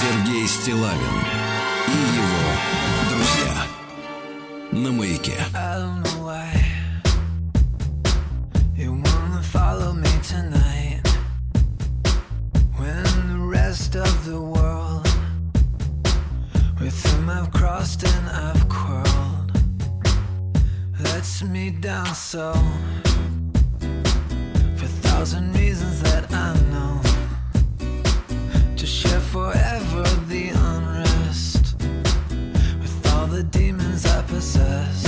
Сергей Стилавин и его друзья на маяке. Of the world with whom I've crossed and I've quarreled me down so for thousand reasons that I know to share. Jesus.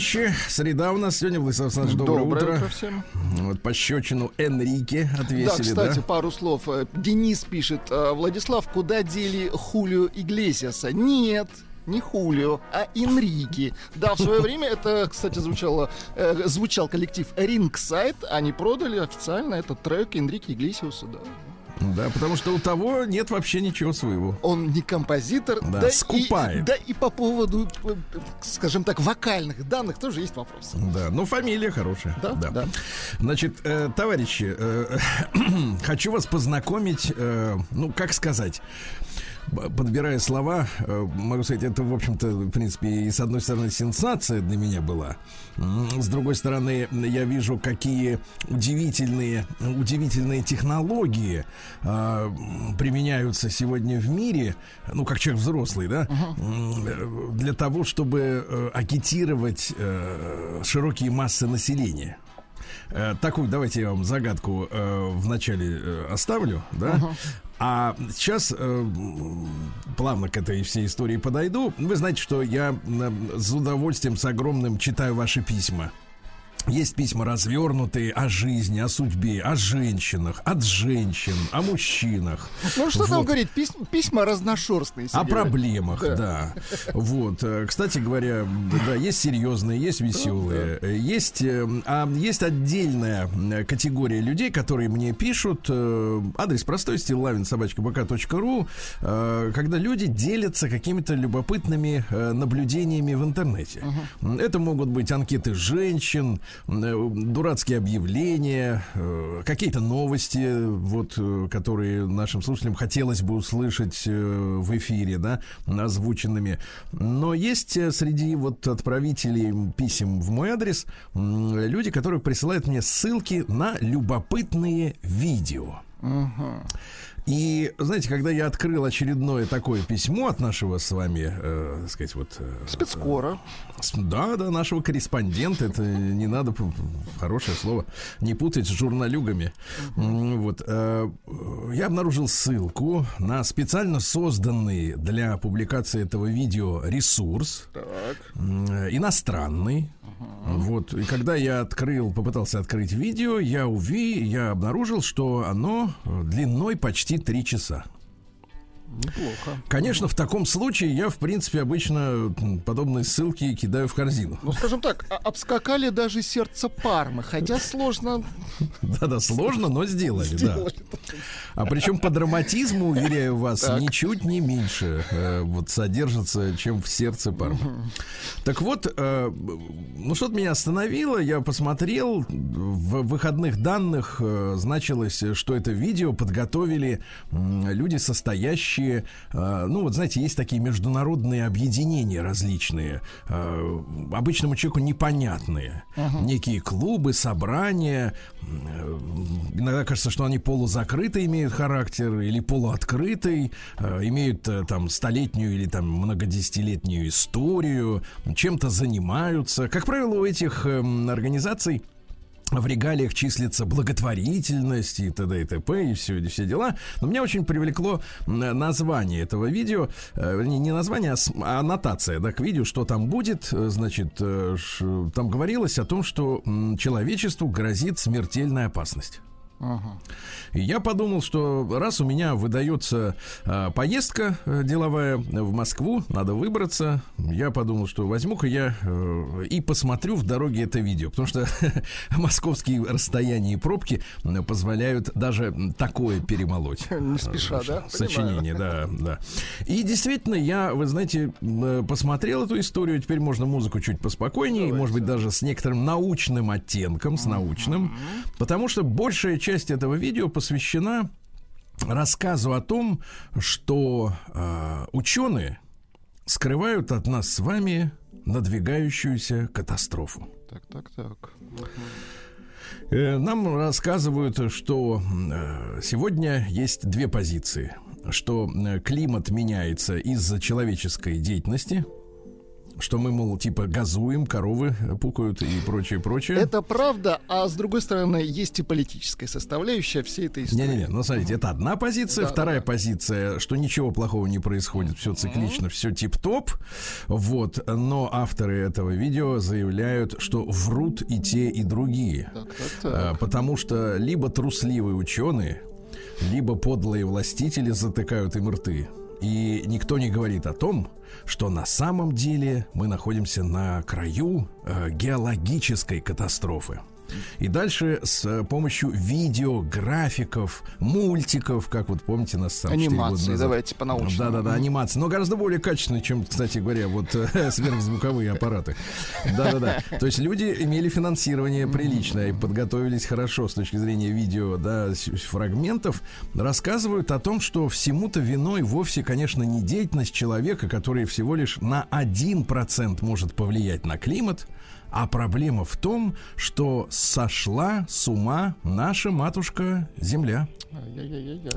товарищи. Среда у нас сегодня, Владислав Александрович, доброе, доброе утро. утро всем. Вот пощечину Энрике отвесили, да? кстати, да? пару слов. Э, Денис пишет, «Э, Владислав, куда дели Хулио Иглесиаса? Нет, не Хулио, а Энрике. Да, в свое время это, кстати, звучало, э, звучал коллектив Рингсайд. Они продали официально этот трек Энрике Иглесиуса, да. Да, потому что у того нет вообще ничего своего. Он не композитор, Да, да, скупает. И, да и по поводу, скажем так, вокальных данных тоже есть вопросы. Да, ну фамилия хорошая. Да, да. Значит, э, товарищи, э, хочу вас познакомить, э, ну, как сказать, подбирая слова, э, могу сказать, это, в общем-то, в принципе, и с одной стороны сенсация для меня была, с другой стороны, я вижу, какие удивительные, удивительные технологии э, применяются сегодня в мире, ну, как человек взрослый, да, для того, чтобы э, агитировать э, широкие массы населения. Э, Такую, давайте я вам загадку э, вначале э, оставлю, да. А сейчас э, плавно к этой всей истории подойду. Вы знаете, что я м, с удовольствием, с огромным читаю ваши письма. Есть письма развернутые о жизни, о судьбе, о женщинах, от женщин, о мужчинах. Ну что там Вот. говорить, пис- письма разношерстные. О Сергей. проблемах, Да. да. Вот, э, кстати говоря, да, есть серьезные, есть веселые, э, есть, э, а есть отдельная э, категория людей, которые мне пишут. Адрес простой, стилавин ру, когда люди делятся какими-то любопытными наблюдениями в интернете. Это могут быть анкеты женщин, дурацкие объявления, э, какие-то новости, вот, э, которые нашим слушателям хотелось бы услышать э, в эфире, да, озвученными. Но есть э, среди вот отправителей писем в мой адрес люди, которые присылают мне ссылки на любопытные видео. И, знаете, когда я открыл очередное такое письмо от нашего с вами, э, так сказать, вот... э, Спецкора. с- Да, да, нашего корреспондента. Это не надо, хорошее слово, не путать с журналюгами. Вот. э, э, Я обнаружил ссылку на специально созданный для публикации этого видео ресурс. м, э, Иностранный. Вот. И когда я открыл, попытался открыть видео, я уви, я обнаружил, что оно э, длиной почти три часа. Неплохо. Конечно, в таком случае я, в принципе, обычно подобные ссылки кидаю в корзину. Ну, скажем так, а- обскакали даже сердце Пармы, хотя сложно Да-да, сложно, но сделали, да. сделали. А причем по драматизму, уверяю вас, Так. ничуть не меньше э, вот содержится, чем в сердце Пармы. Так вот, э, ну что-то меня остановило, я посмотрел, в выходных данных э, значилось, что это видео подготовили люди, состоящие, э, ну вот знаете, есть такие международные объединения различные, э, обычному человеку непонятные, некие клубы, собрания, э, иногда кажется, что они полузакрытые имеют характер или полуоткрытый, имеют там столетнюю или там многодесятилетнюю историю, чем-то занимаются. Как правило, у этих эм, организаций в регалиях числится благотворительность и т.д. и т.п. и все, и все дела. Но меня очень привлекло название этого видео. Э, не название, а, а аннотация да, к видео, что там будет. Э, Значит, э, там говорилось о том, что человечеству грозит смертельная опасность. И я подумал, что раз у меня выдается э, поездка э, деловая в Москву, надо выбраться, я подумал, что возьму-ка я э, и посмотрю в дороге это видео, потому что московские расстояния и пробки позволяют даже такое перемолоть. Не спеша, да? Сочинение, да, да. И действительно, я, вы знаете, э, посмотрел эту историю, теперь можно музыку чуть поспокойнее, может быть, даже с некоторым научным оттенком, с научным, потому что большая часть этого видео посвящена рассказу о том, что э, ученые скрывают от нас с вами надвигающуюся катастрофу. Так, так, так. Э, Нам рассказывают, что э, сегодня есть две позиции. Что э, климат меняется из-за человеческой деятельности, что мы, мол, типа газуем, коровы э, пукают и прочее, прочее. Это правда, а с другой стороны, есть и политическая составляющая всей этой истории. Не-не-не, ну смотрите, это одна позиция, Да, вторая да, позиция, что ничего плохого не происходит, все циклично, все тип-топ. Вот, но авторы этого видео заявляют, что врут и те, и другие. Так, так, так. А, Потому что либо трусливые ученые, либо подлые властители затыкают им рты. И никто не говорит о том, что на самом деле мы находимся на краю э, геологической катастрофы. И дальше с э, помощью видео, графиков, мультиков, как вот помните нас года Анимации, давайте по-научному. Да-да-да, анимации. Но гораздо более качественные, чем, кстати говоря, вот э, сверхзвуковые аппараты. Да-да-да. То есть люди имели финансирование приличное и подготовились хорошо с точки зрения видео, да, фрагментов. Рассказывают о том, что всему-то виной вовсе, конечно, не деятельность человека, который всего лишь на 1% может повлиять на климат, а проблема в том, что сошла с ума наша матушка Земля.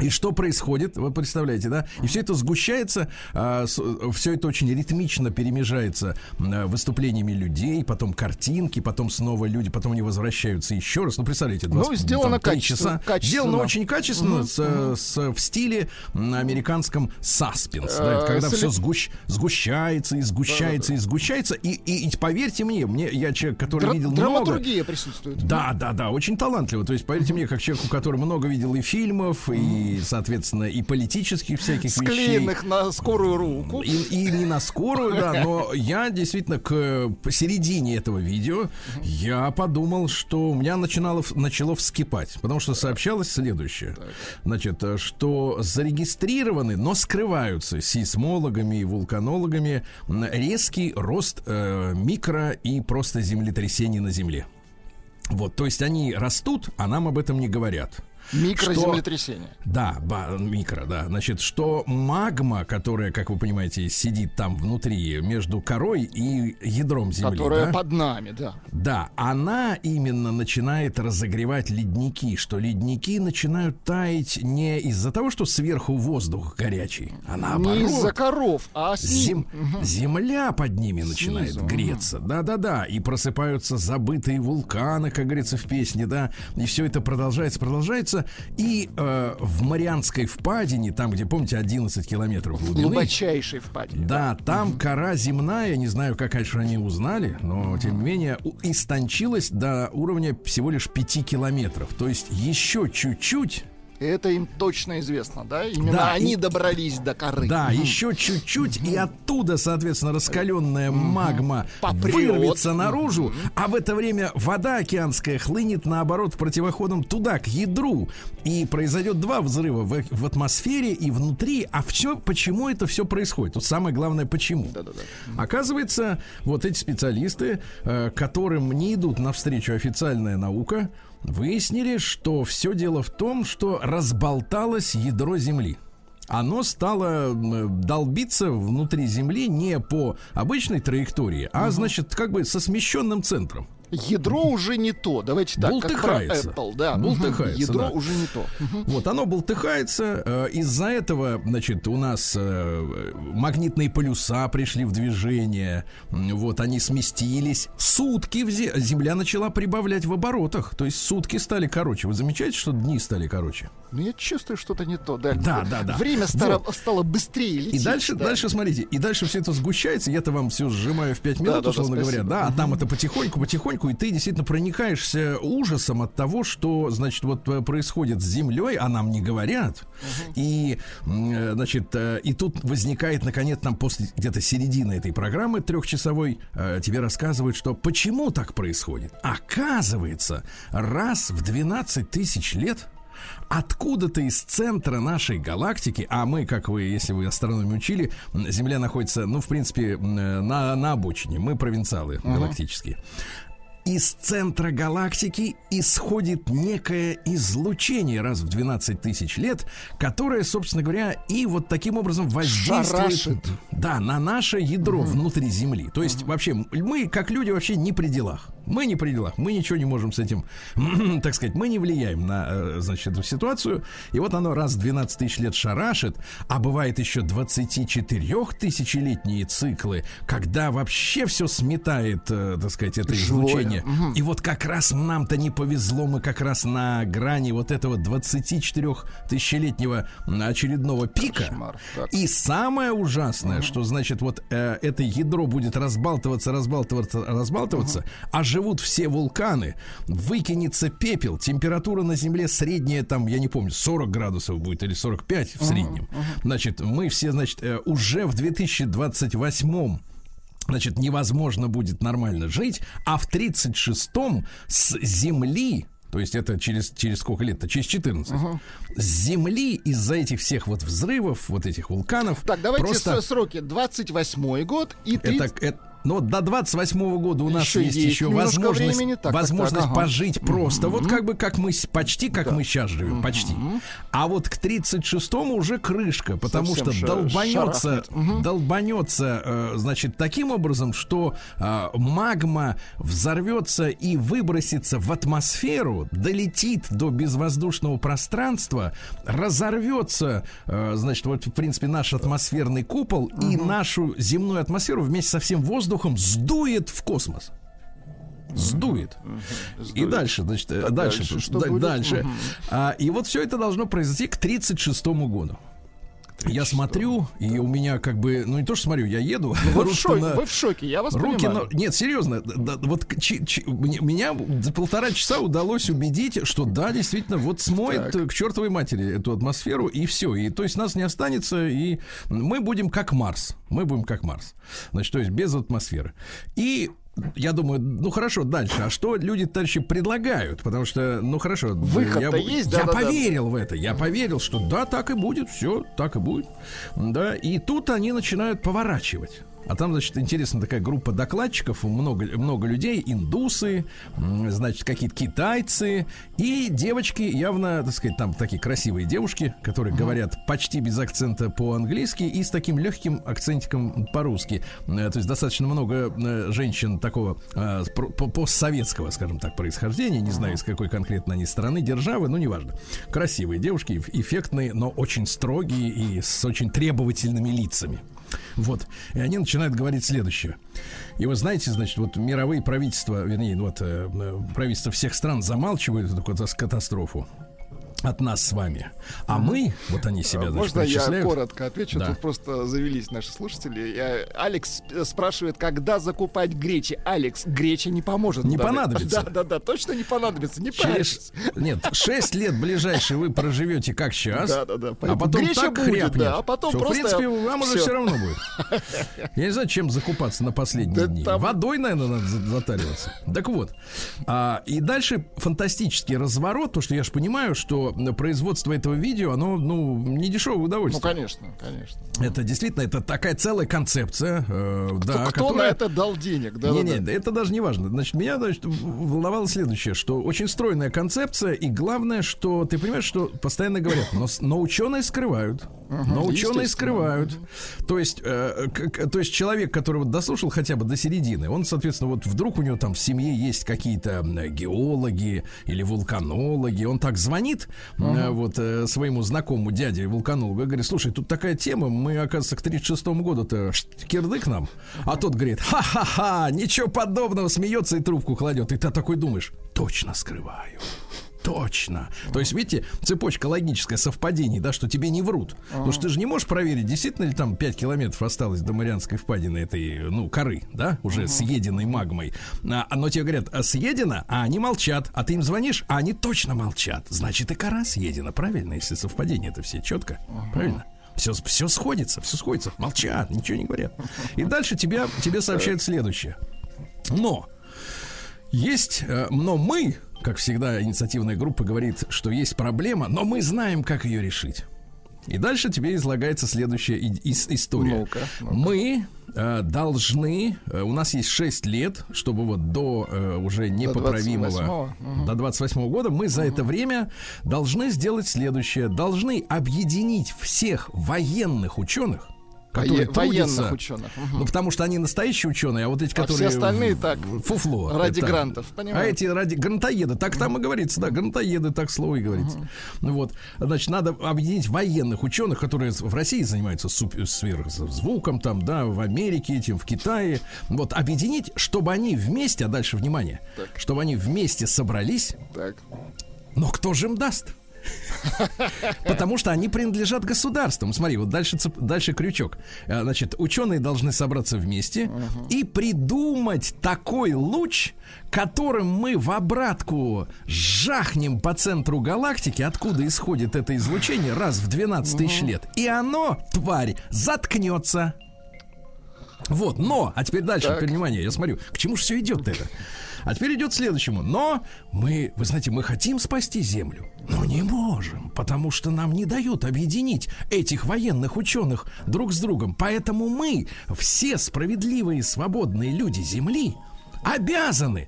И что происходит, вы представляете, да? И все это сгущается, все это очень ритмично перемежается а, выступлениями людей, потом картинки, потом снова люди, потом они возвращаются еще раз. Ну, представляете, два Ну, с- сделано там, качественно- часа. качественно. Сделано очень качественно, с, э, с- в стиле американском саспенс, да, Э, когда все эле- сгущается и сгущается и сгущается. И, и- и поверьте мне, мне, я человек, который Дра- видел много... Драматургия присутствует. Да, да, да, очень талантливо. То есть, поверьте мне, как человеку, который много видел и фильмов, и, соответственно, и политических всяких вещей. Склеенных на скорую руку. И, и не на скорую, да, но я действительно к посередине этого видео я подумал, что у меня начинало, начало вскипать, потому что сообщалось следующее. Значит, что зарегистрированы, но скрываются сейсмологами и вулканологами резкий рост э, микро и просто землетрясений на Земле. Вот, то есть они растут, а нам об этом не говорят. Микроземлетрясение. Да, ба- микро, да. Значит, что магма, которая, как вы понимаете, сидит там внутри, между корой и ядром Земли, Которая да? под нами, да. Да, она именно начинает разогревать ледники, что ледники начинают таять не из-за того, что сверху воздух горячий, а наоборот. Не из-за коров, а с Зем-. Земля под ними начинает Снизу, греться. Да-да-да. И просыпаются забытые вулканы, как говорится в песне, да. И все это продолжается, продолжается. И э, в Марианской впадине, там, где, помните, 11 километров глубины. Глубочайшей впадине. Да, там кора земная, не знаю, как раньше они узнали, но тем не менее истончилась до уровня всего лишь 5 километров. То есть еще чуть-чуть Это им точно известно, да? Именно Да, они и- добрались до коры. Да, еще чуть-чуть, и оттуда, соответственно, раскаленная магма Попрет. вырвется наружу, а в это время вода океанская хлынет, наоборот, противоходом туда, к ядру. И произойдет два взрыва в, в атмосфере и внутри. А все, почему это все происходит? Тут самое главное, почему. Оказывается, вот эти специалисты, э, которым не идут навстречу официальная наука, выяснили, что все дело в том, что разболталось ядро Земли. Оно стало долбиться внутри Земли не по обычной траектории, а, значит, как бы со смещенным центром. Ядро уже не то. Давайте так, как про Бултыхается. Apple, да. Бултыхается, Ядро да. уже не то. Вот, оно болтыхается. э, Из-за этого, значит, у нас э, магнитные полюса пришли в движение. Вот, они сместились. Сутки Земля начала прибавлять в оборотах. То есть сутки стали короче. Вы замечаете, что дни стали короче? Ну, я чувствую, что-то не то. Да, Да, да, да. Время стало, стало быстрее И лететь. дальше, да. дальше, смотрите, и дальше все это сгущается, я-то вам все сжимаю в 5 Да, минут, да, да, условно говоря, спасибо. да, а там это потихоньку, потихоньку, и ты действительно проникаешься ужасом от того, что, значит, вот э, происходит с Землей, а нам не говорят, и, м, э, значит, э, и тут возникает, наконец, нам после где-то середины этой программы трехчасовой тебе рассказывают, что почему так происходит. Оказывается, раз в 12 тысяч лет откуда-то из центра нашей галактики, а мы, как вы, если вы астрономию учили, Земля находится, ну, в принципе, на, на обочине. Мы провинциалы галактические. Из центра галактики исходит некое излучение раз в 12 тысяч лет, которое, собственно говоря, и вот таким образом воздействует Шарашит. да, на наше ядро внутри Земли. То есть вообще мы, как люди, вообще не при делах. Мы не при делах, мы ничего не можем с этим, так сказать, мы не влияем на, э, значит, эту ситуацию. И вот оно раз в 12 тысяч лет шарашит, а бывает еще 24 тысячелетние циклы, когда вообще все сметает, э, так сказать, это Живое. излучение. И вот как раз нам-то не повезло, мы как раз на грани вот этого 24 тысячелетнего очередного пика. Кошмар. И самое ужасное, что значит вот э, это ядро будет разбалтываться, разбалтываться, разбалтываться, а живут все вулканы, выкинется пепел, температура на Земле средняя там, я не помню, 40 градусов будет или 45 в среднем. Значит, мы все, значит, э, уже в 2028 значит, невозможно будет нормально жить, а в 36-м с Земли, то есть это через, через сколько лет-то? Через 14. С Земли из-за этих всех вот взрывов, вот этих вулканов, Так, давайте просто... сроки. 28 год и 30... Это, это- но до 28 года у нас Еще есть, есть еще возможность, времени. Так, так, возможность так, ага. пожить просто. Вот как бы как мы почти как мы сейчас живем, почти. А вот к 36-му уже крышка, потому Совсем что долбанется, шарахнет. Долбанется, э, значит, таким образом, что э, магма взорвется и выбросится в атмосферу, долетит до безвоздушного пространства, разорвется, э, значит, вот в принципе наш атмосферный купол и нашу земную атмосферу вместе со всем воздухом сдует в космос. Сдует. И Сдует. дальше, значит, э, Так, дальше, дальше дальше. Мгм. А, и вот все это должно произойти к 36 году. Я смотрю, и у меня как бы, ну не то, что смотрю, я еду. Вы в, шоке, на- вы в шоке, я вас Руки, понимаю. на- нет, серьезно, да, вот чи- чи- меня за полтора часа удалось убедить, что да, действительно, вот смоет Так. к чертовой матери эту атмосферу и все, и то есть нас не останется, и мы будем как Марс, мы будем как Марс, значит, то есть без атмосферы. И я думаю, ну хорошо, дальше. А что люди, товарищи, предлагают? Потому что, ну хорошо, Выход-то я, есть, я да-да-да. поверил в это. Я поверил, что да, так и будет, все, так и будет. Да, и тут они начинают поворачивать. А там, значит, интересно, такая группа докладчиков, много, много людей, индусы, значит, какие-то китайцы и девочки, явно, так сказать, там такие красивые девушки, которые говорят почти без акцента по-английски и с таким легким акцентиком по-русски. Э, То есть достаточно много э, женщин такого э, постсоветского, скажем так, происхождения, не знаю, из какой конкретно они страны, державы, ну, неважно. Красивые девушки, эф- эффектные, но очень строгие и с очень требовательными лицами. Вот. И они начинают говорить следующее. И вы знаете, значит, вот мировые правительства, вернее, вот э, э, правительства всех стран замалчивают эту ката- катастрофу от нас с вами. А мы, вот они себя, значит, Можно я коротко отвечу? Да. Тут просто завелись наши слушатели. Я- Алекс э, спрашивает, когда закупать гречи. Алекс, греча не поможет. Не Да, да. понадобится. Да, да, да, точно не понадобится. Не Через... Нет, 6 лет ближайшие вы проживете как сейчас. Да, да, да. А потом греча так будет, хряпнет, да, а потом что, просто в принципе, вам уже все равно будет. Я не знаю, чем закупаться на последние дни. Водой, наверное, надо за- затариваться. Так вот. а, и дальше фантастический разворот, потому что я же понимаю, что производство этого видео, оно, ну, не дешевое Ну, удовольствие. конечно, конечно. Это действительно, это такая целая концепция, э, да, Кто которая- на это дал денег? Да, не, да, не, да. это даже не важно. Значит, меня значит, волновало следующее, что очень стройная концепция, и главное, что ты понимаешь, что постоянно говорят, но, но ученые скрывают. Но ученые скрывают. То есть, э, к- то есть человек, который вот дослушал хотя бы до середины, он, соответственно, вот вдруг у него там в семье есть какие-то геологи или вулканологи, он так звонит э, вот э, своему знакомому дяде вулканологу и говорит, слушай, тут такая тема, мы, оказывается, к 36 году-то кирдык нам, а тот говорит, ха-ха-ха, ничего подобного, смеется и трубку кладет, и ты такой думаешь, точно скрываю. Точно. То есть, видите, цепочка логическая совпадений, да, что тебе не врут. Потому что ты же не можешь проверить, действительно ли там 5 километров осталось до Марианской впадины этой, ну, коры, да, уже съеденной магмой. А, но тебе говорят, а съедено, а они молчат. А ты им звонишь, а они точно молчат. Значит, и кора съедена, правильно, если совпадение это все четко. Правильно? Все, все сходится, все сходится. Молчат, ничего не говорят. И дальше тебя, тебе сообщают следующее. Но есть, э, но мы, как всегда, инициативная группа говорит, что есть проблема, но мы знаем, как ее решить. И дальше тебе излагается следующая и- ис- история. Ну-ка, ну-ка. Мы э, должны, э, у нас есть 6 лет, чтобы вот до э, уже непоправимого, 28-го, мгм. до 28 года, мы за это время должны сделать следующее. Должны объединить всех военных ученых, которые Вое- военных трудятся- ученых. Мгм. ну, потому что они настоящие ученые, а вот эти, А которые... все остальные так, Фуфло. ради Это- грантов, А понимаю. эти ради грантоеды, так там и говорится, да, грантоеды, так слово и говорится. Ну Вот, значит, надо объединить военных ученых, которые в России занимаются сверхзвуком, там, да, в Америке этим, в Китае. Вот, объединить, чтобы они вместе, а дальше, внимание, Так. чтобы они вместе собрались, Так. но кто же им даст? Потому что они принадлежат государствам. Смотри, вот дальше, цеп- дальше крючок. Э, Значит, ученые должны собраться вместе и придумать такой луч, которым мы в обратку жахнем по центру галактики, откуда исходит это излучение, раз в 12 тысяч лет. И оно, тварь, заткнется. Вот, но, а теперь дальше, Так. внимание, я смотрю, к чему же все идет это? А теперь идет к следующему. Но мы, вы знаете, мы хотим спасти Землю, но не можем, потому что нам не дают объединить этих военных ученых друг с другом. Поэтому мы, все справедливые свободные люди Земли, обязаны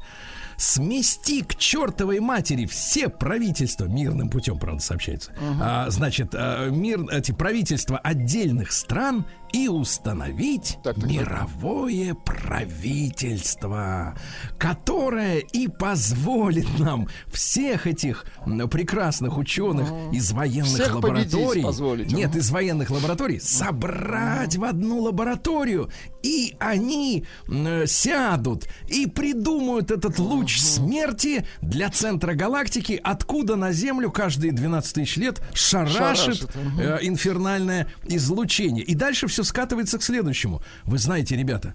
смести к чертовой матери все правительства мирным путем, правда, сообщается. А, значит, а, мир, эти правительства отдельных стран и установить Так, так, так. мировое правительство, которое и позволит нам всех этих прекрасных ученых из военных Всех лабораторий, нет, Мгм. из военных лабораторий собрать в одну лабораторию, и они сядут и придумают этот луч смерти для центра галактики, откуда на Землю каждые 12 тысяч лет шарашит, Шарашит, э, инфернальное излучение. И дальше все скатывается к следующему. Вы знаете, ребята,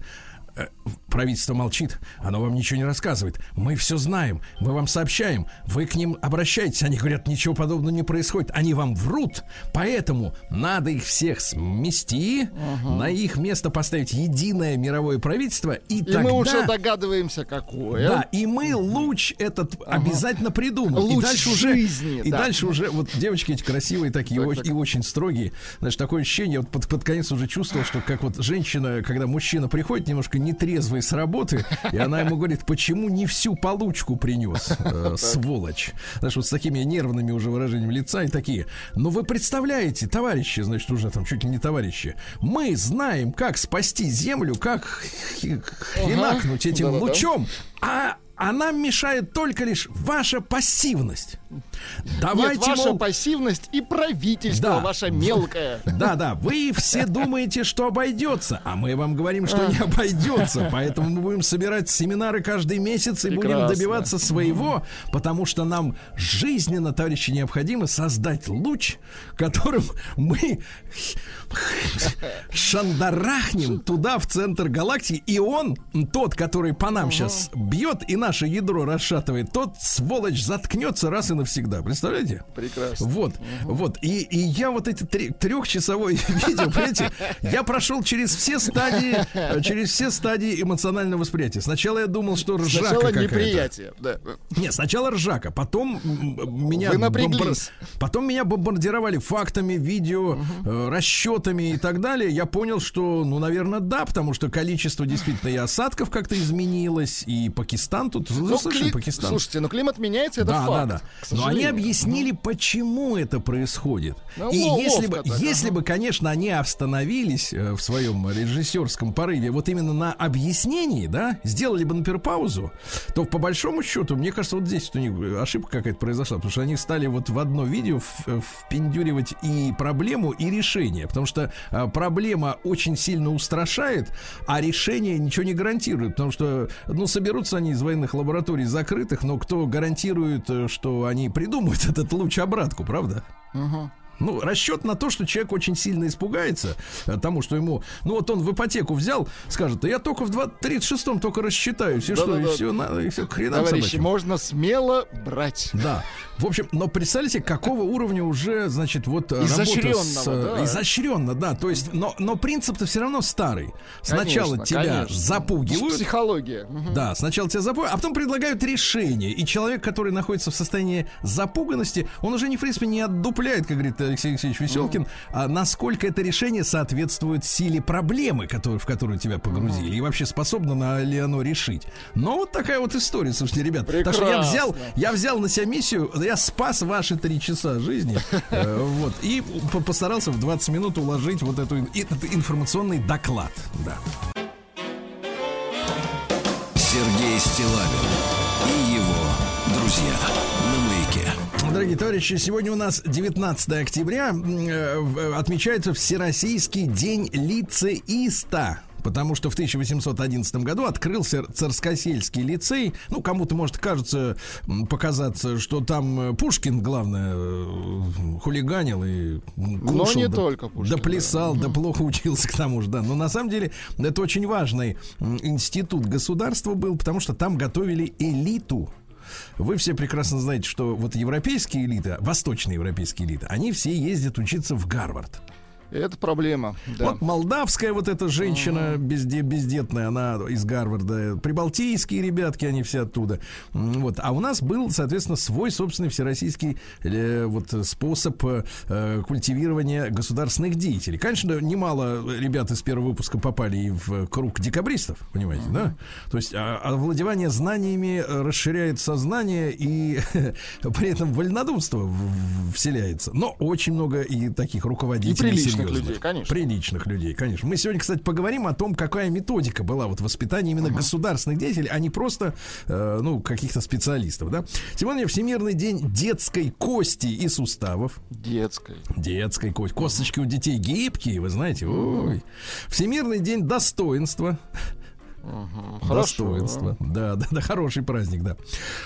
э, правительство молчит, оно вам ничего не рассказывает. Мы все знаем, мы вам сообщаем, вы к ним обращаетесь, они говорят, ничего подобного не происходит, они вам врут, поэтому надо их всех смести, на их место поставить единое мировое правительство, и, И тогда... мы уже догадываемся, какое. Да, и мы луч этот обязательно придумаем. и Луч дальше уже, жизни, и да. дальше уже вот девочки эти красивые такие Так, оч- так. и очень строгие. Значит, такое ощущение, вот под, под конец уже чувствовал, что как вот женщина, когда мужчина приходит немножко нетрезвый с работы, и она ему говорит, почему не всю получку принес, э, сволочь. Знаешь, вот с такими нервными уже выражениями лица и такие. Но вы представляете, товарищи, значит, уже там чуть ли не товарищи, мы знаем, как спасти землю, как хи- хренакнуть этим лучом, а а нам мешает только лишь ваша пассивность. Давайте, Нет, ваша мол, пассивность и правительство Да. ваше мелкое. да, да, вы все думаете, что обойдется, а мы вам говорим, что не обойдется. Поэтому мы будем собирать семинары каждый месяц и будем добиваться своего, потому что нам жизненно, товарищи, необходимо создать луч, которым мы шандарахнем туда, в центр галактики, и он, тот, который по нам сейчас бьет и наше ядро расшатывает, тот, сволочь, заткнется раз и навсегда. Представляете? Прекрасно. Вот, вот. И, и я вот эти трехчасовое видео, понимаете, я прошел через все стадии, через все стадии эмоционального восприятия. Сначала я думал, что ржака Сначала неприятие. Да. Нет, сначала ржака, потом меня Вы бомбар- потом меня бомбардировали фактами, видео, э, расчетами и так далее. Я понял, что, ну, наверное, да, потому что количество действительно и осадков как-то изменилось, и Пакистан тут, ну, Ну, кли- Пакистан. Слушайте, ну климат меняется, это да, факт. да, да. к Но они объяснили, почему это происходит. Ну, и ло- если бы, ловко так, если ага. бы, конечно, они остановились э, в своем режиссерском порыве вот именно на объяснении, да, сделали бы, например, паузу, то по большому счету, мне кажется, вот здесь вот у них ошибка какая-то произошла, потому что они стали вот в одно видео в- впендюривать и проблему, и решение, потому что э, проблема очень сильно устрашает, а решение ничего не гарантирует, потому что, ну, соберутся они из военных лабораторий закрытых, но кто гарантирует, э, что они придумают этот луч-обратку, правда? Ну, расчет на то, что человек очень сильно испугается э, тому, что ему... Ну, вот он в ипотеку взял, скажет, да я только в 36-м только рассчитаюсь, и что, и Да-да-да. все, на, и все, к хренам Товарищи, можно смело брать. Да. В общем, но представьте, какого уровня уже, значит, вот э, работа с... Изощренного, э, да. Изощренно, да. То есть, но, но принцип-то все равно старый. Сначала Конечно, тебя конечно. запугивают, Психология. Да, сначала тебя запугивают, а потом предлагают решение. И человек, который находится в состоянии запуганности, он уже, не, в принципе, не отдупляет, как говорит Алексей Алексеевич Веселкин, а насколько это решение соответствует силе проблемы, которую, в которую тебя погрузили, и вообще способно на, ли оно решить. Но вот такая вот история, слушайте, ребят. Так что я Прекрасно. взял, я взял на себя миссию, я спас ваши три часа жизни, э, вот, и по- постарался в 20 минут уложить вот эту, этот информационный доклад, да. Сергей Стилавин и его друзья на маяке. Дорогие товарищи, сегодня у нас 19 октября. э, в- Отмечается Всероссийский день лицеиста. Потому что в 1811 году открылся Царскосельский лицей. Ну, кому-то может кажется, показаться, что там э, Пушкин, главное, э, хулиганил и м, Но кушал, не да- только Пушкин, Да плясал, да плохо учился к тому же, да. Но на самом деле это очень важный институт государства был, потому что там готовили элиту вы все прекрасно знаете, что вот европейские элиты, восточные европейские элиты, они все ездят учиться в Гарвард. Это проблема, да. Вот молдавская вот эта женщина безде- бездетная, она из Гарварда. Прибалтийские ребятки, они все оттуда. Вот. А у нас был, соответственно, свой собственный всероссийский э, вот, способ э, культивирования государственных деятелей. Конечно, немало ребят из первого выпуска попали и в круг декабристов, понимаете, да? То есть а, овладевание знаниями э, расширяет сознание и при этом вольнодумство вселяется. Но очень много и таких руководителей И серьезных. людей, конечно. Приличных людей, конечно. Мы сегодня, кстати, поговорим о том, какая методика была вот воспитания именно государственных деятелей, а не просто, э, ну, каких-то специалистов, да. Сегодня Всемирный день детской кости и суставов. Детской. Детской кости. Косточки у детей гибкие, вы знаете. Ой. Всемирный день достоинства. Хорошо. Достоинство. Да, да, да, хороший праздник, да.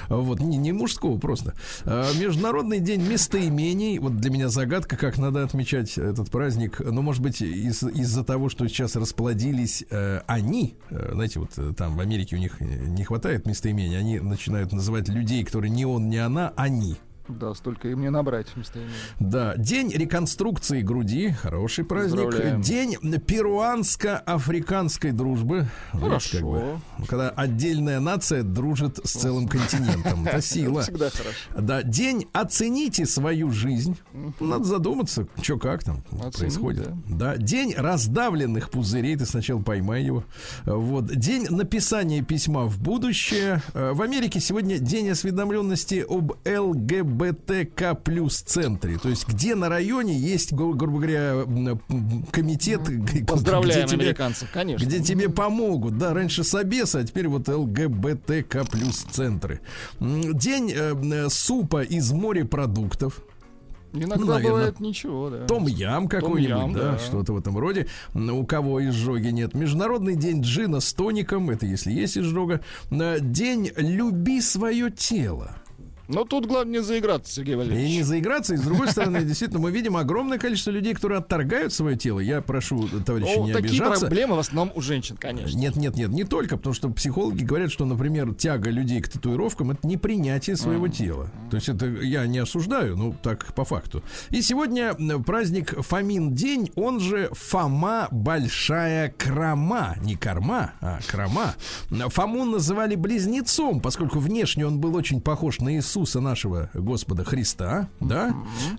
Вот, не, не мужского просто. А, Международный день местоимений. Вот для меня загадка, как надо отмечать этот праздник. Ну, может быть, из, из-за того, что сейчас расплодились э, они, э, знаете, вот э, там в Америке у них не хватает местоимений, они начинают называть людей, которые не он, не она, они. Да, столько им не набрать местоимения. Да, день реконструкции груди, хороший праздник. День перуанско-африканской дружбы. Видишь, как бы, Хорошо. когда отдельная нация дружит с целым континентом. Это сила. Всегда хорошо. Да, день оцените свою жизнь. Надо задуматься, что как там Оценить, происходит. Да. день раздавленных пузырей. Ты сначала поймай его. Вот. День написания письма в будущее. Э, В Америке сегодня день осведомленности об ЛГБТК плюс центре. То есть, где на районе есть, гру- грубо говоря, комитет, Поздравляем где тебе- американцев, конечно. где тебе помогут. Да, раньше Собес, а теперь вот ЛГБТК плюс центры. День э, э, супа из морепродуктов. Иногда Ну, наверное, бывает ничего, да. Том Ям какой-нибудь, Том-ям, да, да. что-то в этом роде. У кого изжоги нет. Международный день джина с тоником, это если есть изжога. Э, День люби свое тело. Но тут главное не заиграться, Сергей И не Валерьевич. заиграться. И с другой стороны, действительно, мы видим огромное количество людей, которые отторгают свое тело. Я прошу, товарищи, не такие обижаться. проблемы в основном у женщин, конечно. Нет, нет, нет, не только, потому что психологи говорят, что, например, тяга людей к татуировкам это не принятие своего тела. То есть это я не осуждаю, ну так по факту. И сегодня праздник Фомин день, он же Фома Большая Крама, не корма, а крама. Фому называли близнецом, поскольку внешне он был очень похож на Иисуса нашего Господа Христа, да?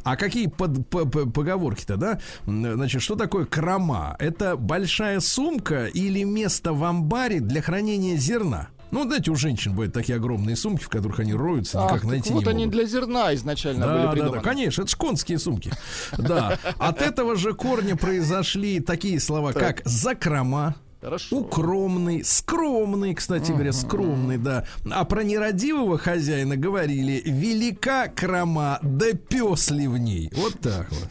А какие под- по- по- поговорки-то, да? Значит, что такое крама? Это большая сумка или место в амбаре для хранения зерна. Ну, знаете, у женщин бывают такие огромные сумки, в которых они роются, Ах, никак так найти вот не они могут. для зерна изначально были Да, да, придуманы. да, конечно, это шконские сумки. Да. От этого же корня произошли такие слова, как закрома, Хорошо. Укромный, скромный, кстати говоря, скромный, да. А про нерадивого хозяина говорили велика крома, да пес ли в ней. Вот так вот.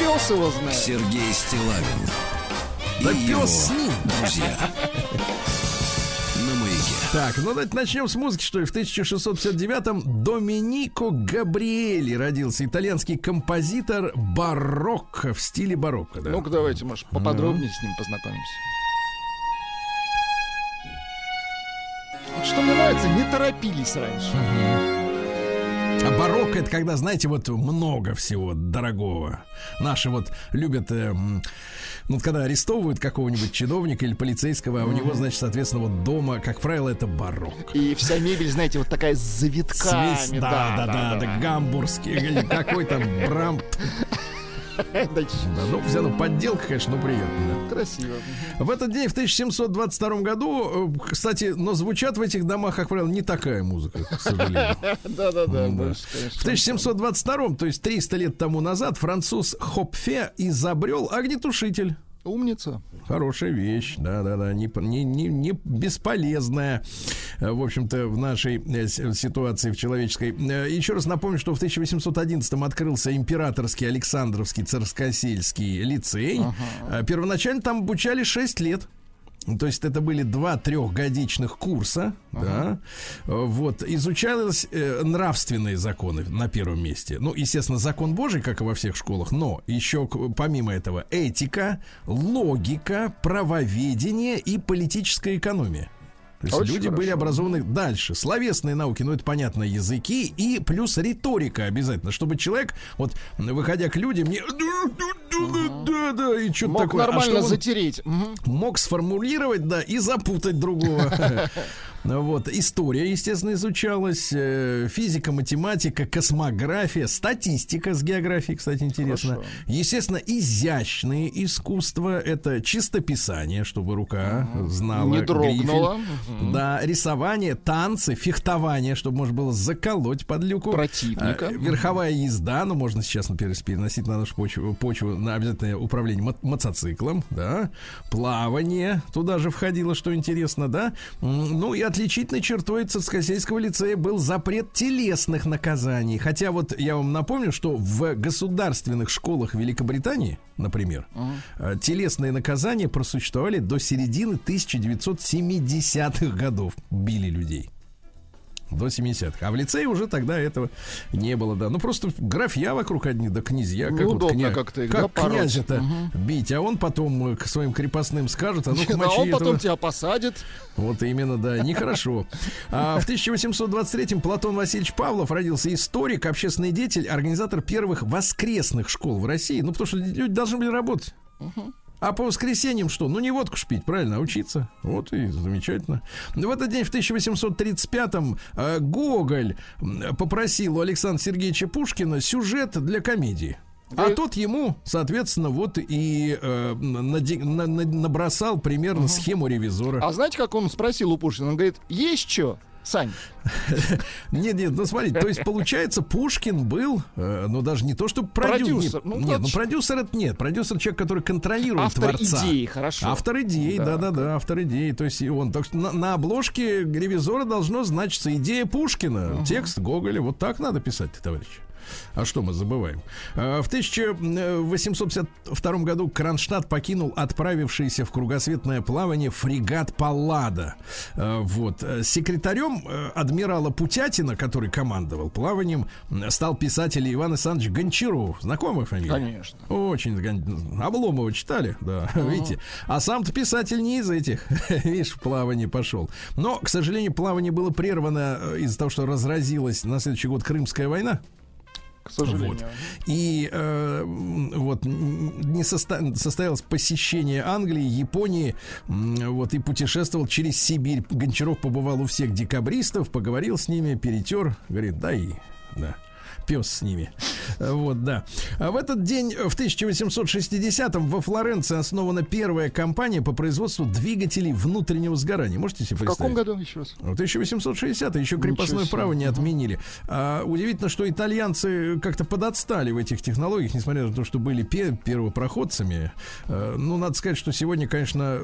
Пес его знает. Сергей Стилавин Да пес с ним. друзья. Так, ну давайте начнем с музыки, что ли. В 1659-м Доминико Габриэли родился итальянский композитор барокко в стиле барокко. Да. Ну-ка, давайте, может, поподробнее с ним познакомимся. Вот Что мне нравится, не торопились раньше. А барокко это когда, знаете, вот много всего дорогого. Наши вот любят, э, ну, когда арестовывают какого-нибудь чиновника или полицейского, а у него, значит, соответственно, вот дома, как правило, это барокко. И вся мебель, знаете, вот такая с завитками. Свист- да, да, да, да, гамбургский, какой там брам. Да, ну, вся ну, подделка, конечно, ну, приятно. Красиво. В этот день, в 1722 году, э, кстати, но звучат в этих домах, как правило, не такая музыка, к сожалению. Да-да-да, В конечно. 1722, то есть 300 лет тому назад, француз Хопфе изобрел огнетушитель. Умница. Хорошая вещь, да-да-да, не, не, не, не бесполезная, э, в общем-то, в нашей э, с- ситуации в человеческой. Э, Еще раз напомню, что в 1811-м открылся императорский Александровский царскосельский лицей. Э, Первоначально там обучали 6 лет. То есть это были два трехгодичных курса, да. Э, Вот изучалось э, нравственные законы на первом месте. Ну, естественно, закон Божий, как и во всех школах, но еще помимо этого этика, логика, правоведение и политическая экономия. То есть Очень люди были хорошо. образованы дальше. Словесные науки, ну это понятно, языки и плюс риторика обязательно, чтобы человек, вот выходя к людям, не да, да, и что Мог такое, а нормально он затереть. Мог сформулировать, да, и запутать другого. Вот. История, естественно, изучалась, э, физика, математика, космография, статистика с географией, кстати, интересно. Хорошо. Естественно, изящные искусства, это чистописание, чтобы рука знала Не грифель. Мгм. Да, рисование, танцы, фехтование, чтобы можно было заколоть под люку. Противника. А, Верховая езда, ну, можно сейчас, например, переносить на нашу почву, почву на обязательное управление мо- мотоциклом, да. Плавание туда же входило, что интересно, да. Ну, и отличительной чертой Царскосельского лицея был запрет телесных наказаний. Хотя вот я вам напомню, что в государственных школах Великобритании, например, э, телесные наказания просуществовали до середины 1970-х годов. Били людей. До 70-х. А в лицее уже тогда этого не было, да. Ну, просто графья вокруг одни, да князья. Как вот Неудобно кня- как-то их, как да, князя-то бить, а он потом э, к своим крепостным скажет, а ну-ка А мочи он потом этого. тебя посадит. Вот именно, да, нехорошо. А в 1823-м Платон Васильевич Павлов родился историк, общественный деятель, организатор первых воскресных школ в России. Ну, потому что люди должны были работать. А по воскресеньям что? Ну, не водку ж пить, правильно, а учиться. Вот и замечательно. В этот день, в 1835-м, э, Гоголь попросил у Александра Сергеевича Пушкина сюжет для комедии. А тот ему, соответственно, вот и э, нади- на- на- набросал примерно схему ревизора. А знаете, как он спросил у Пушкина? Он говорит, есть что, Сань? Нет, нет, ну смотрите, то есть получается, Пушкин был, э, ну даже не то, что продюсер. Продюсер, ну, нет, ну продюсер это нет. Продюсер человек, который контролирует Автор творца. идеи, хорошо. Автор идеи, Да. да-да-да, автор идеи. То есть и он. Так что на, на обложке ревизора должно значиться идея Пушкина, текст Гоголя. Вот так надо писать, товарищи. А что мы забываем? Э, В 1852 году Кронштадт покинул отправившийся в кругосветное плавание фрегат Паллада. Э, Вот. Э, Секретарем э, адмирала Путятина, который командовал плаванием, стал писатель Иван Александрович Гончаров. Знакомая фамилия? Конечно. Очень. Обломова читали, да, видите. А сам-то писатель не из этих. Видишь, в плавание пошел. Но, к сожалению, плавание было прервано э, из-за того, что разразилась на следующий год Крымская война. К сожалению. Вот. И э, вот не соста- состоялось посещение Англии, Японии, вот и путешествовал через Сибирь. Гончаров побывал у всех декабристов, поговорил с ними, перетер, говорит, да и да. Пес с ними. Вот, да. А в этот день, в 1860-м, во Флоренции основана первая компания по производству двигателей внутреннего сгорания. Можете себе В представить? каком году еще раз? В 1860 еще крепостное право не отменили. А, удивительно, что итальянцы как-то подотстали в этих технологиях, несмотря на то, что были пе- первопроходцами. А, ну, надо сказать, что сегодня, конечно,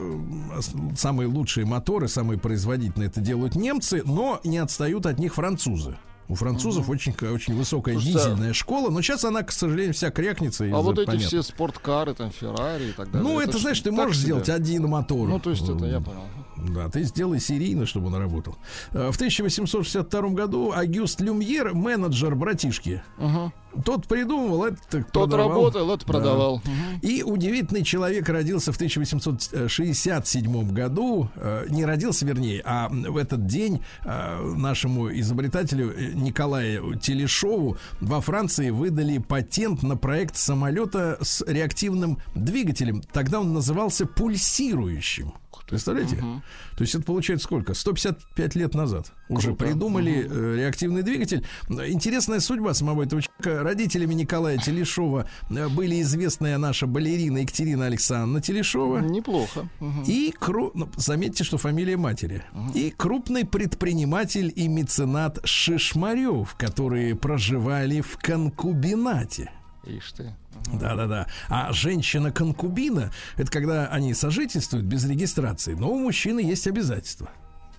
самые лучшие моторы, самые производительные это делают немцы, но не отстают от них французы. У французов очень, очень высокая а- дизельная школа, но сейчас она, к сожалению, вся крякнется. А вот эти понятно. все спорткары, там, Феррари и так далее. Ну, это, ж знаешь, ты можешь себе. сделать один мотор. Ну, то есть это я понял. Да, ты сделай серийно, чтобы он работал. Э, В 1862 году Агюст Люмьер, менеджер братишки, Мгм. Тот придумывал, это Тот продавал. работал, это Да. продавал. Мгм. И удивительный человек родился в 1867 году. Э, Не родился, вернее, а в этот день э, нашему изобретателю э, Николаю Телешову во Франции выдали патент на проект самолета с реактивным двигателем. Тогда он назывался пульсирующим. Представляете? То есть это получается сколько? 155 лет назад уже Круто. придумали э, реактивный двигатель. Интересная судьба самого этого человека. Родителями Николая Телешова э, были известная наша балерина Екатерина Александровна Телешова. Неплохо. Мгм. И, кру- ну, заметьте, что фамилия матери. И крупный предприниматель и меценат Шишмарев, которые проживали в конкубинате. Ишь ты. Да-да-да. А женщина-конкубина — это когда они сожительствуют без регистрации, но у мужчины есть обязательства.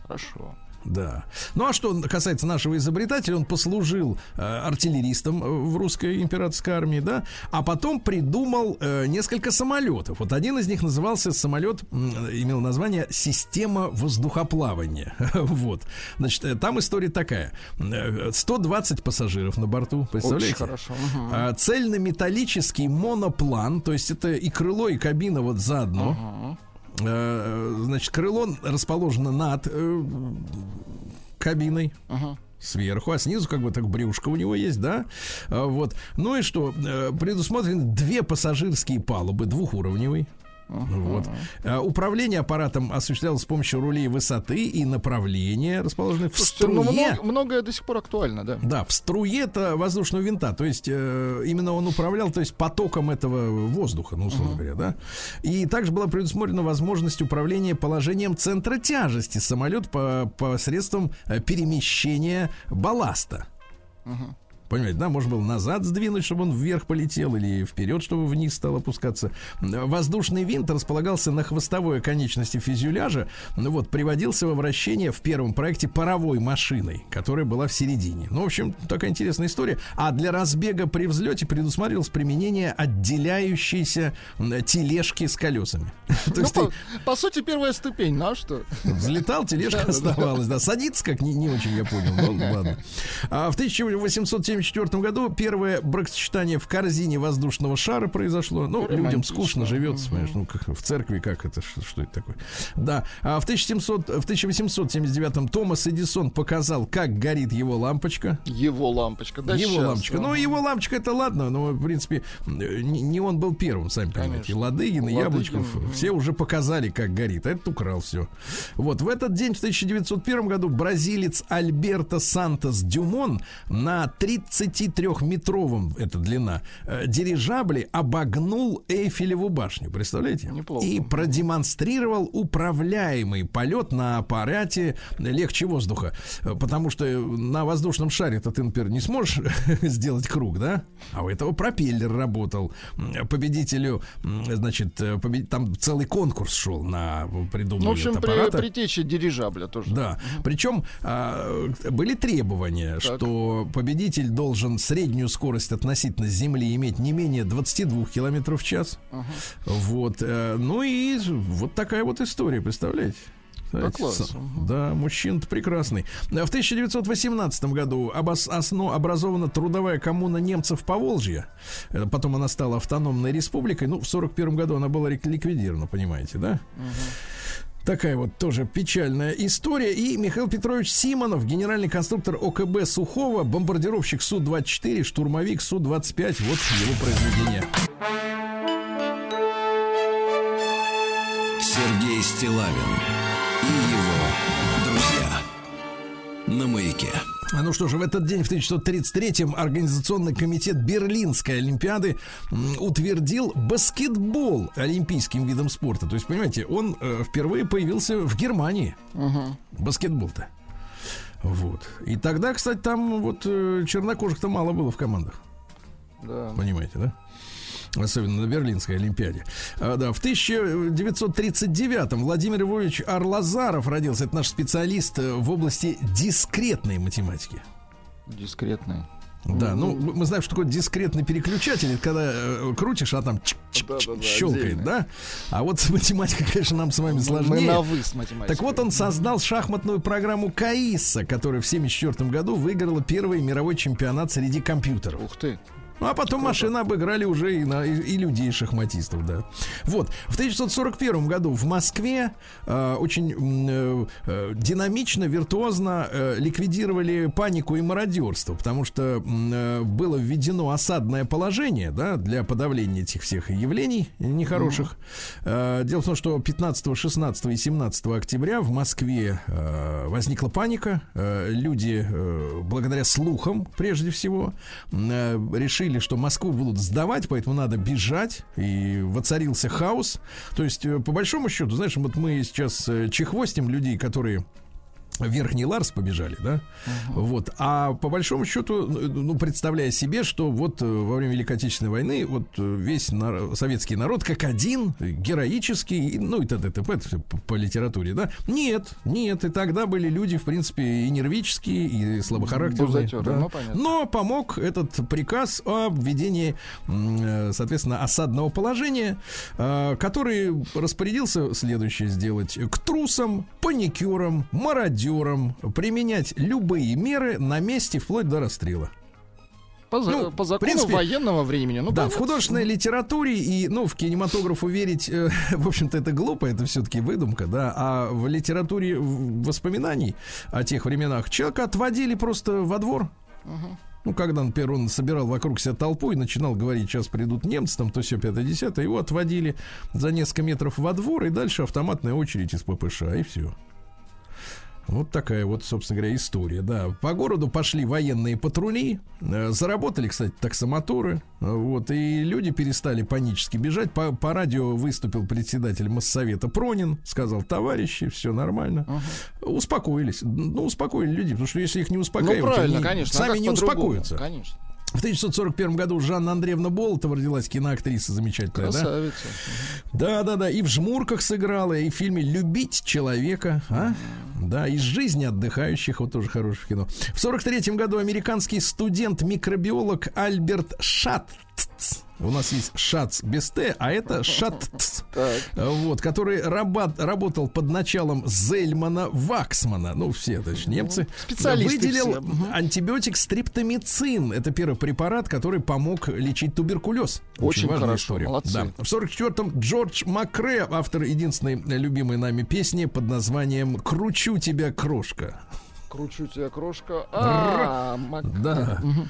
Хорошо. Да. Ну а что касается нашего изобретателя, он послужил э, артиллеристом э, в русской императорской армии, да, а потом придумал э, несколько самолетов. Вот один из них назывался самолет, м, имел название «Система воздухоплавания». вот. Значит, э, там история такая. Э, 120 пассажиров на борту, представляете? Очень хорошо. Мгм. А, Цельнометаллический моноплан, то есть это и крыло, и кабина вот заодно. Мгм. Э, Значит, крыло расположено над э, кабиной. Ага. Сверху, а снизу как бы так брюшко у него есть, да? А, Вот. Ну и что? Э, Предусмотрены две пассажирские палубы, двухуровневый. Вот. А, Управление аппаратом осуществлялось с помощью рулей высоты и направления, расположенных в Слушайте, ну, струе. много- многое до сих пор актуально, да. Да, в струе это воздушного винта, то есть э, именно он управлял, то есть потоком этого воздуха, ну условно говоря, да. И также была предусмотрена возможность управления положением центра тяжести самолет по посредством э, перемещения балласта. Понимаете, да, можно было назад сдвинуть, чтобы он вверх полетел, или вперед, чтобы вниз стал опускаться. Воздушный винт располагался на хвостовой конечности фюзеляжа, ну вот, приводился во вращение в первом проекте паровой машиной, которая была в середине. Ну, в общем, такая интересная история. А для разбега при взлете предусматривалось применение отделяющейся тележки с колесами. То ну, есть ты... По сути, первая ступень, ну а что? Взлетал, тележка оставалась, да. садится, как не очень, я понял. Ну, ладно. А в 1870 1974 году первое бракосочетание в корзине воздушного шара произошло. Ну, Романтично. людям скучно живется, понимаешь, ну, как, в церкви как это, что, что это такое? Да. А в, 1700, в 1879 Томас Эдисон показал, как горит его лампочка. Его лампочка, да, Его сейчас, лампочка. Да. Ну, его лампочка, это ладно, но, в принципе, не, он был первым, сами понимаете. Конечно. Ладыгин и Яблочков все уже показали, как горит. А этот украл все. Вот, в этот день, в 1901 году, бразилец Альберто Сантос Дюмон на 30 33-метровом, это длина, э, дирижабле обогнул Эйфелеву башню. Представляете? Неплохо. И продемонстрировал управляемый полет на аппарате легче воздуха. Э, Потому что на воздушном шаре-то ты, например, не сможешь сделать круг, да? А у этого пропеллер работал. Победителю, значит, э, побед- там целый конкурс шел на придумывание Ну, в общем, при, аппарата. притеча дирижабля тоже. Да. Причем а, были требования, что победитель должен среднюю скорость относительно Земли иметь не менее 22 километров в час. Вот. э, Ну и вот такая вот история, представляете? Знаете, класс. Да, мужчина прекрасный. В 1918 году обос- осно- образована трудовая коммуна немцев Поволжья. Э, Потом она стала автономной республикой. Ну, в 1941 году она была ликвидирована, понимаете, да? Такая вот тоже печальная история. И Михаил Петрович Симонов, генеральный конструктор ОКБ Сухого, бомбардировщик Су-24, штурмовик Су-25. Вот его произведение. Сергей Стилавин и его друзья. На маяке. А Ну что же, в этот день, в 1933-м, Организационный комитет Берлинской Олимпиады утвердил баскетбол олимпийским видом спорта. То есть, понимаете, он э, впервые появился в Германии. Баскетбол-то. Вот. И тогда, кстати, там вот э, чернокожих-то мало было в командах. Да. Понимаете, да? Особенно на Берлинской Олимпиаде. А, да, в 1939-м Владимир Львович Арлазаров родился. Это наш специалист э, в области дискретной математики. Дискретный. Да, ну мы мы знаем, что такое дискретный переключатель. Это когда э, крутишь, а там чик- чик- Да-да-да, щелкает, отдельно. да? А вот с математикой, конечно, нам с вами Мы сложнее. на вы с математикой. Так вот, он создал шахматную программу Каиса, которая в 1974 году выиграла первый мировой чемпионат среди компьютеров. Ух ты. Ну, а потом машины обыграли уже и, на, и, и людей шахматистов, да. Вот. В 1941 году в Москве э, очень э, э, динамично, виртуозно э, ликвидировали панику и мародерство, потому что э, было введено осадное положение, да, для подавления этих всех явлений нехороших. Э, дело в том, что 15, 16 и 17 октября в Москве э, возникла паника. Э, люди, э, благодаря слухам, прежде всего, э, решили, что Москву будут сдавать, поэтому надо бежать. И воцарился хаос. То есть, э, по большому счету, знаешь, вот мы сейчас э, чехвостим людей, которые Верхний Ларс побежали, да? Вот. А по большому счету, ну, представляя себе, что вот э, во время Великой Отечественной войны вот э, весь нар- советский народ как один, героический, ну и т.д. т.п. по, по литературе, да? Нет, нет, и тогда были люди, в принципе, и нервические, и слабохарактерные. Бузатеры, да. ну, понятно. Но помог этот приказ о введении, э, соответственно, осадного положения, который распорядился следующее сделать. К трусам, паникерам, мародерам применять любые меры на месте вплоть до расстрела. По, Ну, по в закону принципе, военного времени. Ну, Да, в понятно. художественной литературе и, ну, в кинематографу верить, э, в общем-то, это глупо, это все-таки выдумка, да. А в литературе в- воспоминаний о тех временах человека отводили просто во двор. Ну, когда, например, он собирал вокруг себя толпу и начинал говорить, сейчас придут немцы, там, то все, пятое, десятое, его отводили за несколько метров во двор, и дальше автоматная очередь из ППШ, и все. Вот такая вот, собственно говоря, история, да. По городу пошли военные патрули, э, заработали, кстати, таксомоторы, вот, и люди перестали панически бежать. По, по радио выступил председатель Моссовета Пронин, сказал, товарищи, все нормально. Успокоились. Ну, успокоили людей, потому что если их не Ну, успокаивать, правильно, они конечно. а сами как не успокоятся. Конечно. В 1941 году Жанна Андреевна Болотова родилась, киноактриса замечательная, да? Красавица. Да, да, да. И в жмурках сыграла, и в фильме Любить человека, а? Да, из жизни отдыхающих, вот тоже хорошее кино. В 43 году американский студент-микробиолог Альберт Шатц. У нас есть Шац без Т, а это Шатц. Вот, который раба- работал под началом Зельмана Ваксмана, ну все, значит, немцы, специалисты выделил все. Антибиотик стриптомицин. Это первый препарат, который помог лечить туберкулез. Очень важная хорошо, молодцы. Да. В 44-м Джордж Макре, автор единственной любимой нами песни под названием «Кручу тебя, крошка». Кручу тебя, крошка. А, мак- Да. Ну,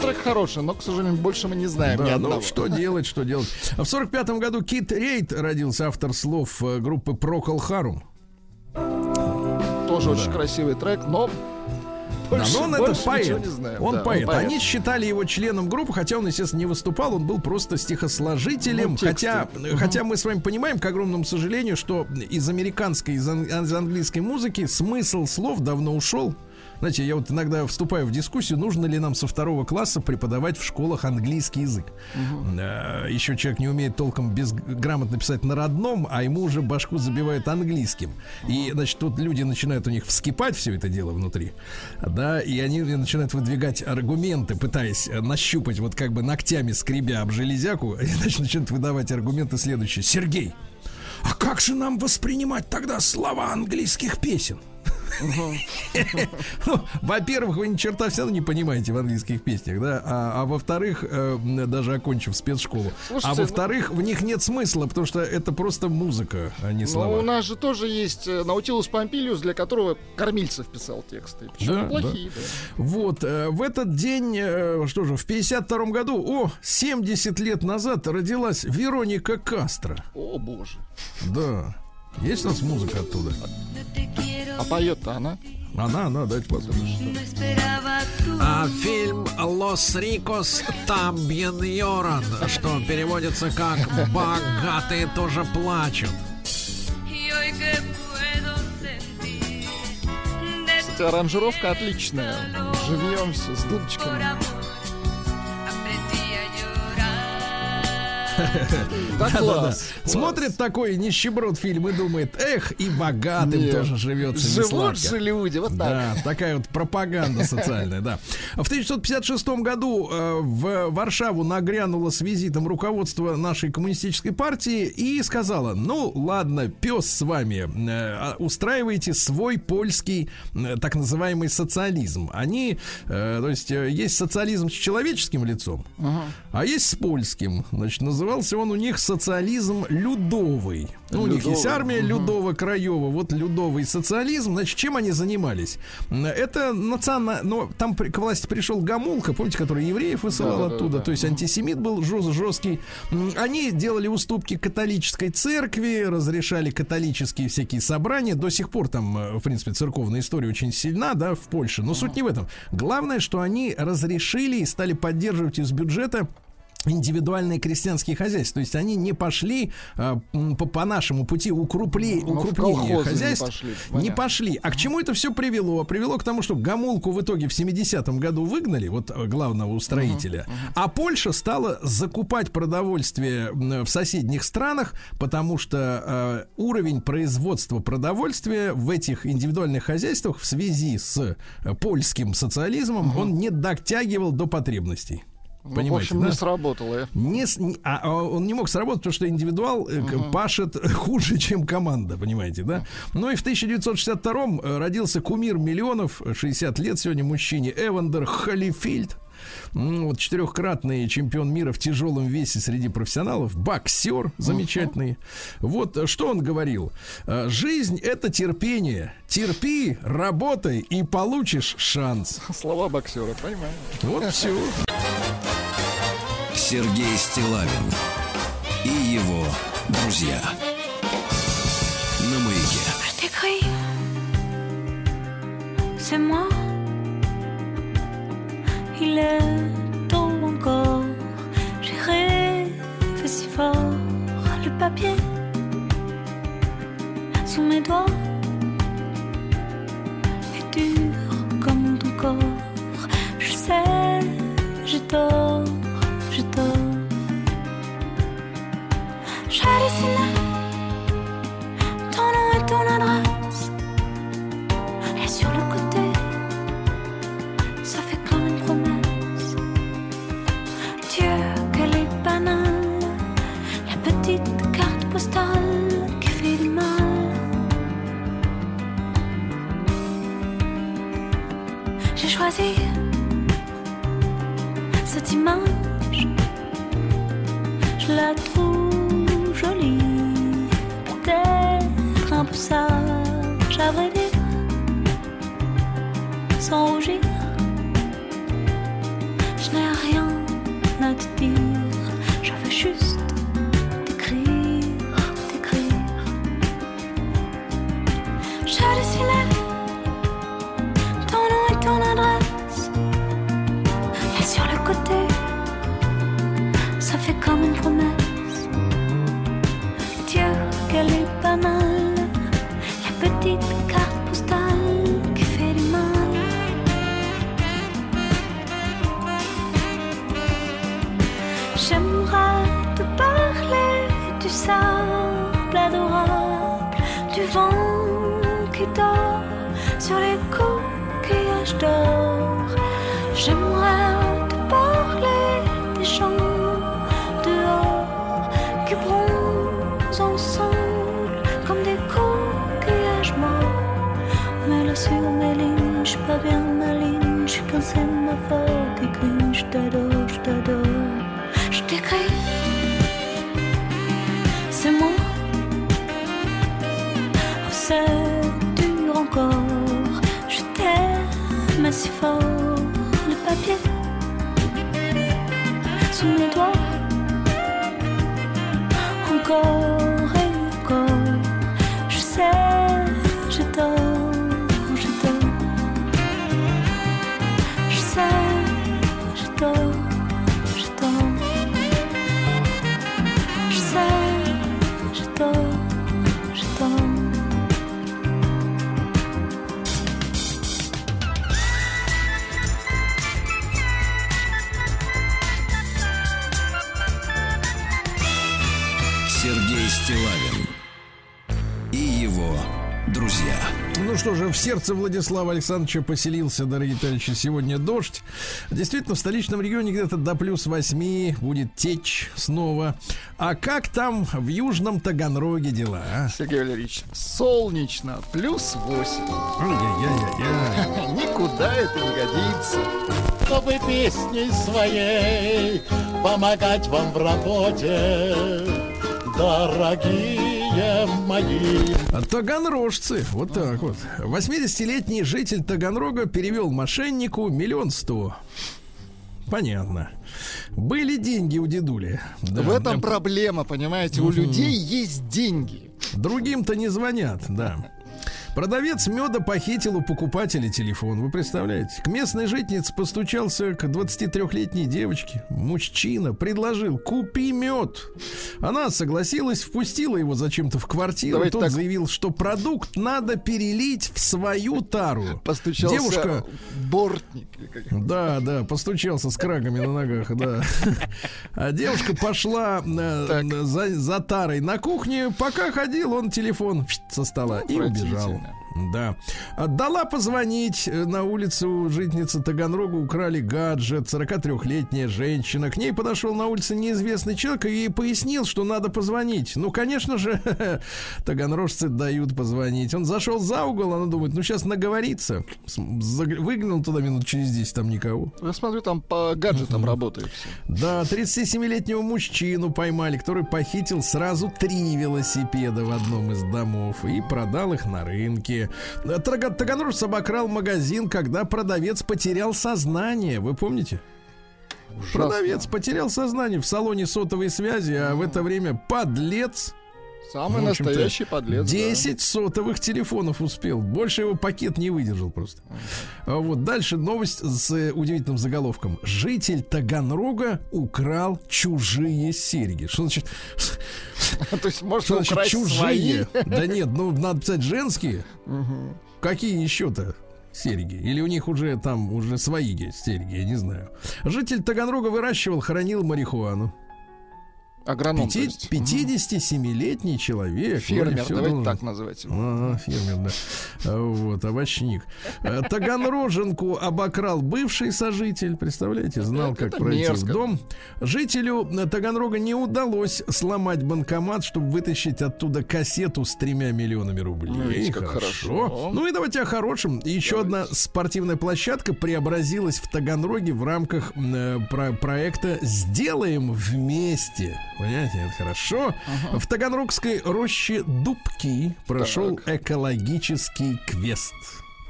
трек хороший, но, к сожалению, больше мы не знаем ни Да, одного. ну что делать, что делать. В 45 году Кит Рейд родился автор слов э, группы Procol Harum. Тоже очень красивый трек, но Да, больше, но он больше это поэт. знаем. Он Да, поэт. Они считали его членом группы, хотя он, естественно, не выступал, он был просто стихосложителем. Ну, хотя, хотя мы с вами понимаем, к огромному сожалению, что из американской, из, ан- из английской музыки смысл слов давно ушел. Знаете, я вот иногда вступаю в дискуссию, нужно ли нам со второго класса преподавать в школах английский язык. Э, Еще человек не умеет толком без, грамотно писать на родном, а ему уже башку забивают английским. И, значит, тут люди начинают у них вскипать все это дело внутри. Да, и они начинают выдвигать аргументы, пытаясь э, нащупать, вот как бы ногтями скребя об железяку, и, значит, начинают выдавать аргументы следующие. Сергей, а как же нам воспринимать тогда слова английских песен? Во-первых, вы ни черта все равно не понимаете в английских песнях, да, а, а во-вторых, э, даже окончив спецшколу, а ну- во-вторых, в них нет смысла, потому что это просто музыка, а не Ну, слова. у нас же тоже есть э, Наутилус Помпилиус, для которого Кормильцев писал тексты. Неплохие, да. Вот, э, в этот день, э, что же, в 52 году, о, 70 лет назад родилась Вероника Кастро. О, боже. Да. Есть у нас музыка оттуда? А поет-то она. Она, она, дайте послушать. А фильм «Лос Рикос Тамбьен Йоран», что переводится как «Богатые тоже плачут». Кстати, аранжировка отличная. Живьем все, с дудочками. Смотрит такой нищеброд фильм и думает, эх, и богатым тоже живется Живут же люди, вот так. Да, такая вот пропаганда социальная, да. В 1956 году э, в Варшаву нагрянуло с визитом руководство нашей коммунистической партии и сказала, ну ладно, пес с вами, э, а устраивайте свой польский э, так называемый социализм. Они, то есть есть социализм с человеческим лицом, а есть с польским. Значит, назывался он у них социализм людовый. Ну, у них есть армия Людова Краева, вот людовый социализм. Значит, чем они занимались? Это национально... Ну, там при- к власти пришел Гамулка, помните, который евреев высылал Да-да-да-да. оттуда, то есть антисемит был жест- жесткий. Они делали уступки католической церкви, разрешали католические всякие собрания. До сих пор там, э, в принципе, церковная история очень сильна, да, в Польше. Но суть не в этом. Главное, что они разрешили и стали поддерживать из бюджета индивидуальные крестьянские хозяйства. То есть они не пошли а, м, по, по нашему пути укрупле- Ну, в укрупнения колхозы не хозяйств. пошли, не пошли. А к чему это все привело? Привело к тому, что Гамулку в итоге в 70-м году выгнали, вот э, главного устроителя, а Польша стала закупать продовольствие в соседних странах, потому что э, уровень производства продовольствия в этих индивидуальных хозяйствах в связи с э, польским социализмом, он не дотягивал до потребностей. Ну, в общем, да? не сработало. Не а, а он не мог сработать, потому что индивидуал к- пашет хуже, чем команда, понимаете, да? Ну и в 1962-м э, родился кумир миллионов, э, 60 лет сегодня мужчине, Эвандер Холлифильд. М, Вот четырехкратный чемпион мира в тяжелом весе среди профессионалов, боксер замечательный. Вот э, что он говорил. Э, Жизнь это терпение. Терпи, работай и получишь шанс. Слова боксера, понимаю. Вот все. Сергей Стилавин и его друзья. На маяке. C'est moi. Il est tôt encore, j'ai rêvé si fort. Le papier sous mes doigts est dur comme ton corps. Je sais, je dors. J'ai dessiné ton nom et ton adresse. Choisi cette image, je la trouve сердце Владислава Александровича поселился, дорогие товарищи, сегодня дождь. Действительно, в столичном регионе где-то до плюс 8 будет течь снова. А как там в южном Таганроге дела, а? Сергей Валерьевич, солнечно, плюс 8. Ай-яй-яй-яй. Никуда это не годится. чтобы песней своей помогать вам в работе, дорогие мои. А Таганрожцы, вот так вот. 80-летний житель Таганрога перевел мошеннику миллион сто. Понятно. Были деньги у дедули. Да. В этом проблема, понимаете, у людей есть деньги. Другим-то не звонят, да. Продавец меда похитил у покупателя телефон. Вы представляете? К местной житнице постучался к 23-летней девочке. Мужчина предложил «Купи мед». Она согласилась, впустила его зачем-то в квартиру. Давайте Тот так. заявил, что продукт надо перелить в свою тару. Постучался Девушка бортник. да, да, постучался с крагами на ногах, да. А девушка пошла э, за, за тарой на кухню. Пока ходил, он телефон со стола и убежал. Да. А, Дала позвонить э, на улицу жительница Таганрога, украли гаджет, 43-летняя женщина. К ней подошел на улице неизвестный человек и ей пояснил, что надо позвонить. Ну, конечно же, таганрожцы дают позвонить. Он зашел за угол, она думает, ну, сейчас наговорится. Выглянул туда минут через 10, там никого. Я смотрю, там по гаджетам работает все. Да, 37-летнего мужчину поймали, который похитил сразу три велосипеда в одном из домов и продал их на рынке. Тага- Таганрожец обокрал магазин, когда продавец потерял сознание. Вы помните? Продавец потерял сознание в салоне сотовой связи, а в это время подлец Самый Ну, настоящий подлец. да. 10 сотовых телефонов успел. Больше его пакет не выдержал просто. А вот дальше новость с э, удивительным заголовком. Житель Таганрога украл чужие серьги. Что значит, То есть можно что значит чужие? свои. Да нет, ну надо писать женские. Какие еще-то? Серьги. Или у них уже там уже свои есть серьги, я не знаю. Житель Таганрога выращивал, хранил марихуану. Агроном, то Пяти- есть. 57-летний человек. Фермер, давайте должен. так называть его. Ага, фермер, да. А, Вот, овощник. А, Таганроженку обокрал бывший сожитель, представляете, знал, Это- как это пройти мерзко. в дом. Жителю э, Таганрога не удалось сломать банкомат, чтобы вытащить оттуда кассету с тремя миллионами рублей. Ну, видите, как хорошо. Ну и давайте о хорошем. Еще одна спортивная площадка преобразилась в Таганроге в рамках э, про- проекта «Сделаем вместе». Понимаете, это хорошо. В Таганрогской роще Дубки прошел экологический квест.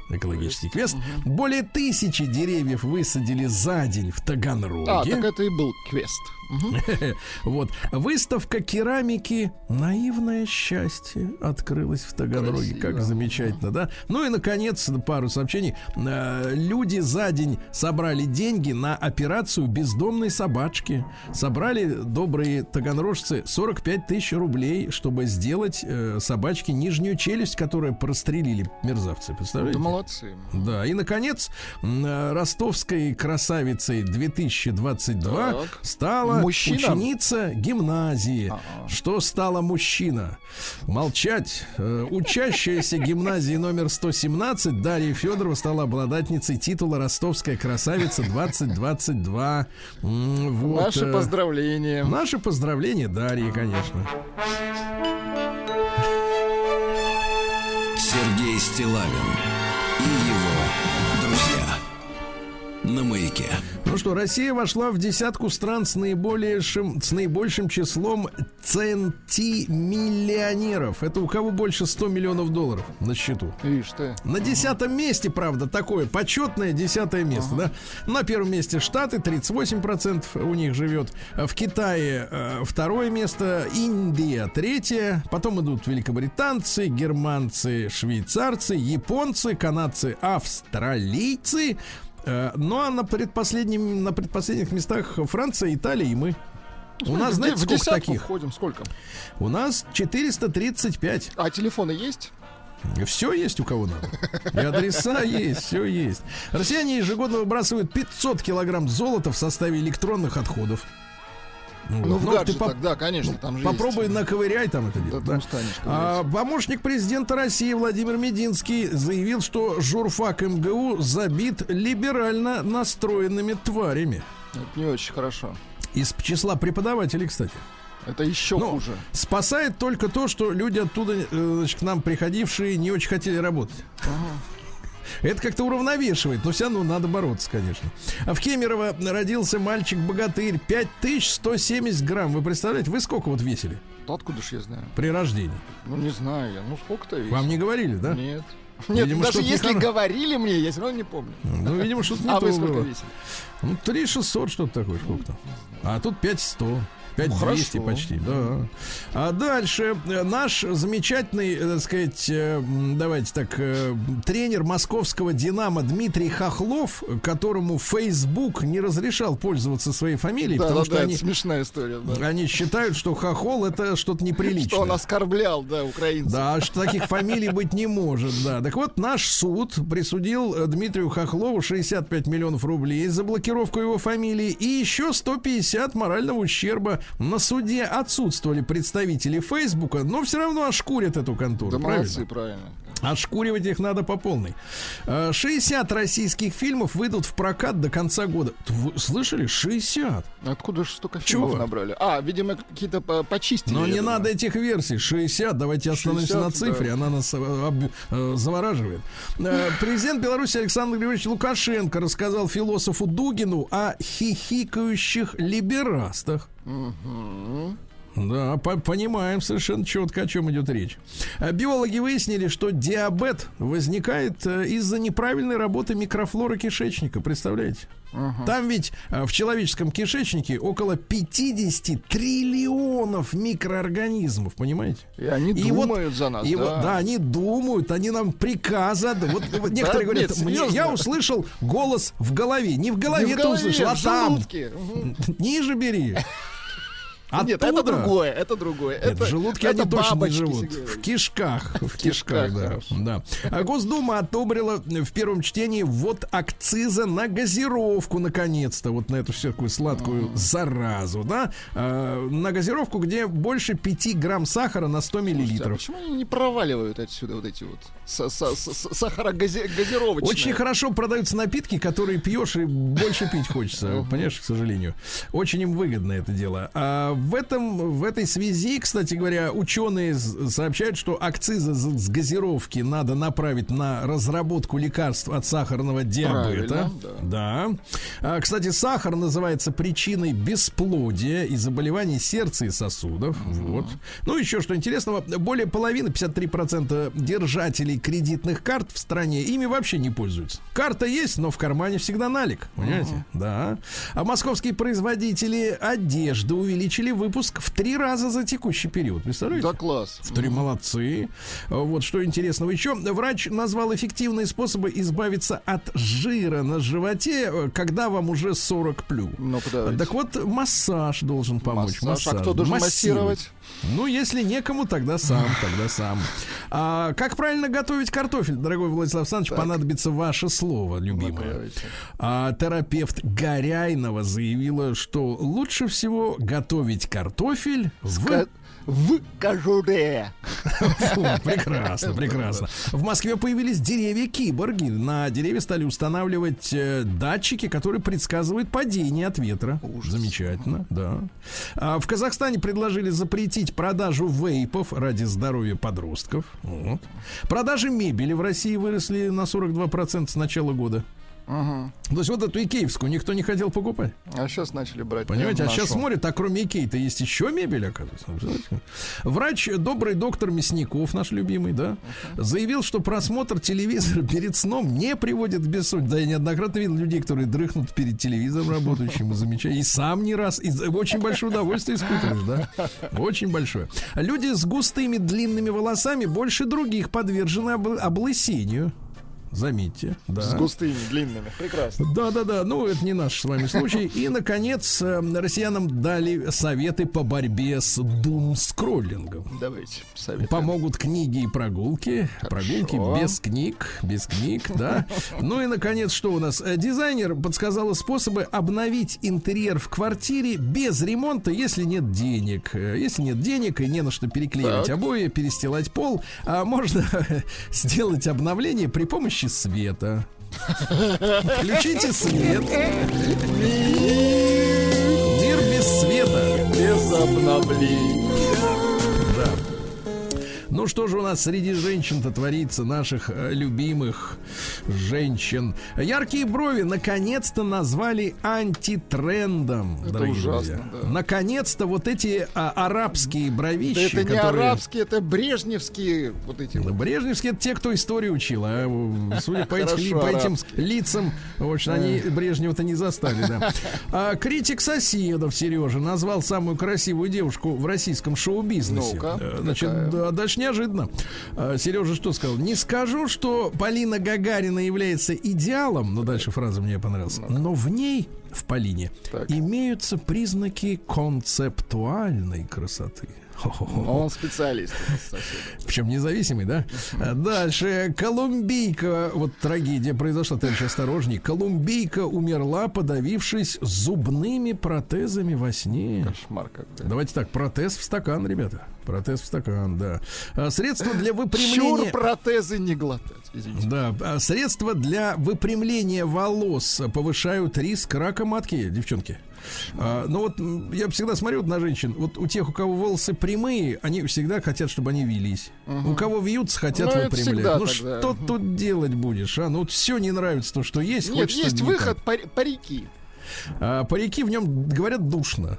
Экологический квест. Более тысячи деревьев высадили за день в Таганроге. А, так это и был квест. Вот. Выставка керамики «Наивное счастье» открылась в Таганроге. Как замечательно, да? Ну и, наконец, пару сообщений. Э, Люди за день собрали деньги на операцию бездомной собачки. Собрали добрые таганрожцы 45 тысяч рублей, чтобы сделать э, собачке нижнюю челюсть, которую прострелили мерзавцы. Представляете? Да молодцы. Да, и, наконец, э, ростовской красавицей 2022 Так. Стала Мужчина? ученица гимназии. А-а. Что стала мужчина? Молчать. Э, Учащаяся гимназии номер 117 Дарья Федорова стала обладательницей титула «Ростовская красавица 2022». М, Вот, Наши э, поздравления. Наши поздравления Дарье, конечно. Сергей Стилавин и его. На маяке. Ну что, Россия вошла в десятку стран с, наибольшим, с наибольшим числом центимиллионеров. Это у кого больше 100 миллионов долларов на счету? Ишь ты. На десятом месте, правда, такое почетное десятое место, да? На первом месте Штаты, 38% у них живет. В Китае э, второе место, Индия третье. Потом идут великобританцы, германцы, швейцарцы, японцы, канадцы, австралийцы. Э, Ну а на, предпоследнем, на предпоследних местах Франция, Италия и мы. У нас, знаете, сколько таких? входим сколько? У нас 435. А телефоны есть? Все есть у кого надо. И адреса есть, все есть. Россияне ежегодно выбрасывают 500 килограмм золота в составе электронных отходов. Вот. Ну, в гаджетах, поп- да, конечно, там же Попробуй есть. наковыряй там это Да, дело. ты да. устанешь, А, помощник президента России Владимир Мединский заявил, что журфак МГУ забит либерально настроенными тварями. Это не очень хорошо. Из числа преподавателей, кстати. Это еще Ну, хуже. Спасает только то, что люди оттуда, э, значит, к нам приходившие, не очень хотели работать. Это как-то уравновешивает, но все равно надо бороться, конечно. А в Кемерово родился мальчик-богатырь 5170 грамм. Вы представляете, вы сколько вот весили Да откуда ж я знаю? при рождении? Ну, не знаю я. Ну, сколько-то весит. Вам не говорили, да? Нет. Нет, Видимо, даже если нехоро- говорили мне, я все равно не помню. Ну, видимо, что-то не а то вы сколько было. весили? Ну, 3600 что-то такое, сколько-то. А тут 5100. 5200 Ну, почти, да. А дальше э, наш замечательный, э, так сказать, э, давайте так, тренер московского «Динамо» Дмитрий Хохлов, которому Facebook не разрешал пользоваться своей фамилией, Да, потому да, что да, они, смешная история. Да. они считают, что хохол это что-то неприличное. Что он оскорблял, да, украинцев. Да, что таких фамилий быть не может, да. Так вот, наш суд присудил Дмитрию Хохлову 65 миллионов рублей за блокировку его фамилии и еще 150 морального ущерба. На суде отсутствовали представители Фейсбука, но все равно ошкурят эту контору, Да правильно? молодцы, правильно. Ошкуривать их надо по полной. Э, 60 российских фильмов выйдут в прокат до конца года. Вы слышали? 60. Откуда же столько Чего? фильмов набрали? А, видимо, какие-то по- почистили. Но не думаю. надо этих версий. 60. Давайте остановимся 60, на цифре. да. Она нас э, об- э, завораживает. Э, Президент Беларуси Александр Григорьевич Лукашенко рассказал философу Дугину о хихикающих либерастах. Да, по- понимаем совершенно четко, о чем идет речь. А Биологи выяснили, что диабет возникает э, из-за неправильной работы микрофлоры кишечника. Представляете? Там ведь э, в человеческом кишечнике около 50 триллионов микроорганизмов, понимаете? И они И вот- думают за нас, и да. вот, да, они думают, они нам приказы. Вот, вот некоторые говорят, мне, я услышал голос в голове. Не в голове ты услышал, а там. Ниже бери. Нет, это другое, это другое. Нет, это, в желудке это они точно не живут. В кишках. В кишках, да. да. А Госдума одобрила в первом чтении ввод акциза на газировку, наконец-то, вот на эту всякую сладкую заразу, да? А, на газировку, где больше 5 грамм сахара на 100 Слушайте, а миллилитров. почему они не проваливают отсюда вот эти вот са- са- са- сахарогазировочные? Очень хорошо продаются напитки, которые пьешь и больше пить хочется. Понимаешь, к сожалению. Очень им выгодно это дело. А в этом, в этой связи, кстати говоря, ученые сообщают, что акцизы с газировки надо направить на разработку лекарств от сахарного диабета. Правильно, Да. А, кстати, сахар называется причиной бесплодия и заболеваний сердца и сосудов. Вот. Ну, еще что интересного, более половины, 53% держателей кредитных карт в стране ими вообще не пользуются. Карта есть, но в кармане всегда налик. Понимаете? Да. А московские производители одежды увеличили выпуск в три раза за текущий период. Представляете? Да класс. В три молодцы. Вот что интересного еще. Врач назвал эффективные способы избавиться от жира на животе, э, когда вам уже 40 плюс. Ну, подавайте. Так вот, массаж должен помочь. Массаж. А кто должен Массировать. массировать? Ну, если некому, тогда сам, тогда сам. А, как правильно готовить картофель, дорогой Владислав Александрович, понадобится ваше слово, любимое. А терапевт Горяйнова заявила, что лучше всего готовить картофель в... В кожуре. Фу, прекрасно, прекрасно. В Москве появились деревья-киборги. На деревья стали устанавливать э, датчики, которые предсказывают падение от ветра. Замечательно, да. А в Казахстане предложили запретить продажу вейпов ради здоровья подростков. Вот. Продажи мебели в России выросли на 42% с начала года. Мгм. То есть вот эту икеевскую никто не хотел покупать. А сейчас начали брать. Понимаете, а сейчас смотрят, а кроме Икеи-то есть еще мебель, оказывается. Врач, добрый доктор Мясников, наш любимый, да, заявил, что просмотр телевизора перед сном не приводит к бессоннице. Да, я неоднократно видел людей, которые дрыхнут перед телевизором работающим, и замечаю. И сам не раз, и очень большое удовольствие испытываешь, да? Очень большое. Люди с густыми длинными волосами больше других подвержены обл- облысению. Заметьте, да. С густыми, длинными. Прекрасно. Да, да, да. Ну, это не наш с вами случай. И, наконец, э, россиянам дали советы по борьбе с дум-скроллингом. Давайте, советуем. Помогут книги и прогулки. Прогулки без книг. Без книг, да. Ну и, наконец, что у нас? Э, Дизайнер подсказала способы обновить интерьер в квартире без ремонта, если нет денег. Э, Если нет денег и не на что переклеивать Так. обои, перестилать пол, а можно сделать обновление при помощи света. Включите свет. Мир без света. Без обновлений. Да. Ну что же у нас среди женщин-то творится, наших э, любимых женщин? Яркие брови наконец-то назвали антитрендом, Это дорогие ужасно, друзья. да. Наконец-то вот эти а, арабские Да бровищи, это не которые... арабские, это брежневские вот эти. Да. Брежневские это те, кто историю учил, а судя по, Хорошо, по этим лицам, в общем, они Брежнева-то не застали, да. А, критик соседов Сережа назвал самую красивую девушку в российском шоу-бизнесе. Ну-ка, Э, Значит, какая? Неожиданно. А, Сережа что сказал? Не скажу, что Полина Гагарина является идеалом, но дальше фраза мне понравилась, но в ней в Полине. Так. Имеются признаки концептуальной красоты. Он специалист. Причем независимый, да? Дальше. Колумбийка. Вот трагедия произошла, товарищ осторожней. Колумбийка умерла, подавившись зубными протезами во сне. Кошмар какой. Давайте так, протез в стакан, ребята. Протез в стакан, да. А, Средства для Чур выпрямления... протезы не глотать. Извините. Да, а средства для выпрямления волос повышают риск рака матки, девчонки. А, ну вот я всегда смотрю на женщин. Вот у тех, у кого волосы прямые, они всегда хотят, чтобы они вились. У кого вьются, хотят Ну, выпрямлять. Ну так, что да. тут делать будешь, а? Ну вот все не нравится то, что есть. Нет, есть выход, парики. А, парики в нем говорят душно.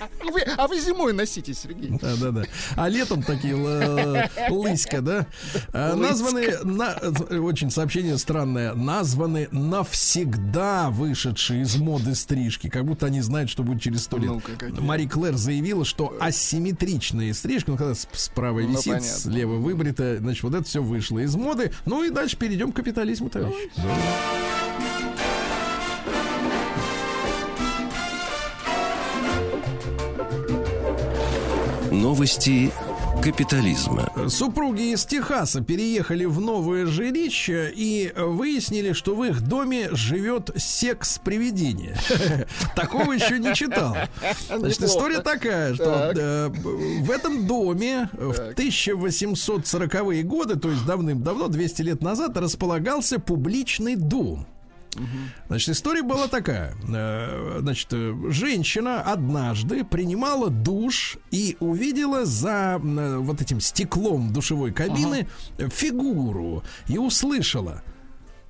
А вы, а вы зимой носите, Сергей. Да, да, да. А летом такие л- лыська, да? А, Названы, на- очень сообщение странное, названы навсегда вышедшие из моды стрижки, как будто они знают, что будет через сто лет. Какие. Мари Клэр заявила, что асимметричные стрижки, ну, когда справа Ну, висит, понятно. слева выбрито, значит, вот это все вышло из моды. Ну и дальше перейдем к капитализму, товарищи. Да. Новости капитализма. Супруги из Техаса переехали в новое жилище и выяснили, что в их доме живет секс-привидение. Такого еще не читал. Значит, история такая, что в этом доме в 1840-е годы, то есть давным-давно, 200 лет назад, располагался публичный дом. Значит, история была такая. Э, Значит, женщина однажды принимала душ и увидела за э, вот этим стеклом душевой кабины э, фигуру и услышала.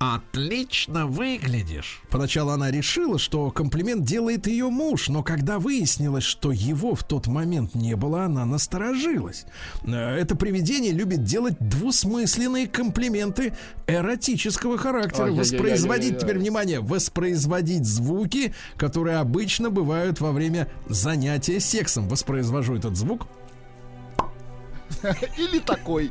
Отлично выглядишь. Поначалу она решила, что комплимент делает ее муж, но когда выяснилось, что его в тот момент не было, она насторожилась. Это привидение любит делать двусмысленные комплименты эротического характера. Воспроизводить, теперь внимание, воспроизводить звуки, которые обычно бывают во время занятия сексом. Воспроизвожу этот звук. Или такой.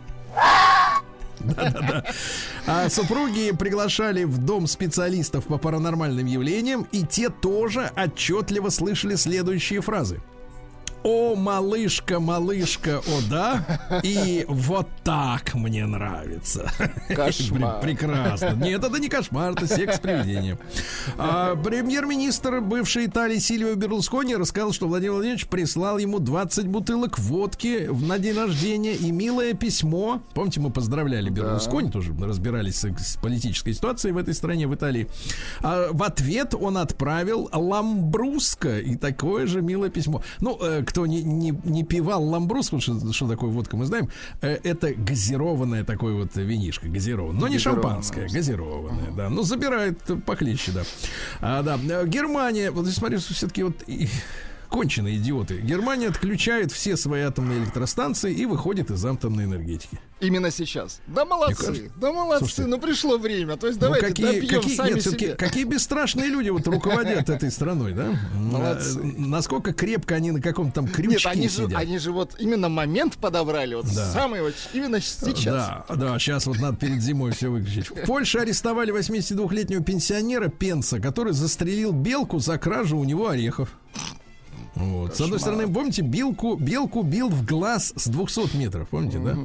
А супруги приглашали в дом специалистов по паранормальным явлениям, и те тоже отчетливо слышали следующие фразы. О, малышка, малышка, о да, и вот так мне нравится. Кошмар. Пре- Прекрасно. Нет, это не кошмар, это секс привидение. А, премьер-министр бывшей Италии Сильвио Берлускони рассказал, что Владимир Владимирович прислал ему 20 бутылок водки в- на день рождения и милое письмо. Помните, мы поздравляли Берлускони, тоже разбирались с, с политической ситуацией в этой стране, в Италии. А в ответ он отправил ламбруско и такое же милое письмо. Ну, э, кто не, не, не пивал ламбруску, что, что такое водка, мы знаем, э, это газированное такое вот винишко, газированное. Но не шампанское, газированное, да. Ну, забирает похлеще, да. А, да. э, Германия, вот смотри, все-таки вот и- конченые идиоты. Германия отключает все свои атомные электростанции и выходит из атомной энергетики. Именно сейчас. Да молодцы, кажется- да молодцы, Слушайте, ну пришло время. То есть Ну, давайте какие, добьем какие, сами нет, себе. какие бесстрашные люди вот руководят этой страной, да? Молодцы. Э, Насколько крепко они на каком-то там Нет, крючке они же, сидят. они же вот именно момент подобрали, вот Да. самый вот именно сейчас. Да, да, сейчас вот надо перед зимой все выключить. В Польше арестовали 82-летнего пенсионера Пенса, который застрелил белку за кражу у него орехов. Вот. С одной стороны, помните, белку, белку бил в глаз с 200 метров, помните, да?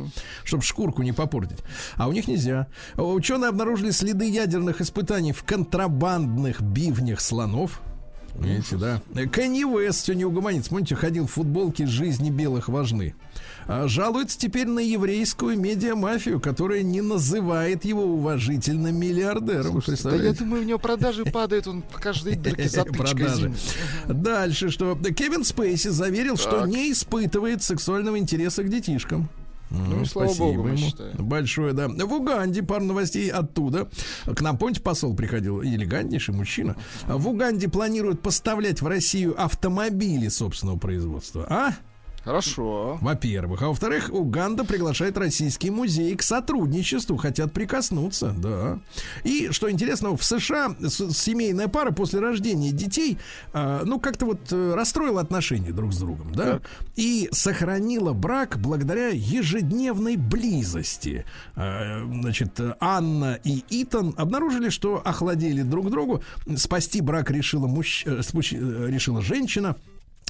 Чтобы шкурку не попортить. А у них нельзя. Ученые обнаружили следы ядерных испытаний в контрабандных бивнях слонов. Видите, да? Кенни Уэст все не угомонится. Помните, ходил в футболке «Жизни белых важны». А жалуется теперь на еврейскую медиамафию, которая не называет его уважительным миллиардером. Вы Да я думаю, у него продажи падают, он по каждой дырке затычкой. Дальше что? Кевин Спейси заверил, что Так. не испытывает сексуального интереса к детишкам. Ну, и слава спасибо богу, ему. Большое, да. В Уганде пару новостей оттуда. К нам, помните, посол приходил, элегантнейший мужчина. В Уганде планируют поставлять в Россию автомобили собственного производства. А? Хорошо. Во-первых. А во-вторых, Уганда приглашает российские музеи к сотрудничеству. Хотят прикоснуться, да. И, что интересно, в США семейная пара после рождения детей, э, ну, как-то вот э, расстроила отношения друг с другом, да. И сохранила брак благодаря ежедневной близости. Э, значит, Анна и Итан обнаружили, что охладели друг другу. Спасти брак решила, мужч... э, э, решила женщина.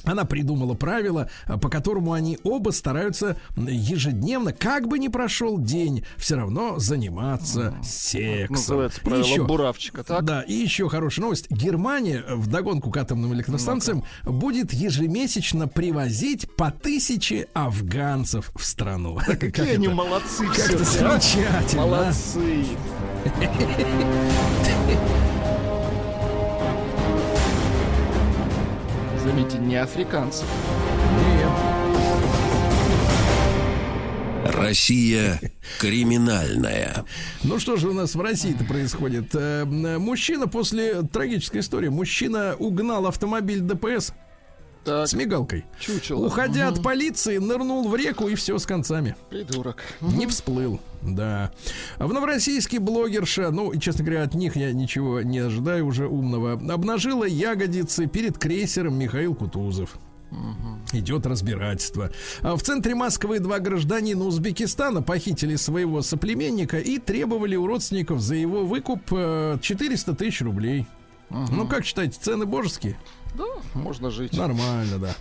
Она придумала правило, э, по которому они оба стараются ежедневно, как бы ни прошел день, все равно заниматься сексом. Называется И правило еще- буравчика, так? Да, и еще хорошая новость. Германия в догонку к атомным электростанциям будет ежемесячно привозить по тысяче афганцев в страну. Как Какие они это? молодцы Как это все. а? замечательно. а? Молодцы. Заметьте, не африканцы. Россия криминальная. Ну что же у нас в России-то происходит? Э, Мужчина после трагической истории, мужчина угнал автомобиль ДПС Так, с мигалкой. чучело. Уходя от полиции, нырнул в реку и все с концами. Придурок. Не всплыл, да. В Новороссийске блогерша, ну, и, честно говоря, от них я ничего не ожидаю уже умного, обнажила ягодицы перед крейсером Михаил Кутузов. Идет разбирательство. А В центре Москвы два гражданина Узбекистана похитили своего соплеменника и требовали у родственников за его выкуп э, 400 тысяч рублей. Ну, как считаете, цены божеские? Да, можно жить. Нормально, да.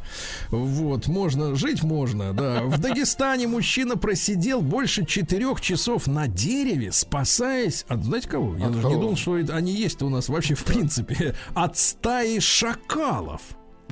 Вот, можно, жить можно, да. В Дагестане мужчина просидел больше четырех часов на дереве, спасаясь от, знаете кого? Я От даже не кого? думал, что это- они есть у нас вообще в принципе. От стаи шакалов.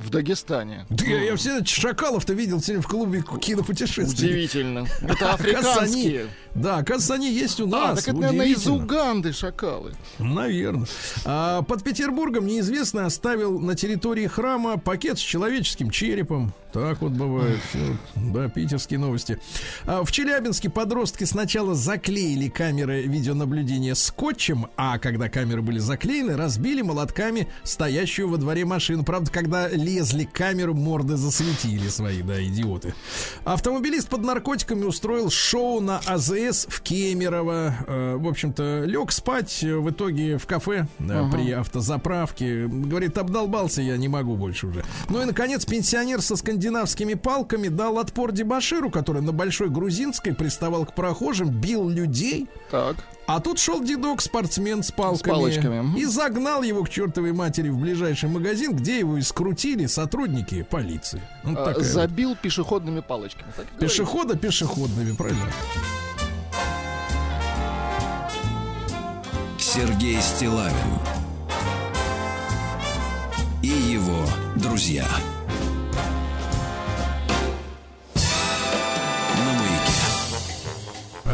В Дагестане. Да я, я все шакалов-то видел сегодня в клубе кинопутешествий. Удивительно. Это африканские. Да, оказывается, они есть у А, нас. так это, наверное, из. Уганды шакалы. Наверное. А, под Петербургом неизвестный оставил на территории храма пакет с человеческим черепом. Так вот бывает. Всё. Да, питерские новости. А, в Челябинске подростки сначала заклеили камеры видеонаблюдения скотчем, а когда камеры были заклеены, разбили молотками стоящую во дворе машину. Правда, когда лезли к камеру, морды засветили свои, да, идиоты. Автомобилист под наркотиками устроил шоу на АЗС в Кемерово. Э, в общем-то, лег спать э, в итоге в кафе да, при автозаправке. Говорит, обдолбался я, не могу больше уже. Ну и, наконец, пенсионер со скандинавскими палками дал отпор дебаширу, который на Большой Грузинской приставал к прохожим, бил людей. Так. А тут шел дедок, спортсмен с палками, палочками, мгм. и загнал его к чертовой матери в ближайший магазин, где его и скрутили сотрудники полиции. Вот А, вот. Забил пешеходными палочками. Так. Пешехода пешеходными, правильно? Сергей Стилавин и его друзья.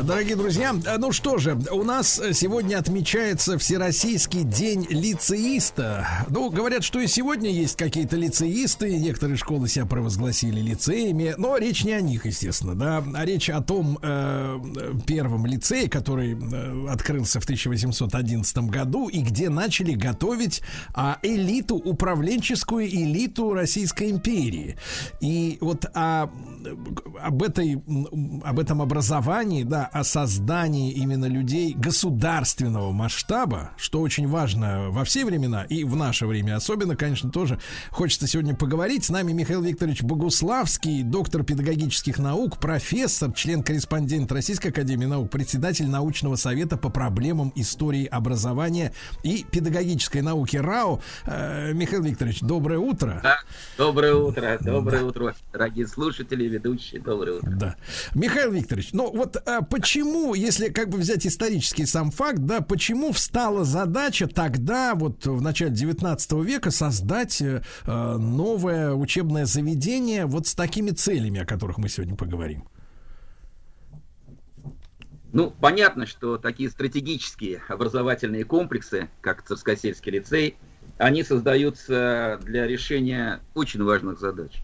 Дорогие друзья, э, ну что же, у нас э, сегодня отмечается Всероссийский день лицеиста. Ну, говорят, что и сегодня есть какие-то лицеисты, некоторые школы себя провозгласили лицеями, но речь не о них, естественно, да, а речь о том э, э, первом лицее, который э, открылся в 1811 году и где начали готовить а, элиту, управленческую элиту Российской империи. И вот о, об, этой, об этом образовании, да, о создании именно людей государственного масштаба, что очень важно во все времена и в наше время особенно, конечно, тоже хочется сегодня поговорить. С нами Михаил Викторович Богуславский, доктор педагогических наук, профессор, член-корреспондент Российской Академии Наук, председатель научного совета по проблемам истории образования и педагогической науки РАО. Э, Михаил Викторович, доброе утро. Да. Доброе утро, доброе утро, дорогие слушатели, ведущие, доброе утро. Да. Михаил Викторович, ну вот а, почему, если как бы взять исторический сам факт, да, почему встала задача тогда, вот в начале 19 века, создать э, э, новое учебное заведение вот с такими целями, о которых мы сегодня поговорим? Ну, понятно, что такие стратегические образовательные комплексы, как Царскосельский лицей, они создаются для решения очень важных задач.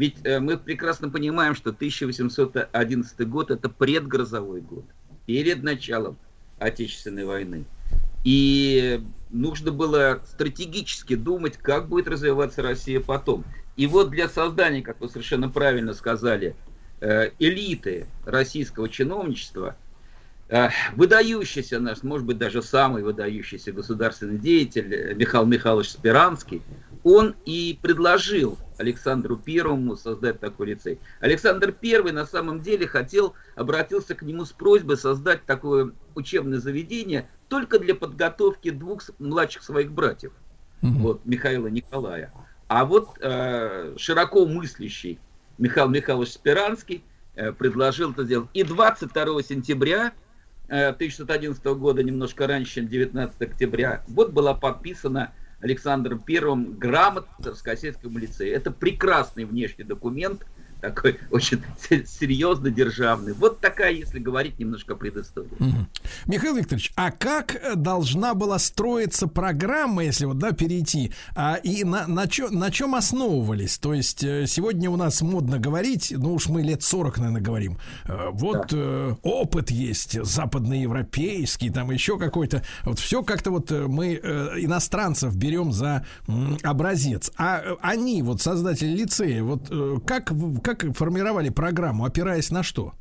Ведь э, мы прекрасно понимаем, что 1811 год это предгрозовой год, перед началом Отечественной войны. И нужно было стратегически думать, как будет развиваться Россия потом. И вот для создания, как вы совершенно правильно сказали, э, элиты российского чиновничества, выдающийся наш, может быть, даже самый выдающийся государственный деятель э, Михаил Михайлович Спиранский, он и предложил Александру Первому создать такой лицей. Александр Первый на самом деле хотел, обратился к нему с просьбой создать такое учебное заведение только для подготовки двух младших своих братьев, вот, Михаила и Николая. А вот э, широко мыслящий Михаил Михайлович Спиранский э, предложил это сделать. И 22 сентября э, 1611 года, немножко раньше, чем 19 октября, вот была подписана Александром Первым грамота Царскосельскому лицею. Это прекрасный внешний документ, такой очень се- серьезно державный. Вот такая, если говорить немножко о предыстории. Мгм. Михаил Викторович, а как должна была строиться программа, если вот, да, перейти, а, и на, на, чё- на чем основывались? То есть э, сегодня у нас модно говорить, ну уж мы лет 40, наверное, говорим, э, вот э, опыт есть западноевропейский, там еще какой-то, вот все как-то вот э, мы э, иностранцев берем за м, образец. А они, вот создатели лицея, вот э, как, в- как формировали программу, опираясь на что?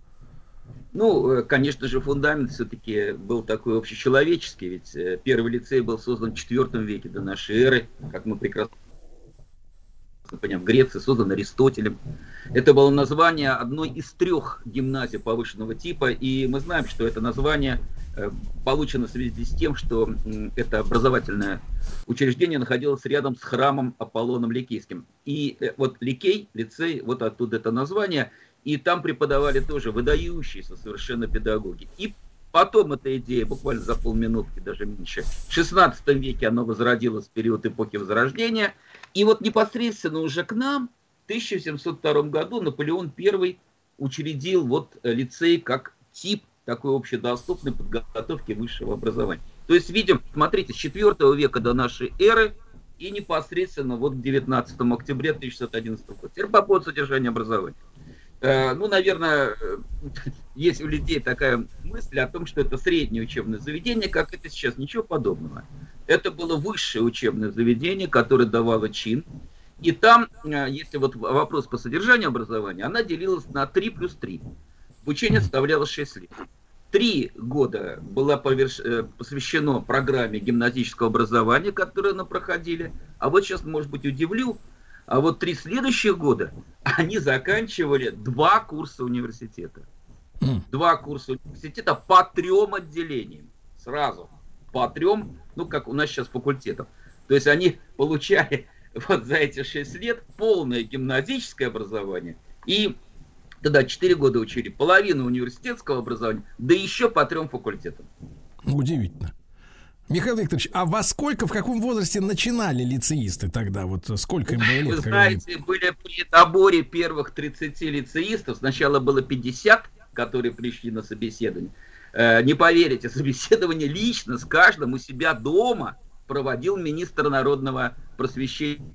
Ну, э, конечно же, фундамент все-таки был такой общечеловеческий, ведь э, первый лицей был создан в IV веке до нашей эры, как мы прекрасно понимаем, в Греции создан Аристотелем. Это было название одной из трех гимназий повышенного типа, и мы знаем, что это название получено в связи с тем, что это образовательное учреждение находилось рядом с храмом Аполлоном Ликейским. И э, вот Ликей, лицей, вот оттуда это название, и там преподавали тоже выдающиеся совершенно педагоги. И потом эта идея, буквально за полминутки, даже меньше, в 16 веке она возродилась в период эпохи Возрождения. И вот непосредственно уже к нам в 1702 году Наполеон I учредил вот э, лицей как тип такой общедоступной подготовки высшего образования. То есть видим, смотрите, с 4 века до нашей эры и непосредственно вот к 19 октября 1611 года. Теперь по поводу содержания образования. Э, Ну, наверное, э, есть у людей такая мысль о том, что это среднее учебное заведение, как это сейчас, ничего подобного. Это было высшее учебное заведение, которое давало чин. И там, э, если вот вопрос по содержанию образования, она делилась на 3 плюс 3. Обучение составляло 6 лет. Три года было поверш- э, посвящено программе гимназического образования, которую мы проходили. А вот сейчас, может быть, удивлю, а вот три следующих года они заканчивали два курса университета. Два курса университета по трем отделениям. Сразу. По трем, ну, как у нас сейчас факультетов. То есть они получали вот за эти шесть лет полное гимназическое образование и тогда 4 года учили половину университетского образования, да еще по трем факультетам. Удивительно. Михаил Викторович, а во сколько, в каком возрасте начинали лицеисты тогда? Вот сколько им было лет? Вы знаете, были при наборе первых 30 лицеистов, сначала было 50, которые пришли на собеседование. Э, Не поверите, собеседование лично с каждым у себя дома проводил министр народного просвещения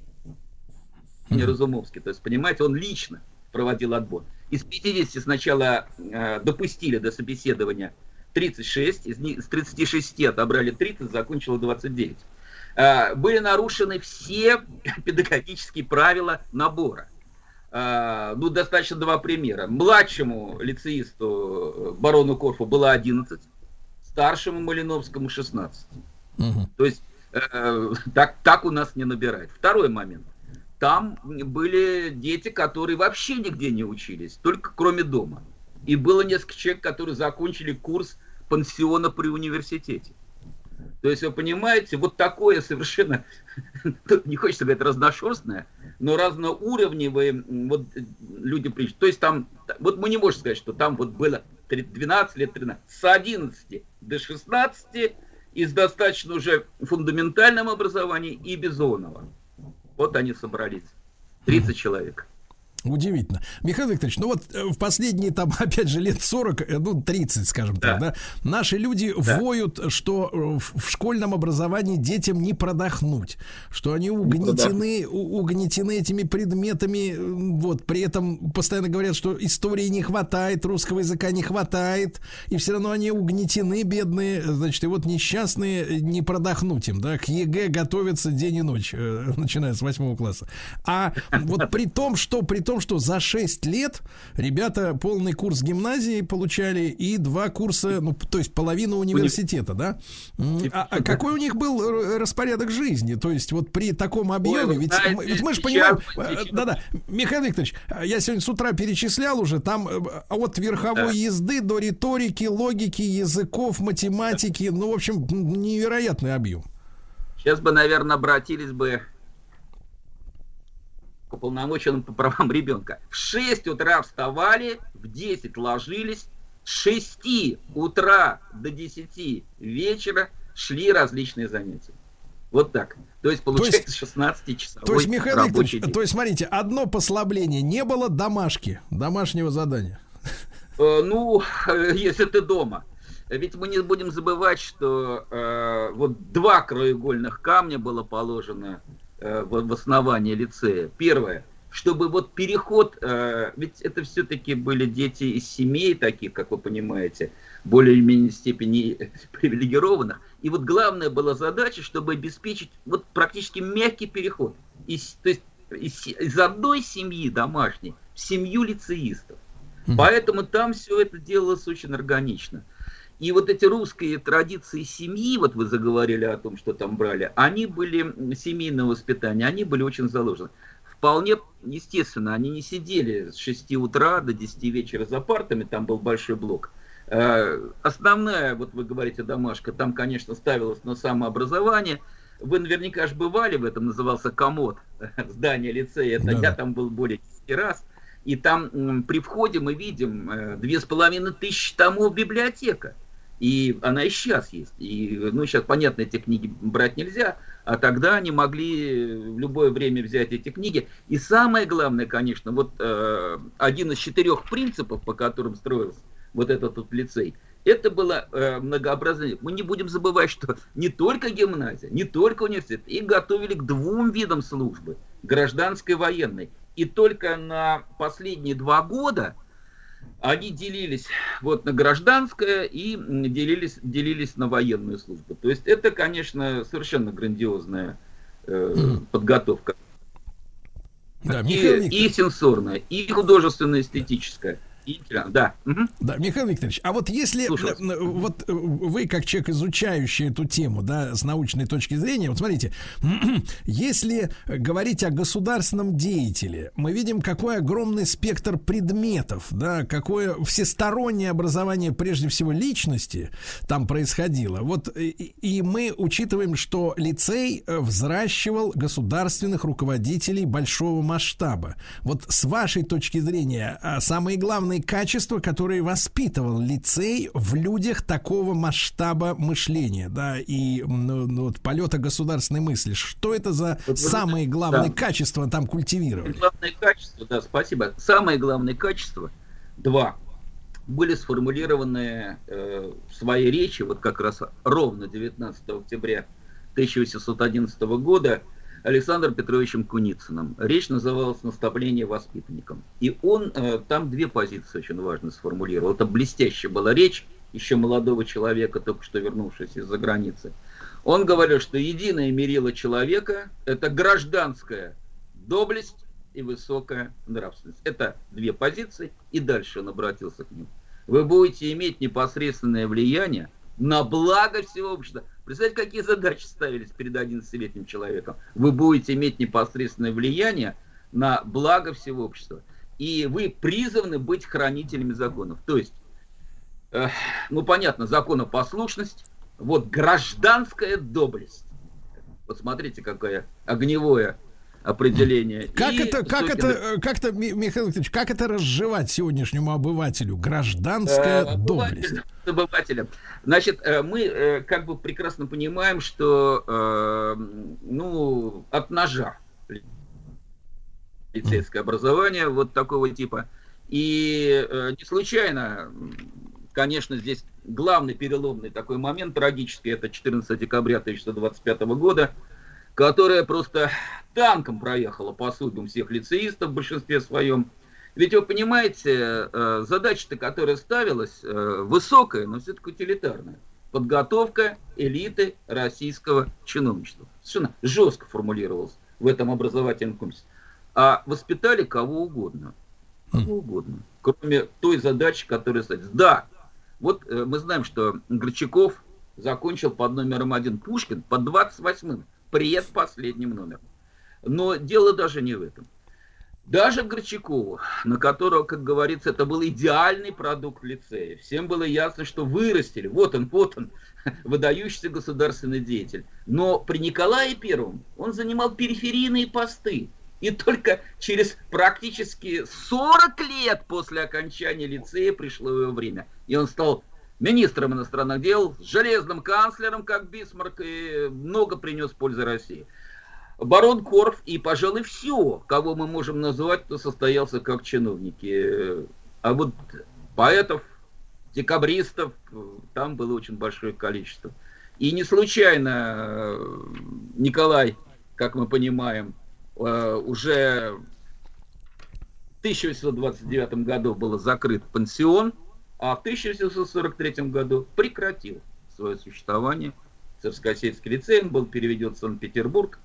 Разумовский. То есть, понимаете, он лично проводил отбор. Из 50 сначала э, допустили до собеседования 36, из них, с 36 отобрали 30, закончило 29. Э, были нарушены все педагогические правила набора. Э, ну, достаточно два примера. Младшему лицеисту э, барону Корфу было 11, старшему Малиновскому 16. Мгм. То есть э, так, так у нас не набирает. Второй момент. Там были дети, которые вообще нигде не учились, только кроме дома. И было несколько человек, которые закончили курс пансиона при университете. То есть, вы понимаете, вот такое совершенно, не хочется говорить разношерстное, но разноуровневые вот, э, люди пришли. То есть там, вот мы не можем сказать, что там вот было три- 12 лет, 13, с 11 до 16 и с достаточно уже фундаментальным образованием и безонного. Вот они собрались. 30 человек. Удивительно. Михаил Викторович, ну вот э, в последние там, опять же, лет 40, э, ну 30, скажем так, да, наши люди воют, что э, в школьном образовании детям не продохнуть, что они угнетены, у- угнетены этими предметами, вот, при этом постоянно говорят, что истории не хватает, русского языка не хватает, и все равно они угнетены, бедные, значит, и вот несчастные, не продохнуть им, да, к ЕГЭ готовятся день и ночь, начиная с восьмого класса. А вот при том, что при том, что за 6 лет ребята полный курс гимназии получали и два курса, ну, то есть половину университета, да? А, а какой у них был р- распорядок жизни? То есть вот при таком объеме, ведь, знаете, ведь мы же понимаем, э, да-да, Михаил Викторович, э, я сегодня с утра перечислял уже, там э, от верховой Да. езды до риторики, логики, языков, математики, ну, в общем, невероятный объем. Сейчас бы, наверное, обратились бы уполномоченным по правам ребенка. В 6 утра вставали, в 10 ложились, с 6 утра до 10 вечера шли различные занятия. Вот так. То есть получается 16 часовой То есть, Михаил рабочий день. то есть, смотрите, одно послабление, не было домашки, домашнего задания. Э, Ну, если ты дома. Ведь мы не будем забывать, что э, вот два краеугольных камня было положено в, в основании лицея. Первое, чтобы вот переход, э, ведь это все-таки были дети из семей таких, как вы понимаете, более или менее степени привилегированных. И вот главная была задача, чтобы обеспечить вот практически мягкий переход. Из, то есть из, из одной семьи домашней в семью лицеистов. Поэтому там все это делалось очень органично. И вот эти русские традиции семьи, вот вы заговорили о том, что там брали, они были семейного воспитания, они были очень заложены. Вполне естественно, они не сидели с 6 утра до 10 вечера за партами, там был большой блок. Э, Основная, вот вы говорите, домашка, там, конечно, ставилась на самообразование. Вы наверняка же бывали в этом, назывался комод, здание лицея. Это Да-да. я там был более 10 раз. И там при входе мы видим э, две с половиной тысячи томов библиотека. И она и сейчас есть. И, ну, сейчас, понятно, эти книги брать нельзя, а тогда они могли в любое время взять эти книги. И самое главное, конечно, вот э, один из четырех принципов, по которым строился вот этот вот лицей, это было э, многообразие. Мы не будем забывать, что не только гимназия, не только университет, их готовили к двум видам службы, гражданской и военной. И только на последние два года они делились вот на гражданское и делились, делились на военную службу. То есть это, конечно, совершенно грандиозная э, подготовка. Да, И, Михаил и сенсорная, и художественно-эстетическая. И, да. Да, Михаил Викторович, а вот если Слушаю вас. э, э, вот э, вы как человек, изучающий эту тему, да, с научной точки зрения, вот смотрите, если говорить о государственном деятеле, мы видим, какой огромный спектр предметов, да, какое всестороннее образование, прежде всего, личности там происходило. Вот и, и мы учитываем, что лицей э, взращивал государственных руководителей большого масштаба. Вот с вашей точки зрения, а, самые главные качества, которые воспитывал лицей в людях такого масштаба мышления, да, и ну, ну, вот полета государственной мысли. Что это за Вот самые главные да. качества там культивировали? Главное качество, да, спасибо. Самое главное качество, два, были сформулированы э, в своей речи, вот как раз ровно 19 октября 1811 года Александром Петровичем Куницыным. Речь называлась «Наставление воспитанникам». И он э, там две позиции очень важно сформулировал. Это блестящая была речь еще молодого человека, только что вернувшегося из-за границы. Он говорил, что единое мерило человека – это гражданская доблесть и высокая нравственность. Это две позиции, и дальше он обратился к ним. Вы будете иметь непосредственное влияние на благо всего общества. Представьте, какие задачи ставились перед 11-летним человеком. Вы будете иметь непосредственное влияние на благо всего общества. И вы призваны быть хранителями законов. То есть, э, ну понятно, законопослушность, вот гражданская доблесть. Вот смотрите, какое огневое определение. Как И это, как это, как это, Ми- Михаил Викторович, как это разжевать сегодняшнему обывателю? Гражданская Э, доблесть. обывателям. Значит, э, мы э, как бы прекрасно понимаем, что ну, от ножа лицейское образование вот такого типа. И не случайно, конечно, здесь главный переломный такой момент трагический, это 14 декабря 1925 года, которая просто танком проехала по судьбам всех лицеистов в большинстве своем. Ведь вы понимаете, э, задача-то, которая ставилась, э, высокая, но все-таки утилитарная. Подготовка элиты российского чиновничества. Совершенно жестко формулировалось в этом образовательном комплексе. А воспитали кого угодно. Кого угодно. Кроме той задачи, которая стоит. Да, вот э, мы знаем, что Горчаков закончил под номером один Пушкин под 28-м, предпоследним номером. Но дело даже не в этом. Даже Горчакову, на которого, как говорится, это был идеальный продукт лицея, всем было ясно, что вырастили, вот он, вот он, выдающийся государственный деятель. Но при Николае Первом он занимал периферийные посты. И только через практически 40 лет после окончания лицея пришло его время. И он стал министром иностранных дел, железным канцлером, как Бисмарк, и много принес пользы России. Барон Корф и, пожалуй, все, кого мы можем назвать, кто состоялся как чиновники. А вот поэтов, декабристов, там было очень большое количество. И не случайно э, Николай, как мы понимаем, э, уже в 1829 году был закрыт пансион, а в 1843 году прекратил свое существование. Царскосельский лицей он был переведен в Санкт-Петербург.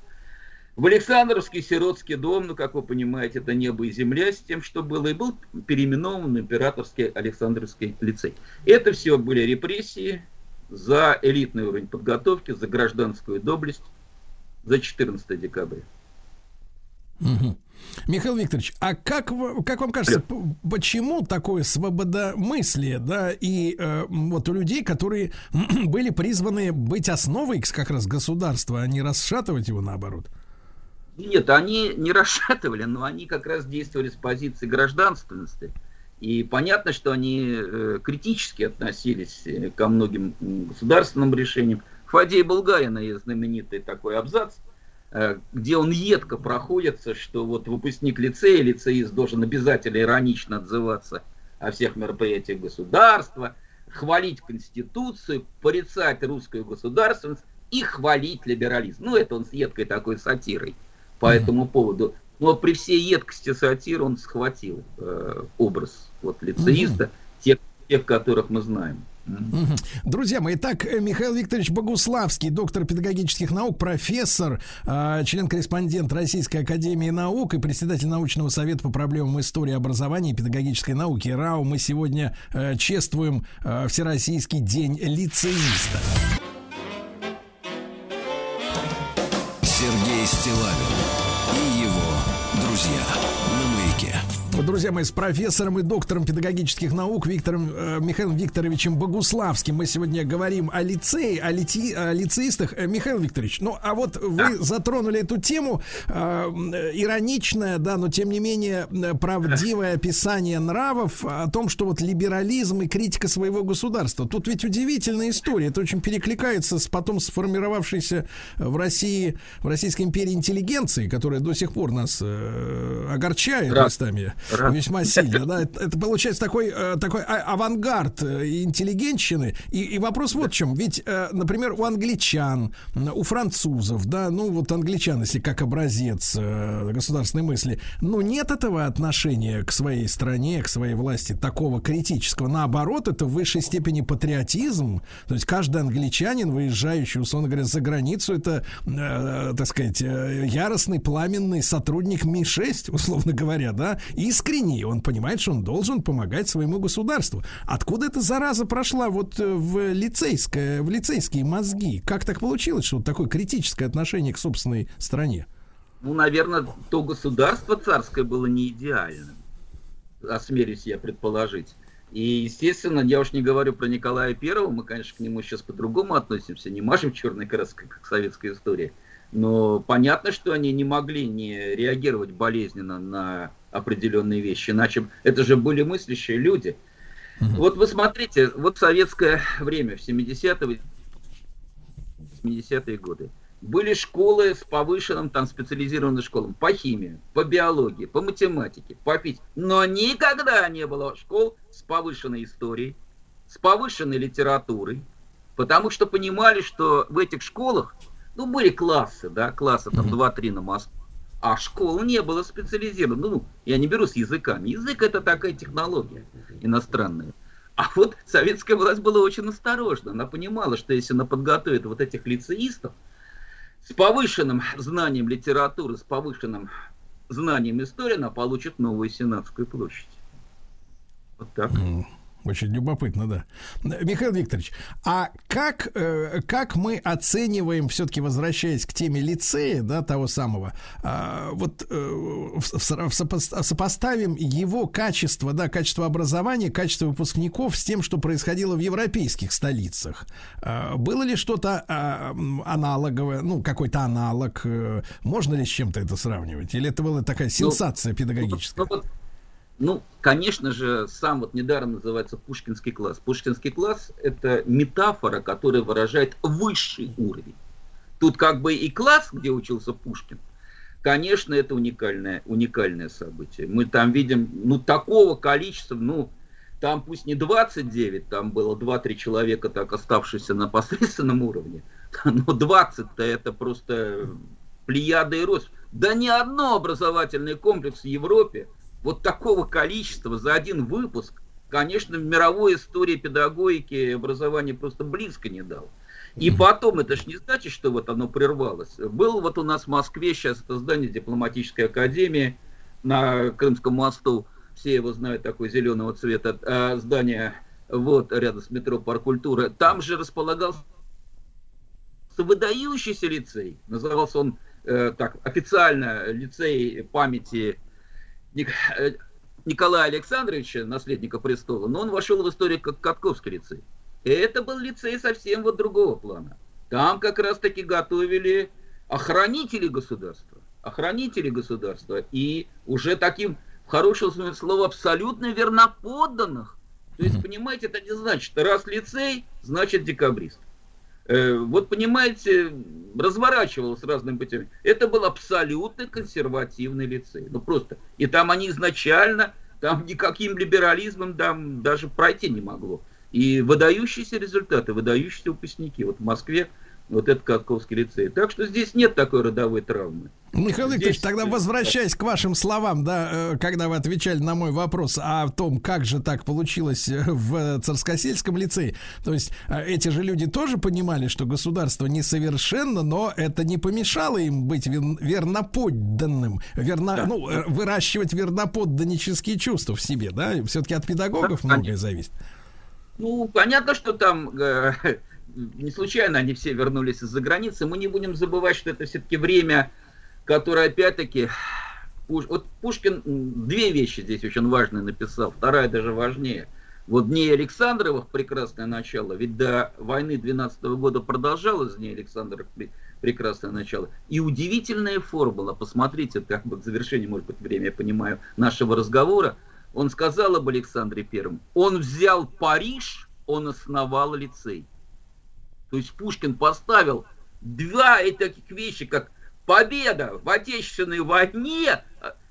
В Александровский сиротский дом, ну, как вы понимаете, это небо и земля с тем, что было, и был переименован в императорский Александровский лицей. Это все были репрессии за элитный уровень подготовки, за гражданскую доблесть, за 14 декабря. Мгм. Михаил Викторович, а как, в- как вам кажется, почему такое свободомыслие, да, и э, вот у людей, которые были призваны быть основой как раз государства, а не расшатывать его наоборот? Нет, они не расшатывали, но они как раз действовали с позиции гражданственности. И понятно, что они э, критически относились э, ко многим государственным решениям. Фадей Булгарина есть знаменитый такой абзац, где он едко проходится, что вот выпускник лицея, лицеист должен обязательно иронично отзываться о всех мероприятиях государства, хвалить Конституцию, порицать русскую государственность и хвалить либерализм. Ну, это он с едкой такой сатирой по этому поводу. Но при всей едкости сатиры он схватил э, образ вот лицеиста, тех, тех, которых мы знаем. Друзья мои, так э, Михаил Викторович Богуславский, доктор педагогических наук, профессор, э, член-корреспондент Российской Академии Наук и председатель научного совета по проблемам истории образования и педагогической науки РАУ. Мы сегодня э, чествуем э, Всероссийский день лицеиста. Друзья мои, с профессором и доктором педагогических наук Виктором э, Михаилом Викторовичем Богуславским мы сегодня говорим о лицее, о, лити- о лицеистах. Э, Михаил Викторович, ну а вот вы затронули эту тему, э, ироничное, да, но тем не менее э, правдивое описание нравов о том, что вот либерализм и критика своего государства. Тут ведь удивительная история. Это очень перекликается с потом сформировавшейся в России, в Российской империи интеллигенции, которая до сих пор нас э, огорчает Рад. местами. Весьма сильно. Да? Это, это получается такой, э, такой а- авангард э, интеллигентщины. И, и вопрос вот в чем. Ведь, э, например, у англичан, у французов, да, ну вот англичан, если как образец э, государственной мысли, ну нет этого отношения к своей стране, к своей власти такого критического. Наоборот, это в высшей степени патриотизм. То есть каждый англичанин, выезжающий, условно говоря, за границу, это, э, так сказать, э, яростный, пламенный сотрудник Ми-6, условно говоря, да, искренний. Он понимает, что он должен помогать своему государству. Откуда эта зараза прошла вот э, в лицейское, в лицейские мозги? Как так получилось, что вот такое критическое отношение к собственной стране? Ну, наверное, то государство царское было не идеальным, осмелюсь я предположить. И, естественно, я уж не говорю про Николая Первого, мы, конечно, к нему сейчас по-другому относимся, не мажем черной краской, как советская история. Но понятно, что они не могли не реагировать болезненно на определенные вещи, иначе это же были мыслящие люди. Вот вы смотрите, вот советское время в 70-е, 70-е годы. Были школы с повышенным, там, специализированным школам по химии, по биологии, по математике, по физике. Но никогда не было школ с повышенной историей, с повышенной литературой, потому что понимали, что в этих школах, ну, были классы, да, классы там 2-3 на Москву, а школ не было специализировано. Ну, я не беру с языками. Язык это такая технология иностранная. А вот советская власть была очень осторожна. Она понимала, что если она подготовит вот этих лицеистов с повышенным знанием литературы, с повышенным знанием истории, она получит новую Сенатскую площадь. Вот так. М, Очень любопытно, да. Михаил Викторович, а как, э, как мы оцениваем, все-таки возвращаясь к теме лицея, да, того самого, а, вот э, в- в сопос- сопоставим его качество, да, качество образования, качество выпускников с тем, что происходило в европейских столицах. А, было ли что-то м, аналоговое, ну, какой-то аналог? э, можно ли с чем-то это сравнивать? Или это была такая сенсация педагогическая? Ну, ну, конечно же, сам вот недаром называется Пушкинский класс. Пушкинский класс – это метафора, которая выражает высший уровень. Тут как бы и класс, где учился Пушкин, конечно, это уникальное, уникальное событие. Мы там видим, ну, такого количества, ну, там пусть не 29, там было 2-3 человека, так оставшиеся на посредственном уровне, но 20-то это просто плеяда и рост. Да ни одно образовательный комплекс в Европе вот такого количества за один выпуск, конечно, в мировой истории педагогики и образования просто близко не дал. И потом, это ж не значит, что вот оно прервалось. Был вот у нас в Москве сейчас это здание дипломатической академии на Крымском мосту, все его знают, такой зеленого цвета, а, здание вот рядом с метро Парк культуры. Там же располагался выдающийся лицей. Назывался он э, так официально лицей памяти Ник- э, Николая Александровича, наследника престола, но он вошел в историю как Катковский лицей. И это был лицей совсем вот другого плана. Там как раз-таки готовили охранителей государства. Охранителей государства. И уже таким, в хорошем смысле слова, абсолютно верноподданных. То есть, понимаете, это не значит, раз лицей, значит декабрист. Э, Вот понимаете, разворачивалось разным путем. Это был абсолютно консервативный лицей. Ну просто. И там они изначально, там никаким либерализмом там даже пройти не могло. И выдающиеся результаты, выдающиеся выпускники. Вот в Москве вот этот Катковский лицей. Так что здесь нет такой родовой травмы. Михаил Викторович, Здесь- тогда возвращаясь к вашим словам, да, э, когда вы отвечали на мой вопрос о том, как же так получилось э, в Царскосельском лицее, то есть э, эти же люди тоже понимали, что государство несовершенно, но это не помешало им быть вер- верноподданным, верно, Да. ну, выращивать верноподданнические чувства в себе, да, все-таки от педагогов Да, многое зависит. Ну, понятно, что там э, не случайно они все вернулись из-за границы. Мы не будем забывать, что это все-таки время, которое опять-таки... Пуш- Вот Пушкин две вещи здесь очень важные написал, вторая даже важнее. Вот Дней Александровых прекрасное начало, ведь до войны 12 года продолжалось Дней Александровых пре- прекрасное начало. И удивительная формула, посмотрите, как бы к завершению, может быть, время, я понимаю, нашего разговора, он сказал об Александре Первом. Он взял Париж, он основал лицей. То есть Пушкин поставил два таких вещи, как победа в Отечественной войне,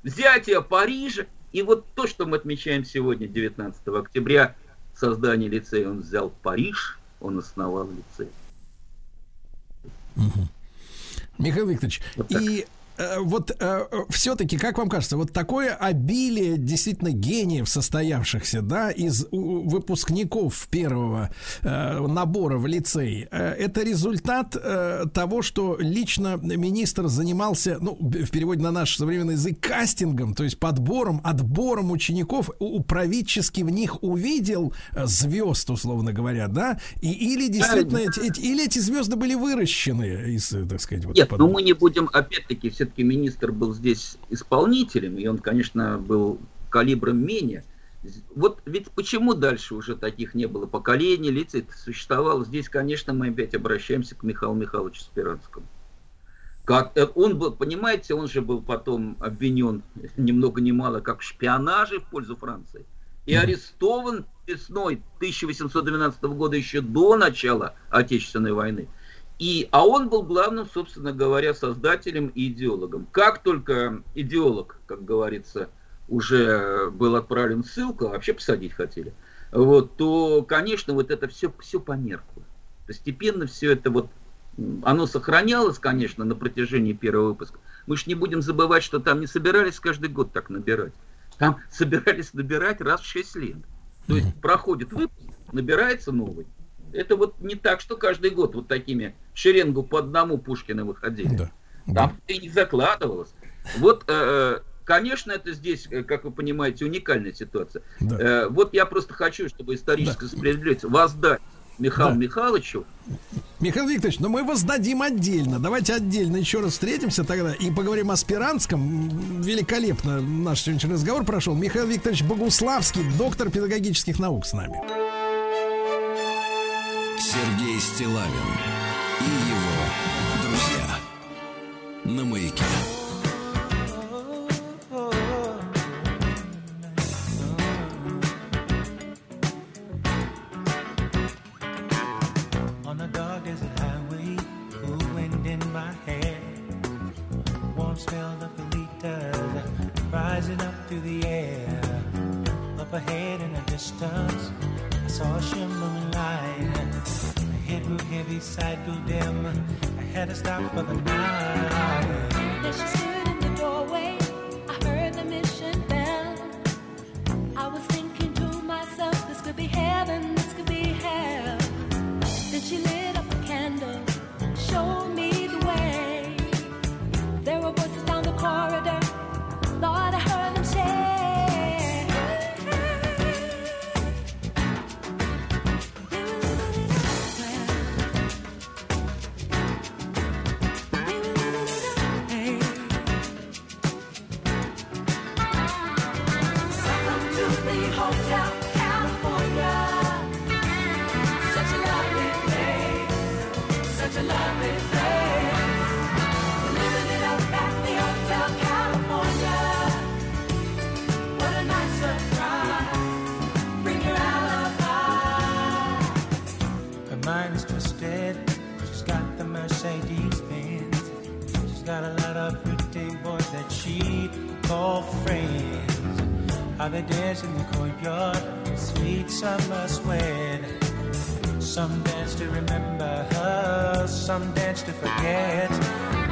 взятие Парижа, и вот то, что мы отмечаем сегодня, 19 октября, создание лицея, он взял Париж, он основал лицей. Михаил Викторович, Вот так. и вот все-таки, как вам кажется, вот такое обилие действительно гениев состоявшихся, да, из выпускников первого э, набора в лицей, э, это результат э, того, что лично министр занимался, ну, в переводе на наш современный язык, кастингом, то есть подбором, отбором учеников, у- управедчески в них увидел э, звезд, условно говоря, да, и, или действительно, эти, или эти звезды были выращены из, э, так сказать, вот Нет, ну мы не будем, опять-таки, все-таки министр был здесь исполнителем, и он, конечно, был калибром менее. Вот ведь почему дальше уже таких не было поколений, лиц это существовало? Здесь, конечно, мы опять обращаемся к Михаилу Михайловичу Спиранскому. Как, э, он был, понимаете, он же был потом обвинен ни много ни мало как в шпионаже в пользу Франции. И арестован весной 1812 года еще до начала Отечественной войны. И, а он был главным, собственно говоря, создателем и идеологом. Как только идеолог, как говорится, уже был отправлен в ссылку, а вообще посадить хотели, вот, то, конечно, вот это все, все померкло. Постепенно все это вот, оно сохранялось, конечно, на протяжении первого выпуска. Мы же не будем забывать, что там не собирались каждый год так набирать. Там собирались набирать раз в 6 лет. То есть проходит выпуск, набирается новый. Это вот не так, что каждый год вот такими шеренгу по одному Пушкина выходили. Да. Там и не закладывалось. Вот, э, конечно, это здесь, э, как вы понимаете, уникальная ситуация. Да. Э, Вот я просто хочу, чтобы историческая справедливость воздать Михаилу Да. Михайловичу. Михаил Викторович, но мы воздадим отдельно. Давайте отдельно еще раз встретимся тогда и поговорим о Спиранском. Великолепно наш сегодняшний разговор прошел. Михаил Викторович Богуславский, доктор педагогических наук с нами. Сергей Стилавин и его друзья. На маяке. Through the air. Up ahead in the distance, I saw a shimmering. through heavy side to. I had to stop for the night. Got a lot of pretty boys that she call friends. How they dance in the courtyard, sweet summer sweat. Some dance to remember her, some dance to forget.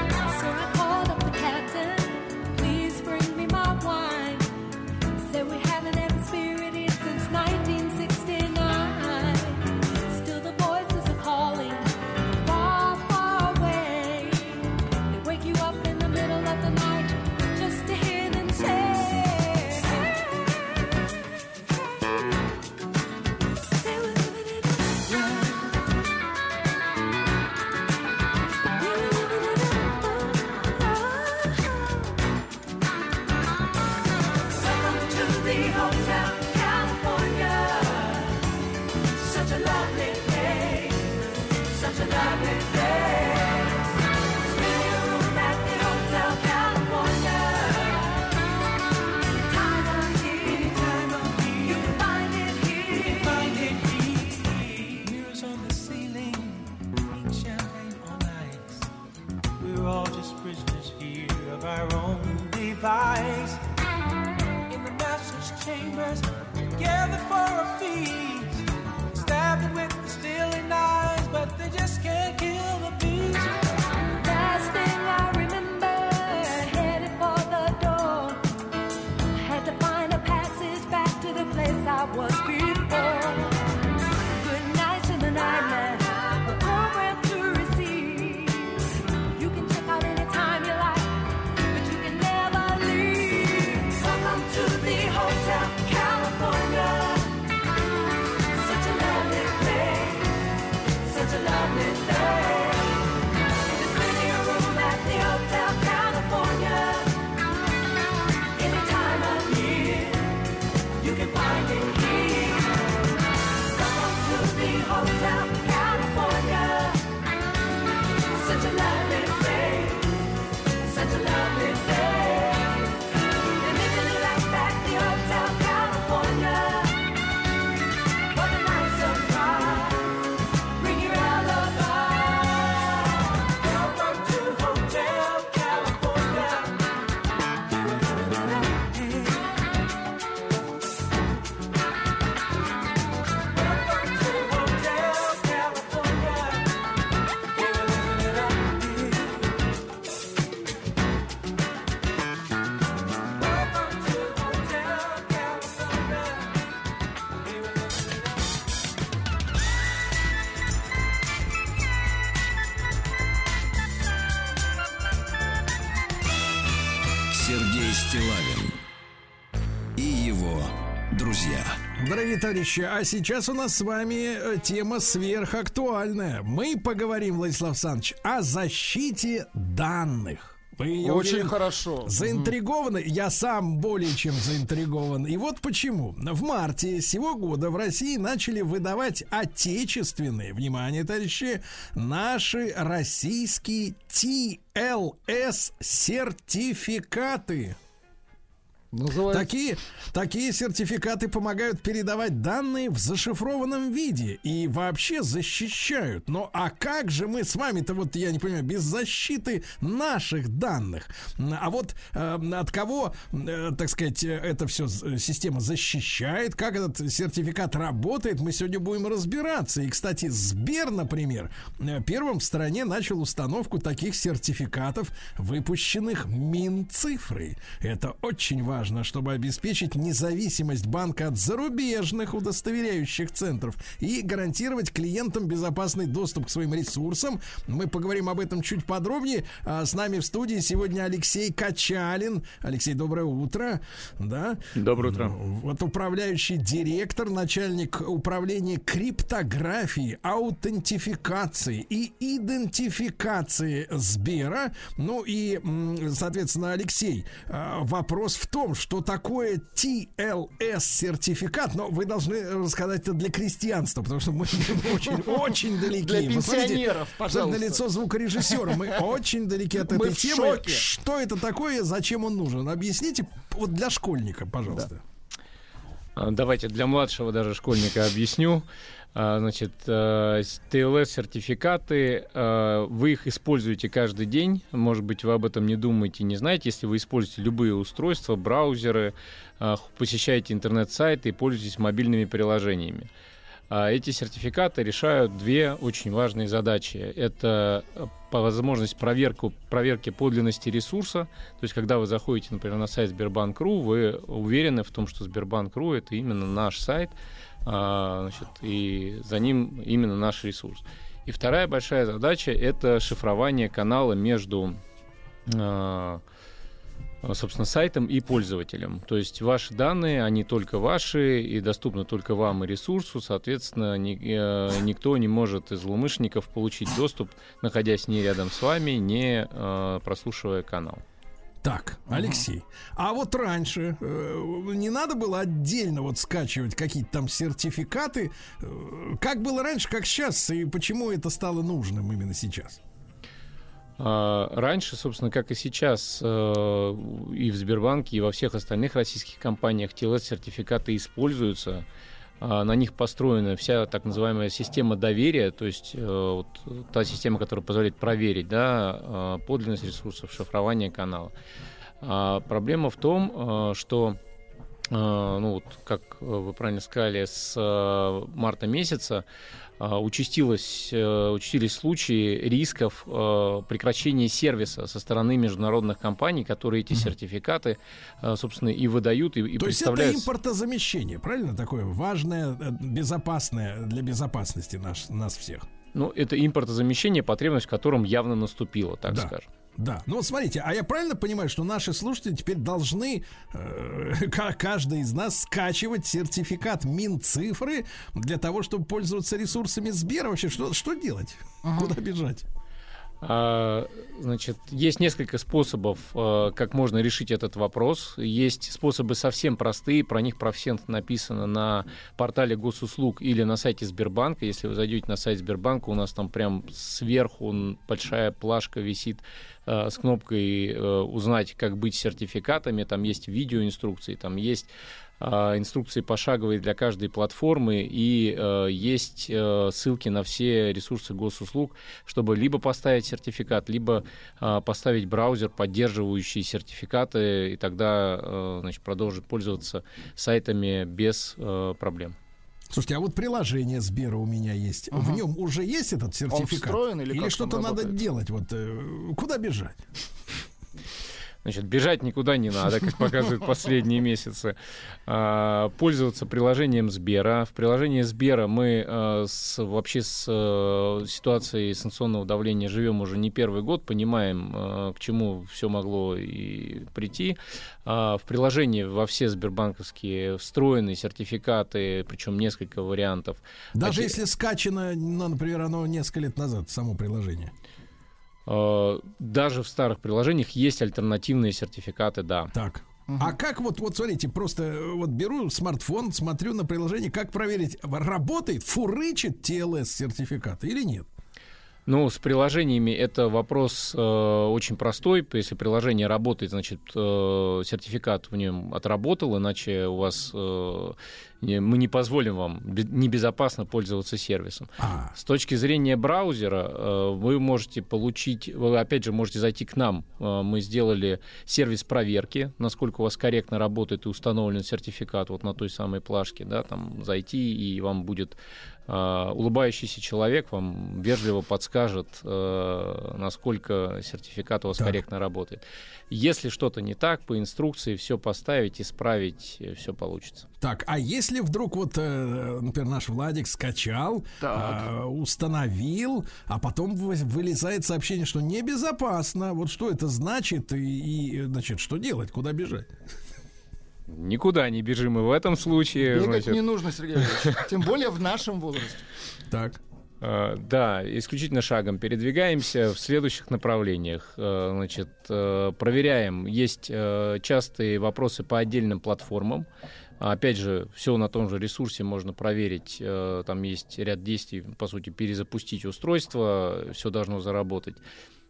Дорогие товарищи, а сейчас у нас с вами э, тема сверхактуальная. Мы поговорим, Владислав Александрович, о защите данных. Вы, я Очень уверен, хорошо. Заинтригованы? Я сам более чем заинтригован. И вот почему. В марте сего года в России начали выдавать отечественные, внимание, товарищи, наши российские TLS-сертификаты. Называется Такие, такие сертификаты помогают передавать данные в зашифрованном виде и вообще защищают. Но а как же мы с вами-то, вот я не понимаю, без защиты наших данных? А вот э, от кого, э, так сказать, э, эта все система защищает, как этот сертификат работает, мы сегодня будем разбираться. И, кстати, Сбер, например, э, первым в стране начал установку таких сертификатов, выпущенных Минцифрой. Это очень важно, чтобы обеспечить независимость банка от зарубежных удостоверяющих центров и гарантировать клиентам безопасный доступ к своим ресурсам. Мы поговорим об этом чуть подробнее. А С нами в студии сегодня Алексей Качалин. Алексей, доброе утро. Да? Доброе утро. Вот управляющий директор, начальник управления криптографии, аутентификации и идентификации Сбера. Ну и, соответственно, Алексей, а, вопрос в том, что такое TLS-сертификат, но вы должны рассказать это для крестьянства, потому что мы очень, очень далеки. Для пенсионеров, пожалуйста. на лицо звукорежиссера. Мы очень далеки от Мы этой в темы. шоке. Что это такое, зачем он нужен? Объясните вот для школьника, пожалуйста. А, Давайте для младшего даже школьника объясню. А, Значит, TLS-сертификаты, а, вы их используете каждый день. Может быть, вы об этом не думаете, не знаете. Если вы используете любые устройства, браузеры, х- посещаете интернет-сайты и пользуетесь мобильными приложениями. А Эти сертификаты решают две очень важные задачи. Это э, по возможность проверку, проверки подлинности ресурса. То есть, когда вы заходите, например, на сайт Сбербанк.ру, вы уверены в том, что Сбербанк.ру это именно наш сайт, значит, и за ним именно наш ресурс. И вторая большая задача это шифрование канала между а, собственно, сайтом и пользователем. То есть ваши данные, они только ваши и доступны только вам и ресурсу. Соответственно, ни- э, никто не может из злоумышленников получить доступ, находясь не рядом с вами, не э, прослушивая канал. Так, Алексей, а вот раньше э, не надо было отдельно вот скачивать какие-то там сертификаты. Э, Как было раньше, как сейчас, и почему это стало нужным именно сейчас? А, Раньше, собственно, как и сейчас, э, и в Сбербанке, и во всех остальных российских компаниях TLS-сертификаты используются. А, На них построена вся так называемая система доверия, то есть э, вот та система, которая позволяет проверить да, э, подлинность ресурсов, шифрование канала. А Проблема в том, э, что э, ну вот, как вы правильно сказали, с марта месяца участилось, э, участились случаи рисков э, прекращения сервиса со стороны международных компаний, которые эти сертификаты, э, собственно, и выдают, и, и То есть это представляют... импортозамещение, правильно? Такое важное, э, безопасное для безопасности наш, нас всех. Ну, это импортозамещение, потребность в котором явно наступила, так Да. скажем. Да, ну вот смотрите, а я правильно понимаю, что наши слушатели теперь должны, э, ка- каждый из нас, скачивать сертификат Минцифры для того, чтобы пользоваться ресурсами Сбера? Вообще, что, что делать? Куда бежать? А, Значит, есть несколько способов, э, как можно решить этот вопрос. Есть способы совсем простые, про них про всех написано на портале госуслуг или на сайте Сбербанка. Если вы зайдете на сайт Сбербанка, у нас там прям сверху большая плашка висит э, с кнопкой э, «Узнать, как быть сертификатами». Там есть видеоинструкции, там есть а, инструкции пошаговые для каждой платформы и э, есть э, ссылки на все ресурсы госуслуг, чтобы либо поставить сертификат, либо а, поставить браузер, поддерживающий сертификаты, и тогда э, значит, продолжить пользоваться сайтами без э, проблем. Слушайте, а вот приложение Сбера у меня есть. В нем уже есть этот сертификат? встроен или как там что-то надо делать? Вот э, куда бежать? Значит, бежать никуда не надо, как показывают последние месяцы. А, Пользоваться приложением Сбера. В приложении Сбера мы а, с, вообще с э, ситуацией санкционного давления живем уже не первый год, понимаем, а, к чему все могло и прийти. А, В приложении во все сбербанковские встроены сертификаты, причем несколько вариантов. Даже Оке- если скачано, ну, например, оно несколько лет назад, само приложение. Э, Даже в старых приложениях есть альтернативные сертификаты, да. Так. А как вот, вот смотрите, просто э, вот беру смартфон, смотрю на приложение, как проверить, работает, фурычит TLS-сертификат или нет? Ну, с приложениями это вопрос э, очень простой. Если приложение работает, значит, э, сертификат в нем отработал, иначе у вас э, мы не позволим вам бе- небезопасно пользоваться сервисом. А, С точки зрения браузера, э, вы можете получить, вы опять же можете зайти к нам. Э, Мы сделали сервис проверки, насколько у вас корректно работает и установлен сертификат вот на той самой плашке, да, там зайти и вам будет э, улыбающийся человек вам вежливо подскажет, насколько сертификат у вас Так. корректно работает. Если что-то не так, по инструкции все поставить, исправить, все получится. Так, а если вдруг вот, э, например, наш Владик скачал, э, установил, а потом вы- вылезает сообщение, что небезопасно, вот что это значит и, и, значит, что делать, куда бежать? Никуда не бежим и в этом случае. Бегать значит, не нужно, Сергей Ильич. Тем более в нашем возрасте. Так. Э, Да, исключительно шагом передвигаемся в следующих направлениях. Э, Значит, проверяем. Есть частые вопросы по отдельным платформам. Опять же, все на том же ресурсе можно проверить. Э, Там есть ряд действий, по сути, перезапустить устройство, все должно заработать.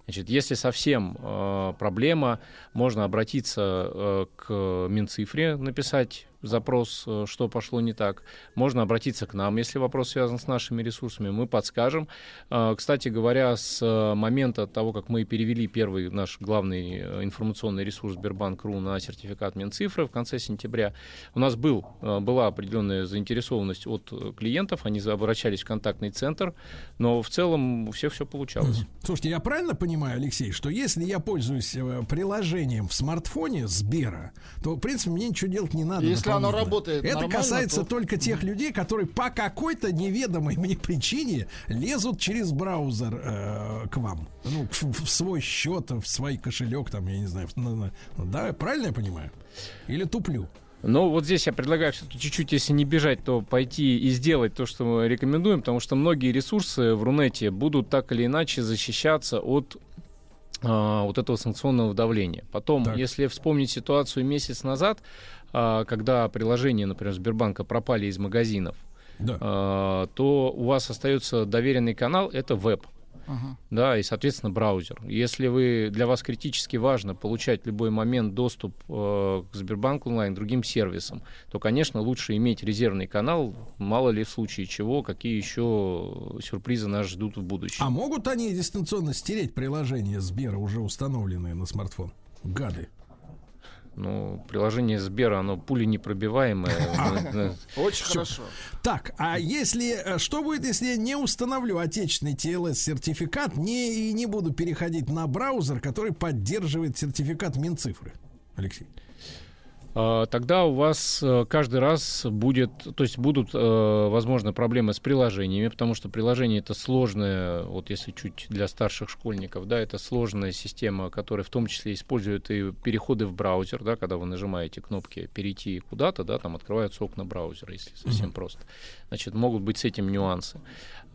Значит, если совсем э, проблема, можно обратиться э, к Минцифре, написать запрос, э, что пошло не так. Можно обратиться к нам, если вопрос связан с нашими ресурсами, мы подскажем. Э, Кстати говоря, с э, момента того, как мы перевели первый наш главный информационный ресурс Сбербанк.ру на сертификат Минцифры в конце сентября, у нас был, была определенная заинтересованность от клиентов, они за- обращались в контактный центр, но в целом у всех все получалось. Слушайте, я правильно понимаю, Алексей, что если я пользуюсь приложением в смартфоне Сбера, то, в принципе, мне ничего делать не надо. Если оно дополнительно. работает Это нормально, касается то- только тех людей, которые по какой-то неведомой мне причине лезут через браузер э, к вам. Ну, в, в свой счет, в свой кошелек, там, я не знаю. на- на- Да, правильно я понимаю? Или туплю? Но вот здесь я предлагаю все-таки чуть-чуть, если не бежать, то пойти и сделать то, что мы рекомендуем, потому что многие ресурсы в Рунете будут так или иначе защищаться от а, вот этого санкционного давления. Потом, Так. если вспомнить ситуацию месяц назад, когда приложения, например, Сбербанка пропали из магазинов, Да. а, то у вас остается доверенный канал, это веб. Ага. Да, и, соответственно, браузер. Если вы, для вас критически важно получать в любой момент доступ э, к Сбербанк онлайн, другим сервисам, то, конечно, лучше иметь резервный канал, мало ли в случае чего, какие еще сюрпризы нас ждут в будущем. А могут они дистанционно стереть приложение Сбера, уже установленное на смартфон? Гады. Ну, приложение Сбера, оно пули непробиваемое. Э, Очень хорошо. Так, а если э, что будет, если я не установлю отечественный TLS-сертификат не, и не буду переходить на браузер, который поддерживает сертификат Минцифры? Алексей. А, Тогда у вас э, каждый раз будет, то есть будут, э, возможно, проблемы с приложениями, потому что приложение это сложное, вот если чуть для старших школьников, да, это сложная система, которая в том числе использует и переходы в браузер, да, когда вы нажимаете кнопки перейти куда-то, да, там открываются окна браузера, если совсем просто. Значит, могут быть с этим нюансы.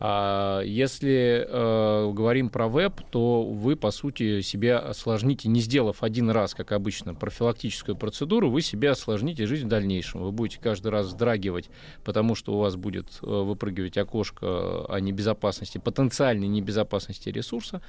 А если э, говорим про веб, то вы, по сути, себе осложните, не сделав один раз, как обычно, профилактическую процедуру, вы себе осложните жизнь в дальнейшем. Вы будете каждый раз вздрагивать, потому что у вас будет э, выпрыгивать окошко о небезопасности, потенциальной небезопасности ресурса,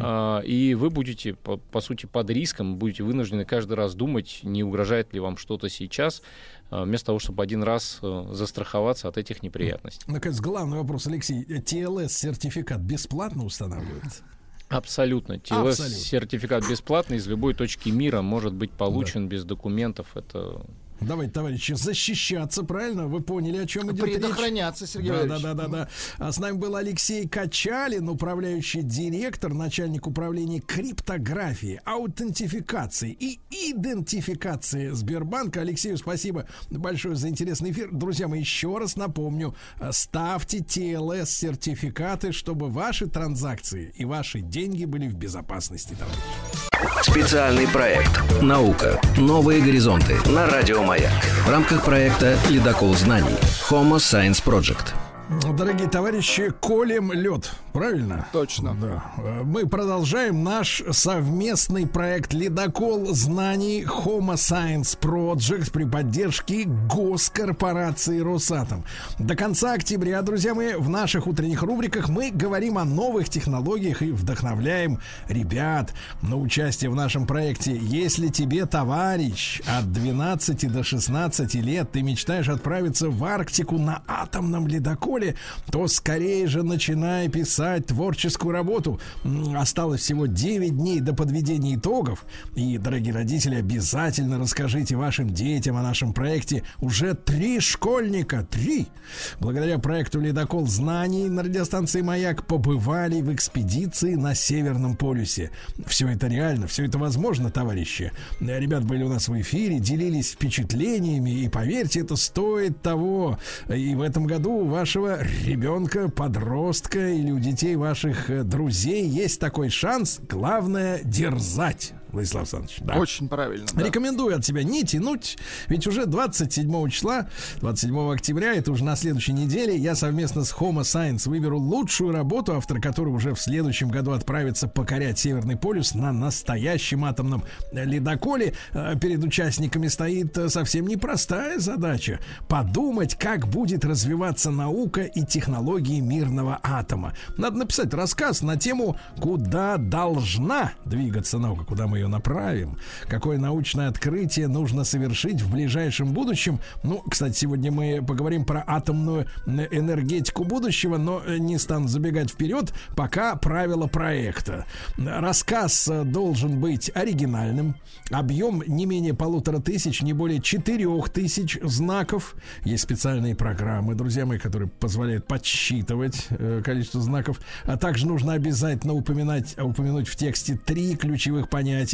А, и вы будете, по, по сути, под риском, будете вынуждены каждый раз думать, не угрожает ли вам что-то сейчас, вместо того, чтобы один раз э, застраховаться от этих неприятностей. Наконец, главный вопрос, Алексей. TLS-сертификат бесплатно устанавливается? Абсолютно. TLS-сертификат бесплатный из любой точки мира может быть получен без документов. Это Давайте, товарищи, защищаться, правильно? Вы поняли, о чем идет речь? Предохраняться, Сергей Да, да, Валерьевич. да, да, да. А с нами был Алексей Качалин, управляющий директор, начальник управления криптографии, аутентификации и идентификации Сбербанка. Алексею спасибо большое за интересный эфир. Друзья мои, еще раз напомню, э, ставьте TLS-сертификаты, чтобы ваши транзакции и ваши деньги были в безопасности. товарищи. Специальный проект «Наука. Новые горизонты» на Радио Маяк. В рамках проекта «Ледокол знаний» Homo Science Project. Дорогие товарищи, колем лед, правильно? Точно. Да. Э, Мы продолжаем наш совместный проект «Ледокол знаний Homo Science Project» при поддержке госкорпорации «Росатом». До конца октября, друзья мои, в наших утренних рубриках мы говорим о новых технологиях и вдохновляем ребят на участие в нашем проекте. Если тебе, товарищ, от 12 до 16 лет ты мечтаешь отправиться в Арктику на атомном ледоколе, то скорее же начинай писать творческую работу. Осталось всего 9 дней до подведения итогов. И, дорогие родители, обязательно расскажите вашим детям о нашем проекте. Уже три школьника, три, благодаря проекту «Ледокол знаний» на радиостанции «Маяк» побывали в экспедиции на Северном полюсе. Все это реально, все это возможно, товарищи. Ребят были у нас в эфире, делились впечатлениями, и поверьте, это стоит того. И в этом году у ребенка, подростка или у детей ваших э, друзей есть такой шанс. Главное дерзать. Владислав Александрович. Да. Очень правильно. да. Рекомендую от себя не тянуть, ведь уже 27 числа, 27 октября, это уже на следующей неделе, я совместно с Homo Science выберу лучшую работу, автор которой уже в следующем году отправится покорять Северный полюс на настоящем атомном ледоколе. Э, Перед участниками стоит э, совсем непростая задача подумать, как будет развиваться наука и технологии мирного атома. Надо написать рассказ на тему, куда должна двигаться наука, куда мы ее направим, какое научное открытие нужно совершить в ближайшем будущем. Ну, кстати, сегодня мы поговорим про атомную э, энергетику будущего, но э, не стану забегать вперед, пока правила проекта. Рассказ э, должен быть оригинальным, объем не менее полутора тысяч, не более четырех тысяч знаков. Есть специальные программы, друзья мои, которые позволяют подсчитывать количество знаков. А также нужно обязательно упоминать, упомянуть в тексте три ключевых понятия.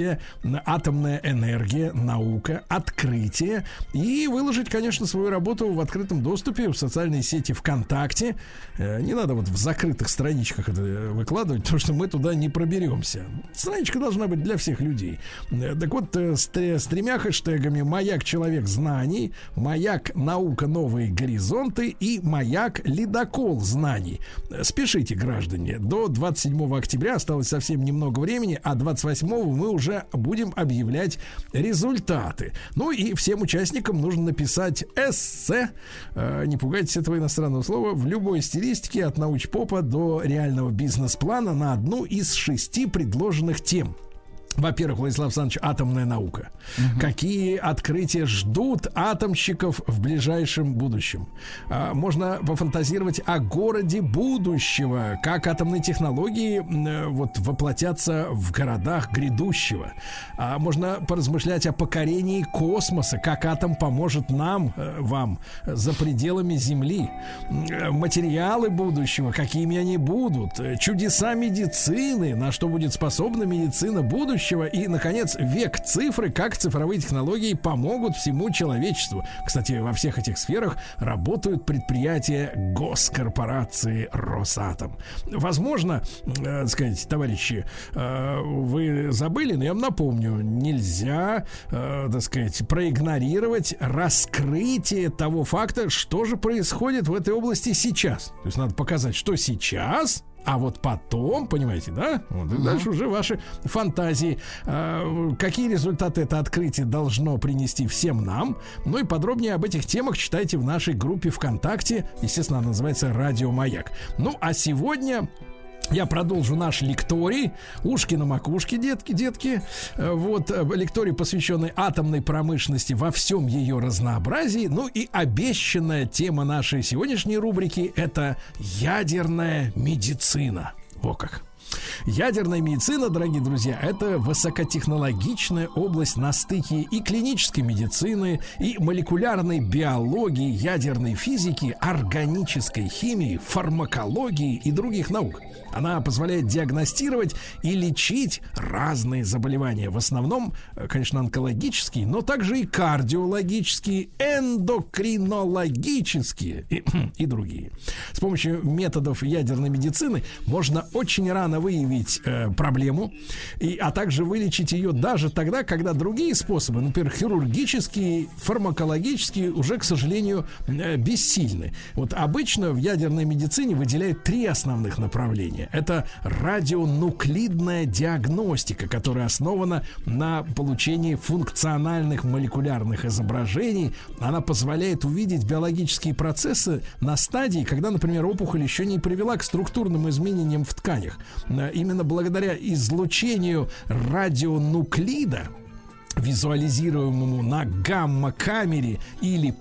Атомная энергия, наука, открытие. И выложить, конечно, свою работу в открытом доступе в социальной сети ВКонтакте. Э, Не надо вот в закрытых страничках это э, выкладывать, потому что мы туда не проберемся. Страничка должна быть для всех людей. Э, Так вот, с, с тремя хэштегами «Маяк человек знаний», «Маяк наука новые горизонты» и «Маяк ледокол знаний». Спешите, граждане. До 27 октября осталось совсем немного времени, а 28 мы уже будем объявлять результаты. Ну и всем участникам нужно написать эссе, э, не пугайтесь этого иностранного слова, в любой стилистике от научпопа до реального бизнес-плана на одну из шести предложенных тем. Во-первых, Владислав Александрович, атомная наука. Какие открытия ждут атомщиков в ближайшем будущем? А, можно пофантазировать о городе будущего, как атомные технологии э, вот воплотятся в городах грядущего. А, можно поразмышлять о покорении космоса, как атом поможет нам, э, вам, за пределами Земли. Э, Материалы будущего, какими они будут. Э, Чудеса медицины, на что будет способна медицина будущего. И, наконец, век цифры, как цифровые технологии помогут всему человечеству. Кстати, во всех этих сферах работают предприятия госкорпорации Росатом. Возможно, э, сказать, товарищи, э, вы забыли, но я вам напомню, нельзя, э, так сказать, проигнорировать раскрытие того факта, что же происходит в этой области сейчас. То есть надо показать, что сейчас а вот потом, понимаете, да? Вот, и дальше уже ваши фантазии. А, какие результаты это открытие должно принести всем нам? Ну и подробнее об этих темах читайте в нашей группе ВКонтакте. Естественно, она называется «Радио Маяк». Ну, а сегодня я продолжу наш лекторий. Ушки на макушке, детки, детки. Э, Вот э, лекторий, посвященный атомной промышленности во всем ее разнообразии. Ну и обещанная тема нашей сегодняшней рубрики – это ядерная медицина. Во как. Ядерная медицина, дорогие друзья, это высокотехнологичная область на стыке и клинической медицины, и молекулярной биологии, ядерной физики, органической химии, фармакологии и других наук. Она позволяет диагностировать и лечить разные заболевания. В основном, э, конечно, онкологические, но также и кардиологические, эндокринологические и, и другие. С помощью методов ядерной медицины можно очень рано выявить э, проблему, и, а также вылечить ее даже тогда, когда другие способы, например, хирургические, фармакологические, уже, к сожалению, э, бессильны. Вот обычно в ядерной медицине выделяют три основных направления. Это радионуклидная диагностика, которая основана на получении функциональных молекулярных изображений. Она позволяет увидеть биологические процессы на стадии, когда, например, опухоль еще не привела к структурным изменениям в тканях. Э, Именно благодаря излучению радионуклида визуализируемому на гамма-камере или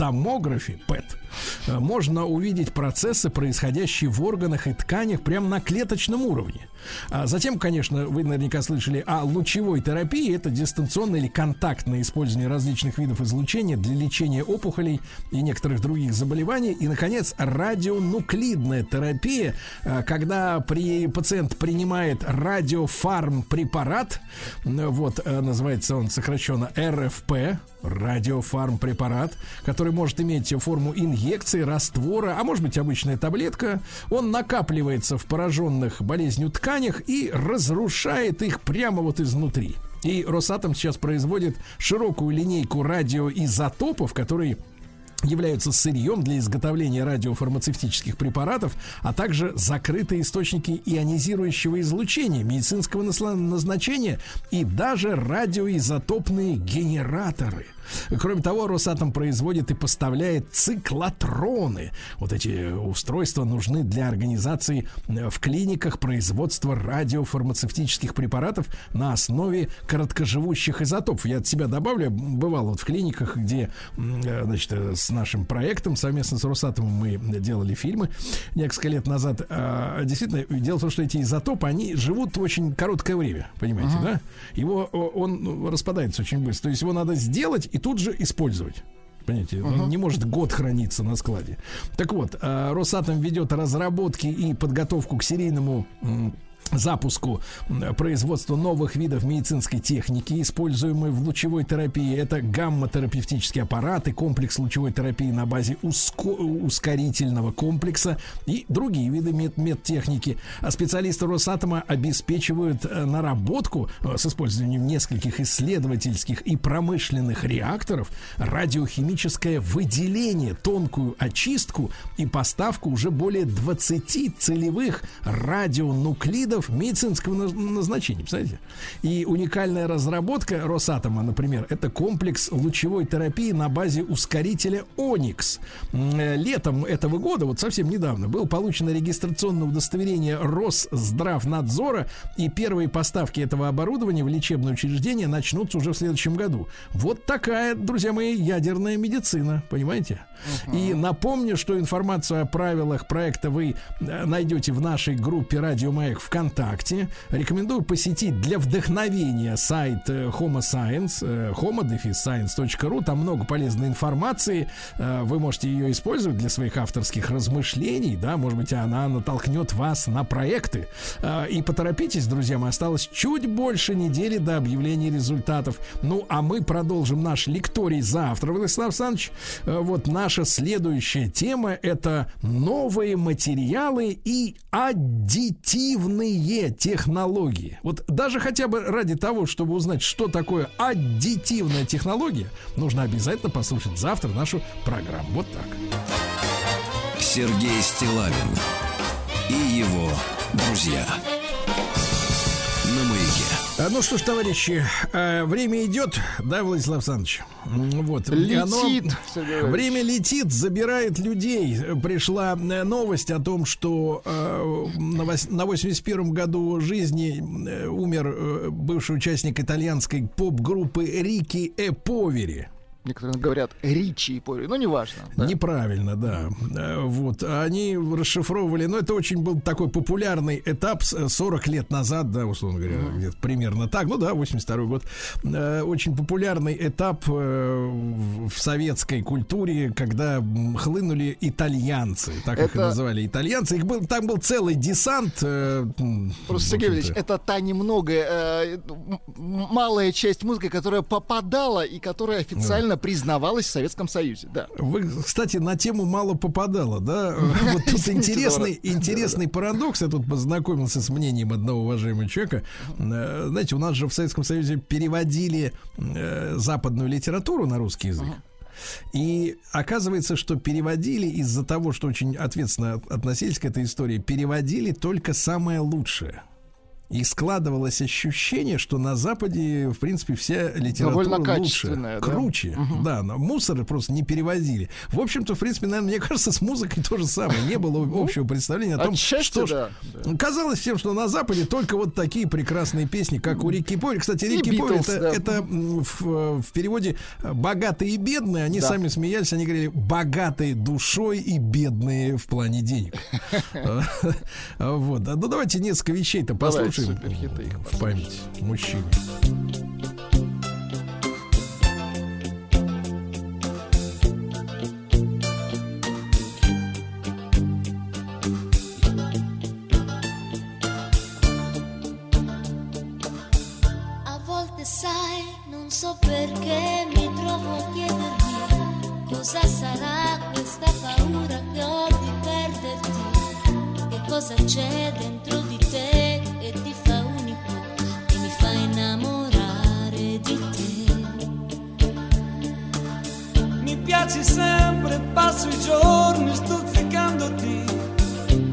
ПЭТ-томографе, ПЭТ, э, можно увидеть процессы, происходящие в органах и тканях прямо на клеточном уровне. А затем, конечно, вы наверняка слышали о лучевой терапии. Это дистанционное или контактное использование различных видов излучения для лечения опухолей и некоторых других заболеваний. И, наконец, радионуклидная терапия, э, когда при, пациент принимает радиофарм-препарат, э, вот, называется он сокращенно РФП, радиофарм-препарат, который может иметь форму инъекции, раствора, а может быть обычная таблетка. Он накапливается в пораженных болезнью тканях и разрушает их прямо вот изнутри. И Росатом сейчас производит широкую линейку радиоизотопов, которые являются сырьем для изготовления радиофармацевтических препаратов, а также закрытые источники ионизирующего излучения, медицинского назначения и даже радиоизотопные генераторы. Кроме того, Росатом производит и поставляет циклотроны. Вот эти устройства нужны для организации э, в клиниках производства радиофармацевтических препаратов на основе короткоживущих изотопов. Я от себя добавлю, бывал вот в клиниках, где, э, значит, э, с нашим проектом совместно с Росатомом мы делали фильмы несколько лет назад. А, Действительно, дело в том, что эти изотопы, они живут очень короткое время, понимаете, да? Его, он ну, распадается очень быстро. То есть его надо сделать и тут же использовать. Понимаете, он не может год храниться на складе. Так вот, э, Росатом ведет разработки и подготовку к серийному запуску производства новых видов медицинской техники, используемой в лучевой терапии. Это гамма-терапевтические аппараты, комплекс лучевой терапии на базе уско- ускорительного комплекса и другие виды мед- медтехники. А специалисты Росатома обеспечивают э, наработку э, с использованием нескольких исследовательских и промышленных реакторов радиохимическое выделение, тонкую очистку и поставку уже более 20 целевых радионуклидов медицинского наз- назначения. Представляете? И уникальная разработка Росатома, например, это комплекс лучевой терапии на базе ускорителя Оникс. Э, Летом этого года, вот совсем недавно, было получено регистрационное удостоверение Росздравнадзора, и первые поставки этого оборудования в лечебное учреждение начнутся уже в следующем году. Вот такая, друзья мои, ядерная медицина, понимаете? И напомню, что информацию о правилах проекта вы э, найдете в нашей группе Радио Маяк ВКонтакте. Рекомендую посетить для вдохновения сайт э, Homo Science, э, homo-science.ru. Там много полезной информации. Э, Вы можете ее использовать для своих авторских размышлений. Да, может быть, она натолкнет вас на проекты. И поторопитесь, друзья мои, осталось чуть больше недели до объявления результатов. Ну, а мы продолжим наш лекторий завтра, Владислав Александрович. Вот наша следующая тема – это новые материалы и аддитивные технологии. Вот даже хотя бы ради того, чтобы узнать, что такое аддитивная технология, нужно обязательно послушать завтра нашу программу. Вот так. Сергей Стилавин и его друзья. На маяке. А, Ну что ж, товарищи, э, время идет, да, Владислав Александрович? Вот. Летит, оно-. Время летит, забирает людей. Пришла э, новость о том, что э, на вось- на 81-м году жизни э, умер э, бывший участник итальянской поп-группы Рики Эповери. Некоторые говорят Ричи и Пори, ну неважно. да. Неправильно, да. Э, Вот. Они расшифровывали, но это очень был такой популярный этап с- 40 лет назад, да, условно говоря, где-то примерно так, ну да, 82 год. Э, Очень популярный этап э, в советской культуре, когда хлынули итальянцы, так их и Это- называли итальянцы. Их был, там был целый десант. э, Просто, Сергей общем-то. это та немногое, э, м- малая часть музыки, которая попадала и которая официально признавалась в Советском Союзе. Да. Вы, кстати, на тему мало попадало, да? Вот тут интересный, интересный парадокс. Я тут познакомился с мнением одного уважаемого человека. Э, Знаете, у нас же в Советском Союзе переводили э, западную литературу на русский язык. И оказывается, что переводили из-за того, что очень ответственно от- относились к этой истории, переводили только самое лучшее. И складывалось ощущение, что на Западе, в принципе, вся литература лучше, да? круче. Да, но мусор просто не переводили. В общем-то, в принципе, наверное, мне кажется, с музыкой то же самое. Не было общего представления о том, Ну, Отчасти, что да. Казалось всем, что на Западе только вот такие прекрасные песни, как у Рики Пори. Кстати, Рики Beatles, это, да. это в, в переводе богатые и бедные. Они Да. сами смеялись, они говорили богатые душой и бедные в плане денег. Вот. А, Ну давайте несколько вещей-то Давайте послушаем суперхиты их в память мужчине. A volte sai, non so perché mi trovo a chiedermi cosa sarà questa paura che ho di perderti. Che cosa c'è dentro Piaci sempre, passo i giorni stuzzicandoti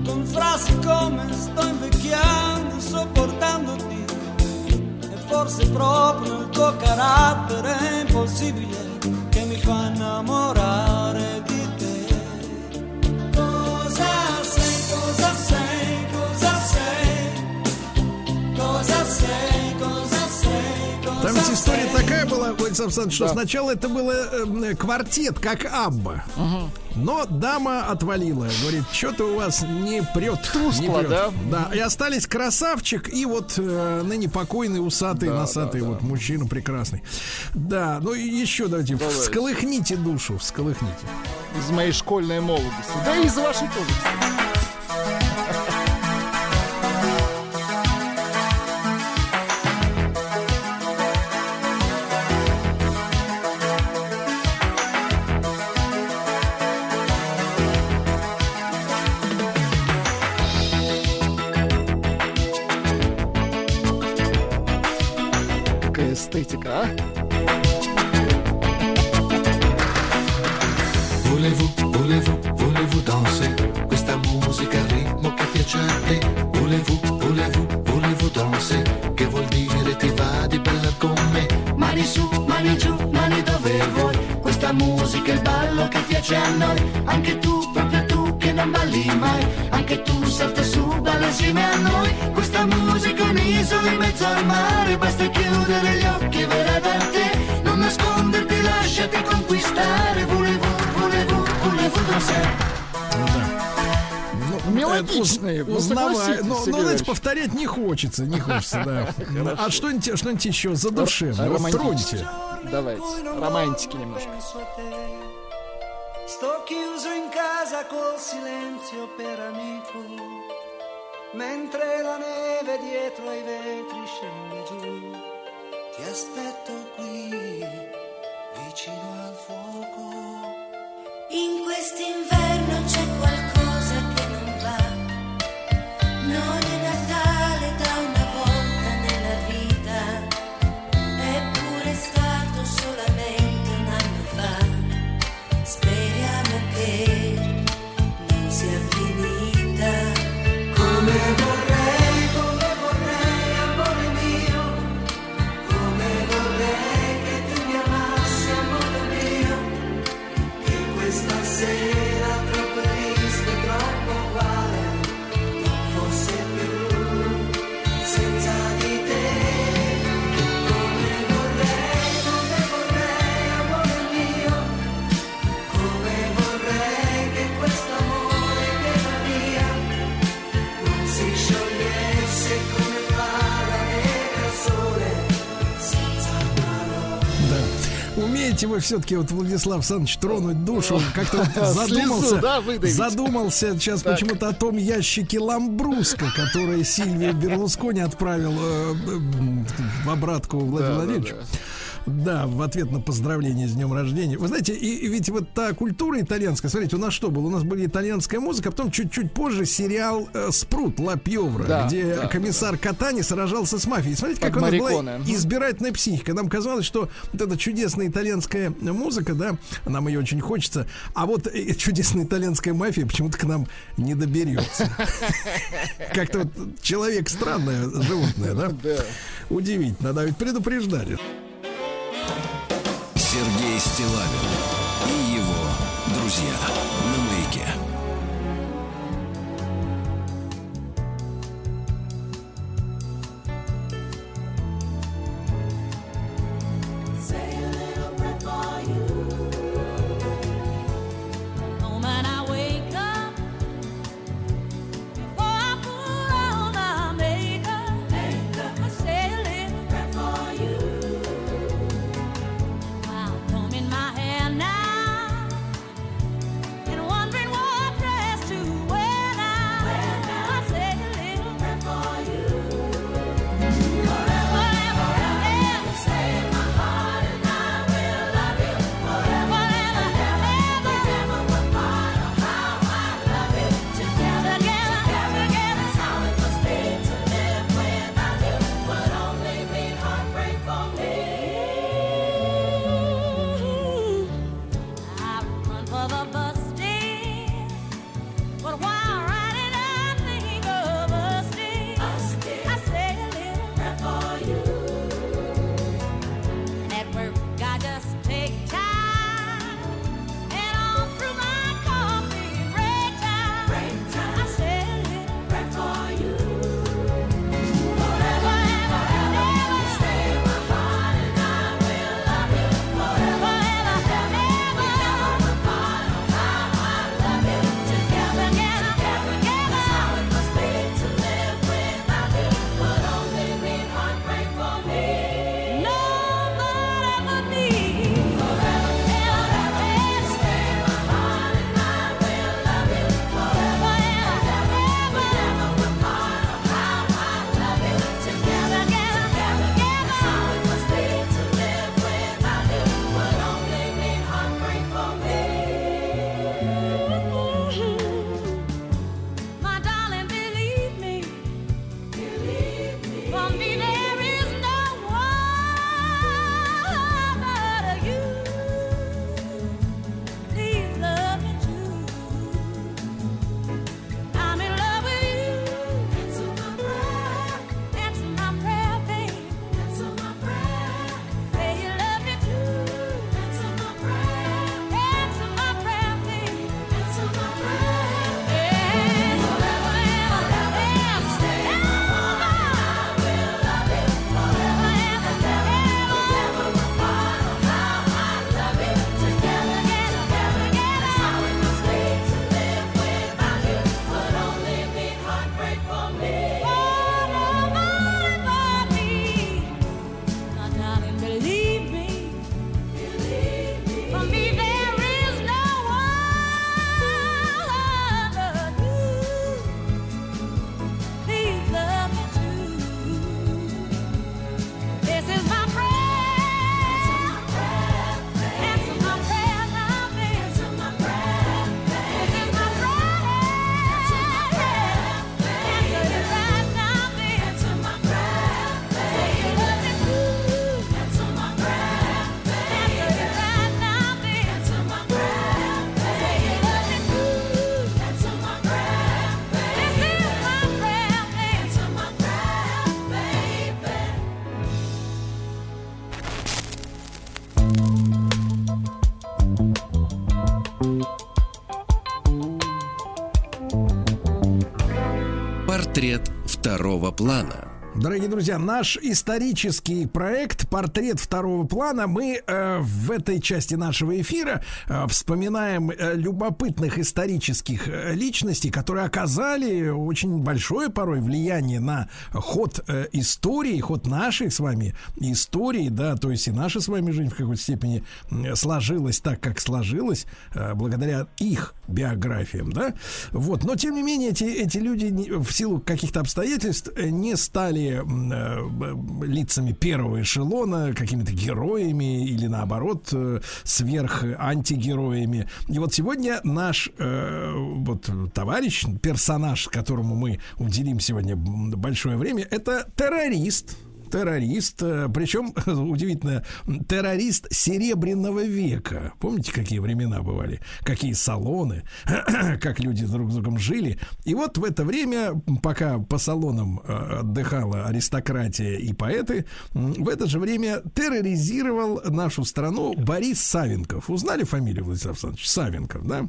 con frasi come sto invecchiando, sopportandoti. E forse proprio il tuo carattere è impossibile che mi fa innamorare ведь история такая была, Владислав Александрович, что сначала это было э, квартет, как Абба. Но дама отвалила. Говорит, что-то у вас не прет. Тускло, не прет». да? Да. И остались красавчик и вот э, ныне покойный, усатый, Да, носатый, да, вот да. мужчина прекрасный. Да, ну и еще давайте, Давайте. всколыхните душу, всколыхните. Из моей школьной молодости. Да и из вашей тоже. Ah? Volevo, volevo, volevo danse, questa musica al ritmo che piace a te. Volevo, volevo, volevo danse, che vuol dire ti va di bella con me. Mani su, mani giù, mani dove vuoi, questa musica è il ballo che piace a noi. Ну, Мелодичные, э, вы уз- согласитесь, узнавая- но, но, знаете, повторять не хочется, не хочется, да. А что-нибудь, что-нибудь еще задушевное? Вот. Давайте. Романтики немножко. Sto chiuso in casa col silenzio per amico, mentre la neve dietro ai vetri scende giù. Ti aspetto qui, vicino al fuoco. In quest'inverno хотите вы все-таки, вот Владислав Александрович, тронуть душу, как-то задумался, задумался сейчас почему-то о том ящике Ламбруска, который Сильвия Берлускони отправил э, э, в обратку Владимиру Владимировичу. Да, в ответ на поздравление с днем рождения. Вы знаете, и, и ведь вот та культура итальянская, смотрите, у нас что было? У нас была итальянская музыка, а потом чуть-чуть позже сериал э, «Спрут» Лапьевра, да, где да, комиссар да. Катани сражался с мафией. Смотрите, как, как у нас была избирательная психика. Нам казалось, что вот эта чудесная итальянская музыка, да, нам ее очень хочется, а вот чудесная итальянская мафия почему-то к нам не доберется. Как-то вот человек странное животное, да? Удивительно, да, ведь предупреждали. Сергей Стилавин. второго плана. Дорогие друзья, наш исторический проект «Портрет второго плана» мы э, в этой части нашего эфира э, вспоминаем э, любопытных исторических э, личностей, которые оказали очень большое порой влияние на ход э, истории, ход нашей с вами истории, да, то есть и наша с вами жизнь в какой-то степени м, сложилась так, как сложилась, э, благодаря их биографиям, да, вот, но тем не менее эти, эти люди в силу каких-то обстоятельств э, не стали э, лицами первого эшелона, какими-то героями или наоборот э, сверх антигероями. И вот сегодня наш э, вот товарищ, персонаж, которому мы уделим сегодня большое время, это террорист. Террорист, причем удивительно, террорист серебряного века. Помните, какие времена бывали? Какие салоны, как люди друг с другом жили. И вот в это время, пока по салонам э, отдыхала аристократия и поэты, в это же время терроризировал нашу страну Борис Савенков. Узнали фамилию Владислав Александрович? Савенков, да?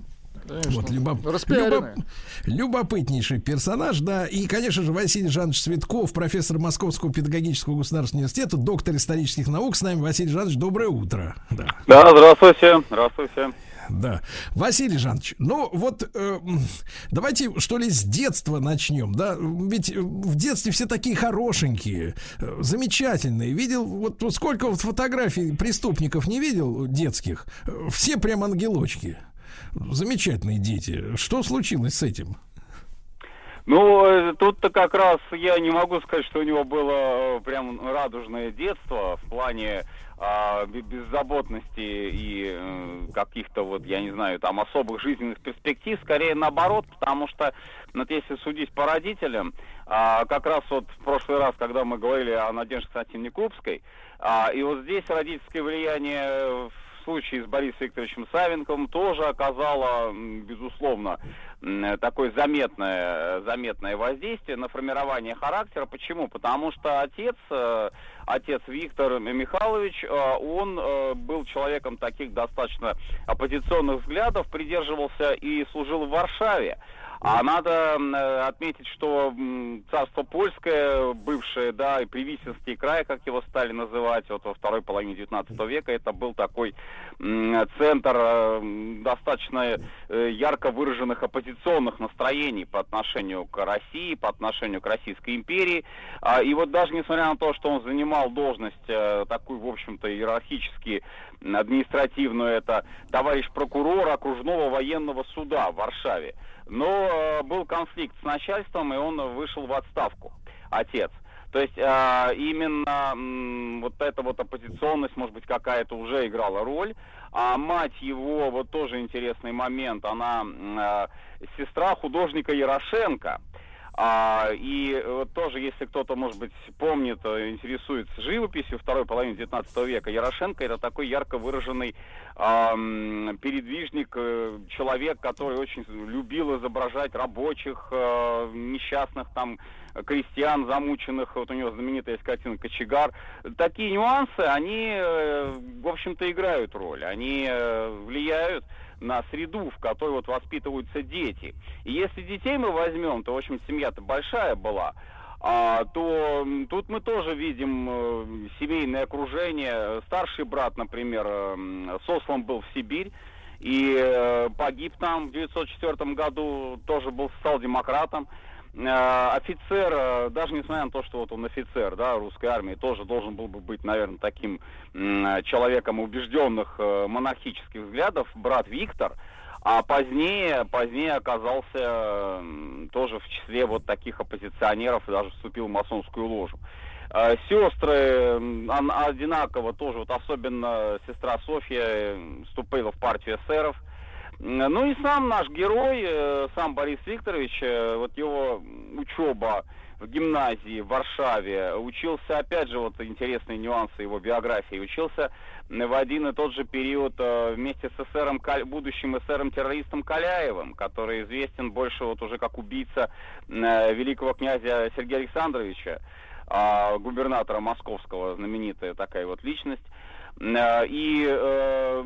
Вот любоп- любоп- любопытнейший персонаж, да. И, конечно же, Василий Жанович Цветков, профессор Московского педагогического государственного университета, доктор исторических наук. С нами Василий Жанович, доброе утро. Да. Да, здравствуйте, здравствуйте. Да. Василий Жанович, ну вот э, давайте что ли с детства начнем, да? Ведь э, в детстве все такие хорошенькие, э, замечательные. Видел, вот вот сколько вот фотографий преступников не видел детских? Э, Все прям ангелочки. Замечательные дети. Что случилось с этим? Ну, э, тут-то как раз я не могу сказать, что у него было э, прям радужное детство в плане бе- беззаботности и э, каких-то вот, я не знаю, там особых жизненных перспектив, скорее наоборот, потому что, вот если судить по родителям, а, как раз вот в прошлый раз, когда мы говорили о Надежде Константиновне Крупской, а, и вот здесь родительское влияние в случае с Борисом Викторовичем Савенковым тоже оказало, м, безусловно, такое заметное, заметное воздействие на формирование характера. Почему? Потому что отец, э, отец Виктор Михайлович, э, он э, был человеком таких достаточно оппозиционных взглядов, придерживался и служил в Варшаве. А надо э, отметить, что царство польское, бывшее, да, и Привисинский край, как его стали называть, вот во второй половине 19 века, это был такой центр э, достаточно э, ярко выраженных оппозиционных настроений по отношению к России, по отношению к Российской империи. А, И вот даже несмотря на то, что он занимал должность такую, в общем-то, иерархически административную, это товарищ прокурор окружного военного суда в Варшаве. Но э, был конфликт с начальством, и он вышел в отставку, отец. То есть э, именно м, вот эта вот оппозиционность, может быть, какая-то уже играла роль. А мать его, вот тоже интересный момент, она э, сестра художника Ярошенко. А, и вот тоже, если кто-то, может быть, помнит, э, интересуется живописью второй половины 19 века, Ярошенко это такой ярко выраженный ам, передвижник, э, человек, который очень любил изображать рабочих, э, несчастных там крестьян замученных, вот у него знаменитая есть картина «Кочегар». Такие нюансы, они, э, в общем-то, играют роль, они э, влияют на среду, в которой вот воспитываются дети. И если детей мы возьмем, то, в общем, семья-то большая была, а, то тут мы тоже видим э, семейное окружение. Старший брат, например, э, сослан был в Сибирь, и э, погиб там в 1904 году, тоже был социал-демократом. Э, офицер, э, даже несмотря на то, что вот он офицер, да, русской армии, тоже должен был бы быть, наверное, таким э, человеком убежденных э, монархических взглядов, брат Виктор, а позднее, позднее оказался тоже в числе вот таких оппозиционеров и даже вступил в масонскую ложу. Э, Сестры одинаково тоже, вот особенно сестра Софья э, вступила в партию эсеров. Ну и сам наш герой, э, сам Борис Викторович, э, вот его учеба в гимназии в Варшаве, учился, опять же, вот интересные нюансы его биографии, учился в один и тот же период э, вместе с эсером, будущим эсером-террористом Каляевым, который известен больше вот уже как убийца великого князя Сергея Александровича, а, губернатора московского, знаменитая такая вот личность. Э, И э,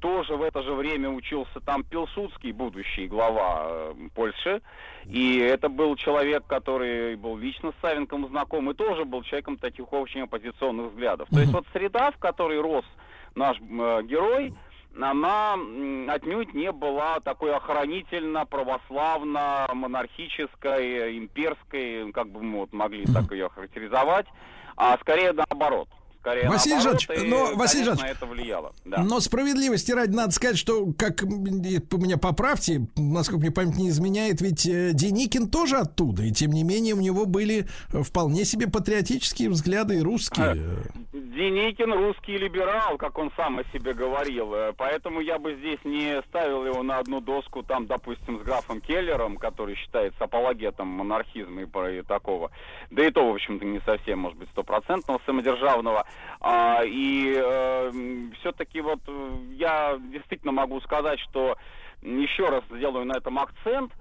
тоже в это же время учился там Пилсудский, будущий глава э, Польши. И это был человек, который был лично с Савенком знаком, и тоже был человеком таких очень оппозиционных взглядов. То есть вот среда, в которой рос наш э, герой, она отнюдь не была такой охранительно, православно, монархической, имперской, как бы мы вот могли так ее характеризовать, а скорее наоборот. Скорее Василий наоборот, Жанович, и, но, Василий конечно, Жанович, это влияло. Да. Но справедливости ради надо сказать, что, как меня поправьте, насколько мне память не изменяет, ведь э, Деникин тоже оттуда, и тем не менее у него были э, вполне себе патриотические взгляды и русские. Деникин русский либерал, как он сам о себе говорил. Э, Поэтому я бы здесь не ставил его на одну доску, там, допустим, с графом Келлером, который считается апологетом монархизма и, и такого. Да и то, в общем-то, не совсем, может быть, стопроцентного самодержавного. А, и все-таки вот э, я действительно могу сказать, что еще раз сделаю на этом акцент.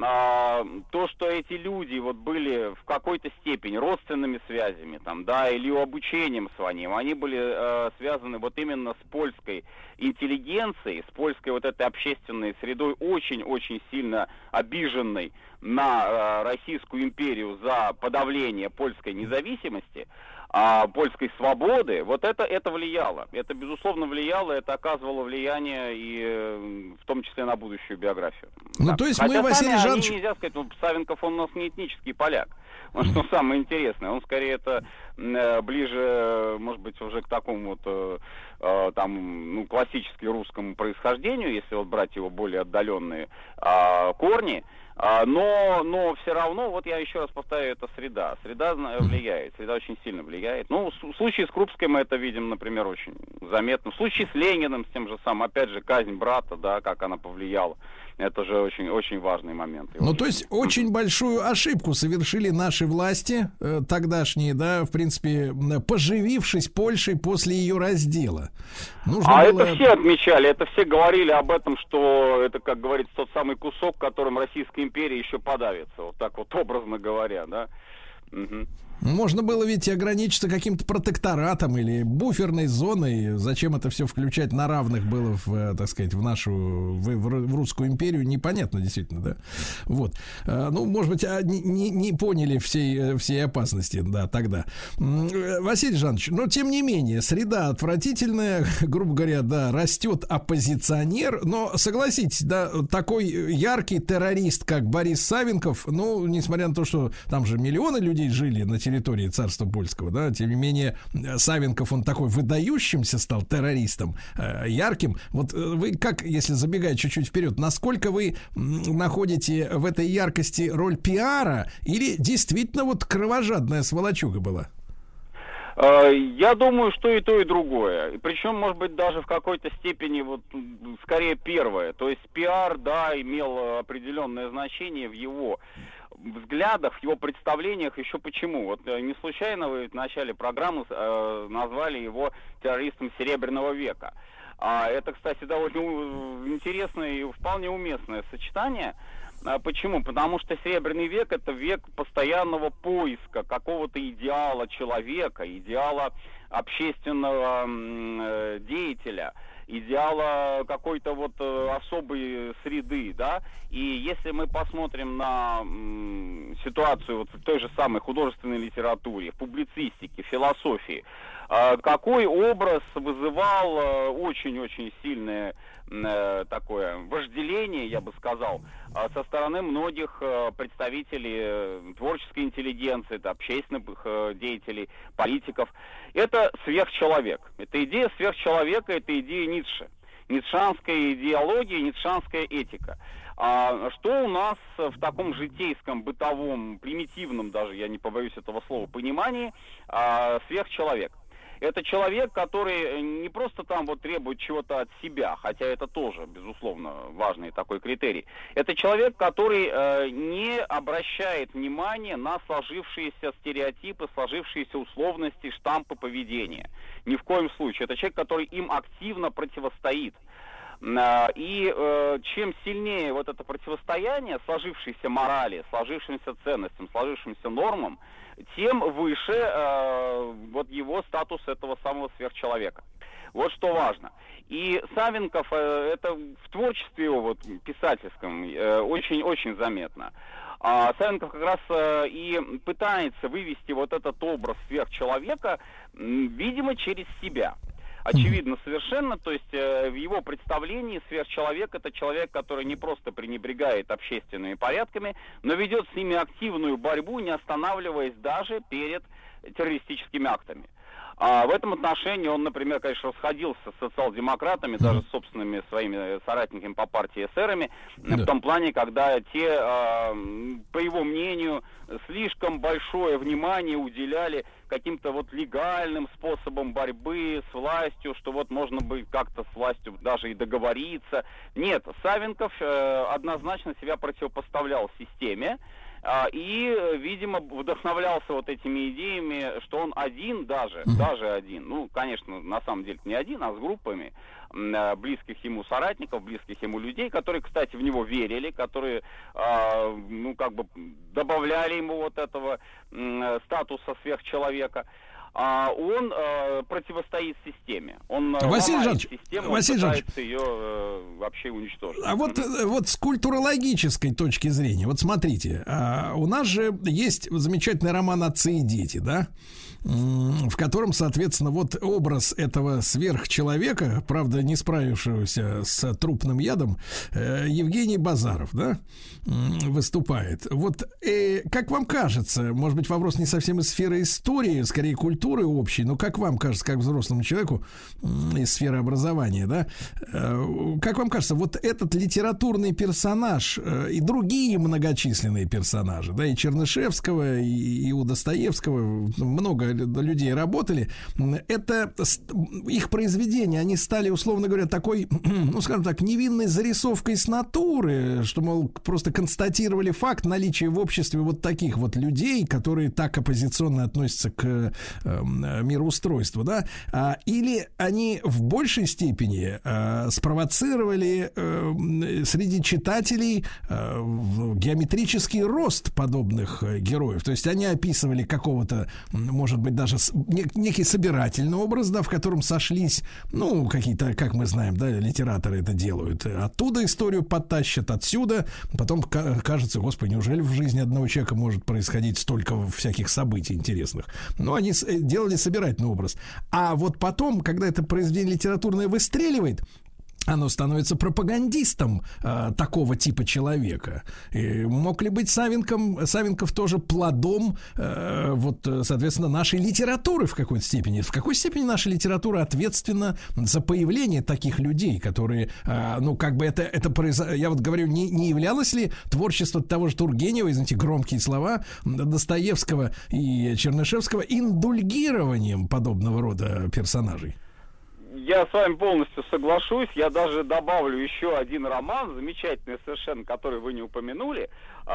А, то, что эти люди вот были в какой-то степени родственными связями, там, да, или обучением своим, они были э, связаны вот именно с польской интеллигенцией, с польской вот этой общественной средой, очень-очень сильно обиженной на э, Российскую империю за подавление польской независимости, а, польской свободы, вот это, это влияло. Это, безусловно, влияло, это оказывало влияние и э, в том числе на будущую биографию. Ну, Да. то есть Хотя мы, Василий Жанович- нельзя сказать, ну, Савенков, он у нас не этнический поляк. Вот что самое интересное, он скорее это э, ближе, э, может быть, уже к такому вот э, э, там, ну, классически русскому происхождению, если вот брать его более отдаленные а, корни. А, но, но все равно, вот я еще раз повторяю, это среда. Среда влияет, среда очень сильно влияет. Ну, в случае с Крупской мы это видим, например, очень заметно. В случае с Лениным, с тем же самым, опять же, казнь брата, да, как она повлияла. Это же очень, очень важный момент. Ну, то есть очень большую ошибку совершили наши власти э, тогдашние, да, в принципе, поживившись Польшей после ее раздела. Нужно А было... это все отмечали, это все говорили об этом, что это, как говорится, тот самый кусок, которым Российская империя еще подавится. Вот так вот образно говоря, да. Мгм. Можно было ведь ограничиться каким-то протекторатом или буферной зоной. Зачем это все включать на равных было, в, э, так сказать, в нашу, в, в Ру- в русскую империю, непонятно действительно, да. Вот. Э, Ну, может быть, не, не- не поняли всей, э, всей опасности, да, тогда. Василий Жанович, но тем не менее, среда отвратительная, грубо говоря, да, растет оппозиционер, но согласитесь, да, такой яркий террорист, как Борис Савенков, ну, несмотря на то, что там же миллионы людей жили на территории царства польского, да, тем не менее, э, Савенков, он такой выдающимся стал террористом, э, ярким. Вот э, вы как, если забегать чуть-чуть вперед, насколько вы находите в этой яркости роль пиара или действительно вот кровожадная сволочуга была? Я думаю, что и то, и другое. Причем, может быть, даже в какой-то степени вот скорее первое. То есть пиар, да, имел определенное значение в его взглядах, в его представлениях. Еще почему? Вот э, не случайно вы в начале программы э, назвали его террористом Серебряного века. А это, кстати, довольно интересное и вполне уместное сочетание. А Почему? Потому что Серебряный век это век постоянного поиска какого-то идеала человека, идеала общественного э, деятеля, идеала какой-то вот э, особой среды, да. И если мы посмотрим на ситуацию вот в той же самой художественной литературе, публицистике, философии, э, какой образ вызывал э, очень-очень сильное э, такое вожделение, я бы сказал, э, со стороны многих э, представителей э, творческой интеллигенции, это общественных деятелей, политиков. Это сверхчеловек. Это идея сверхчеловека, это идея Ницше. Ницшанская идеология, ницшанская этика. А что у нас в таком житейском, бытовом, примитивном даже, я не побоюсь этого слова, понимании а, сверхчеловек? Это человек, который не просто там вот требует чего-то от себя, хотя это тоже, безусловно, важный такой критерий. Это человек, который э, не обращает внимания на сложившиеся стереотипы, сложившиеся условности, штампы поведения. Ни в коем случае. Это человек, который им активно противостоит. А, И э, чем сильнее вот это противостояние сложившейся морали, сложившимся ценностям, сложившимся нормам, тем выше э, вот его статус этого самого сверхчеловека. Вот что важно. И Савенков, э, это в творчестве его, вот, писательском, э, очень-очень заметно. А Савенков как раз э, и пытается вывести вот этот образ сверхчеловека, видимо, через себя. Очевидно совершенно, то есть э, в его представлении сверхчеловек это человек, который не просто пренебрегает общественными порядками, но ведет с ними активную борьбу, не останавливаясь даже перед террористическими актами. А в этом отношении он, например, конечно, расходился с социал-демократами, даже с собственными своими соратниками по партии эсерами, э, в том плане, когда те, а, по его мнению, слишком большое внимание уделяли каким-то вот легальным способам борьбы с властью, что вот можно бы как-то с властью даже и договориться. Нет, Савенков э, однозначно себя противопоставлял системе, и, э, видимо, вдохновлялся вот этими идеями, что он один даже, даже один, ну, конечно, на самом деле не один, а с группами э, близких ему соратников, близких ему людей, которые, кстати, в него верили, которые, а, ну, как бы добавляли ему вот этого э, статуса сверхчеловека. А он э, противостоит системе. Он э, Василий Жанович, систему, Василий Жанович. ее э, вообще уничтожить. А вот, э, вот с культурологической точки зрения, вот смотрите, а, у нас же есть замечательный роман «Отцы и дети», да? В котором, соответственно, вот образ этого сверхчеловека, правда, не справившегося с трупным ядом, э, Евгений Базаров, да, выступает. Вот э, как вам кажется, может быть, вопрос не совсем из сферы истории, скорее культуры общей, но как вам кажется, как взрослому человеку из сферы образования, да, э, как вам кажется, вот этот литературный персонаж э, и другие многочисленные персонажи, да, и Чернышевского, и, и у Достоевского, много людей работали, это их произведения, они стали, условно говоря, такой, ну, скажем так, невинной зарисовкой с натуры, что, мол, просто констатировали факт наличия в обществе вот таких вот людей, которые так оппозиционно относятся к э, э, мироустройству, да, А, или они в большей степени э, спровоцировали э, м, среди читателей э, геометрический рост подобных э, героев, то есть они описывали какого-то, м, может быть, даже некий собирательный образ, да, в котором сошлись, ну, какие-то, как мы знаем, да, литераторы это делают, оттуда историю подтащат, отсюда, потом ка- кажется, господи, неужели в жизни одного человека может происходить столько всяких событий интересных? Ну, они э, делали собирательный образ. А вот потом, когда это произведение литературное выстреливает, оно становится пропагандистом э, такого типа человека. И мог ли быть Савенком, Савенков тоже плодом, э, вот, соответственно, нашей литературы в какой-то степени? В какой степени наша литература ответственна за появление таких людей, которые, э, ну, как бы это, это произо- я вот говорю, не, не являлось ли творчество того же Тургенева, извините, громкие слова, Достоевского и Чернышевского индульгированием подобного рода персонажей? Я с вами полностью соглашусь. Я даже добавлю еще один роман, замечательный совершенно, который вы не упомянули,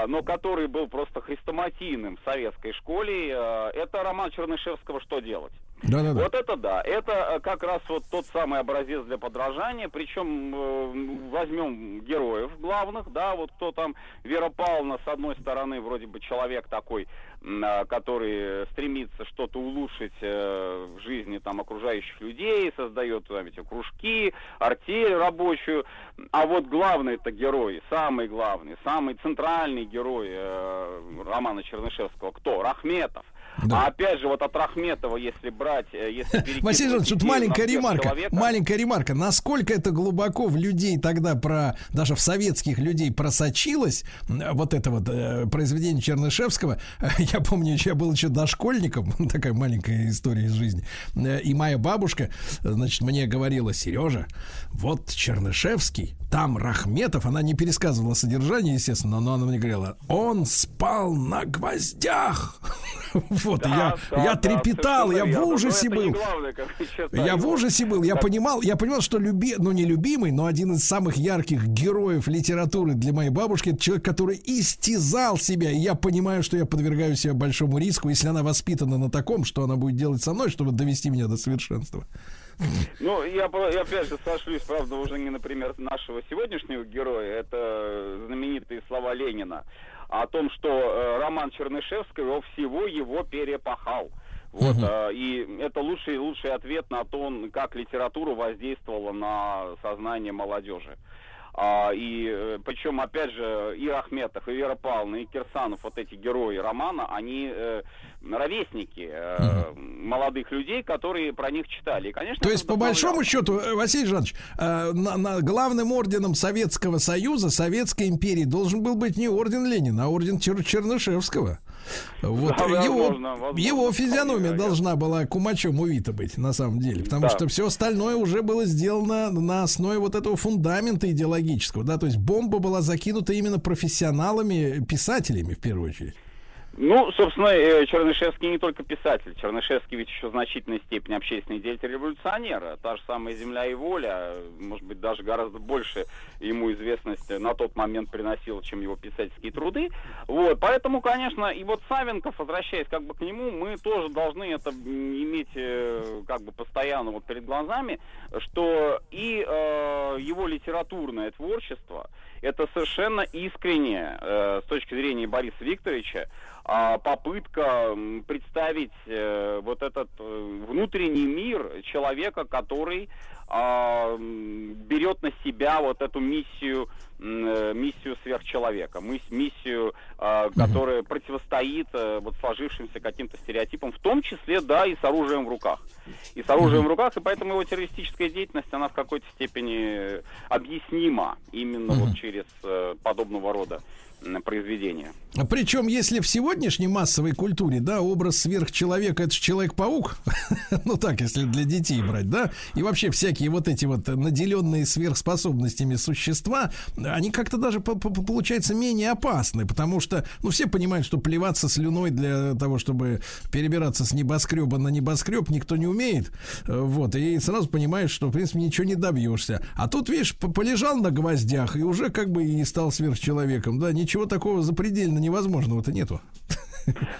но который был просто хрестоматийным в советской школе. А, Это роман Чернышевского «Что делать?». Да-да-да. Вот это да, это э, как раз вот тот самый образец для подражания, причем э, возьмем героев главных, да, вот кто там, Вера Павловна, с одной стороны, вроде бы человек такой, а, который стремится что-то улучшить э, в жизни там окружающих людей, создает там эти кружки, артель рабочую, а вот главный это герой, самый главный, самый центральный герой э, романа Чернышевского, кто? Рахметов. А опять же, вот от Рахметова, если брать, э, если Василий Жанович, идею маленькая ремарка. человека, Маленькая ремарка. Насколько это глубоко в людей тогда про, даже в советских людей просочилось, вот это вот э, произведение Чернышевского. Я помню, я был еще дошкольником, такая маленькая история из жизни. Э, И моя бабушка, значит, мне говорила, Сережа, вот Чернышевский, там Рахметов, она не пересказывала содержание, естественно, но она мне говорила, он спал на гвоздях. Вот, Да, я, да, я трепетал, я в. Но ужасе это не был. главное, как бы, черта Я в ужасе был, я понимал, я понимал, что люби, ну не любимый, но один из самых ярких героев литературы для моей бабушки, это человек, который истязал себя, и я понимаю, что я подвергаю себя большому риску, если она воспитана на таком, что она будет делать со мной, чтобы довести меня до совершенства. Ну, я, я опять же сошлюсь, правда, уже не, например, нашего сегодняшнего героя, это знаменитые слова Ленина о том, что э, роман Чернышевского всего его перепахал. Вот, Мгм. а, и это лучший, лучший ответ на то, как литература воздействовала на сознание молодежи. А, и причем, опять же, и Ахметов, и Вера Павловна, и Кирсанов, вот эти герои романа, они э, ровесники э, молодых людей, которые про них читали. И, конечно, То есть, по большому счету, э, Василий Жанович, э, на, на- главным орденом Советского Союза, Советской империи должен был быть не орден Ленина, а орден Чер- Чернышевского. Вот Да, его, возможно, возможно, его физиономия вполне должна была кумачом увита быть, на самом деле. Потому Да. что все остальное уже было сделано на основе вот этого фундамента идеологического. Да? То есть бомба была закинута именно профессионалами, писателями, в первую очередь. Ну, собственно, э, Чернышевский не только писатель. Чернышевский ведь еще в значительной степени общественный деятель революционера. Та же самая «Земля и воля», может быть, даже гораздо больше ему известность на тот момент приносила, чем его писательские труды. Вот, поэтому, конечно, и вот Савенков, возвращаясь как бы к нему, мы тоже должны это иметь э, как бы постоянно вот перед глазами, что и э, его литературное творчество, это совершенно искренне, э, с точки зрения Бориса Викторовича, а, попытка представить э, вот этот э, внутренний мир человека, который а, берет на себя вот эту миссию, э, миссию сверхчеловека, миссию, а, которая противостоит э, вот сложившимся каким-то стереотипам, в том числе, да, и с оружием в руках. И с оружием в руках, и поэтому его террористическая деятельность, она в какой-то степени объяснима именно вот через э, подобного рода произведения. Причем, если в сегодняшней массовой культуре, да, образ сверхчеловека это же человек-паук, ну так, если для детей брать, да, и вообще всякие вот эти вот наделенные сверхспособностями существа, они как-то даже по- по- получается менее опасны, потому что, ну, все понимают, что плеваться слюной для того, чтобы перебираться с небоскреба на небоскреб, никто не умеет, Э, вот, и сразу понимаешь, что, в принципе, ничего не добьешься. А тут, видишь, по- полежал на гвоздях и уже как бы и стал сверхчеловеком, да, ничего такого запредельно невозможного-то нету.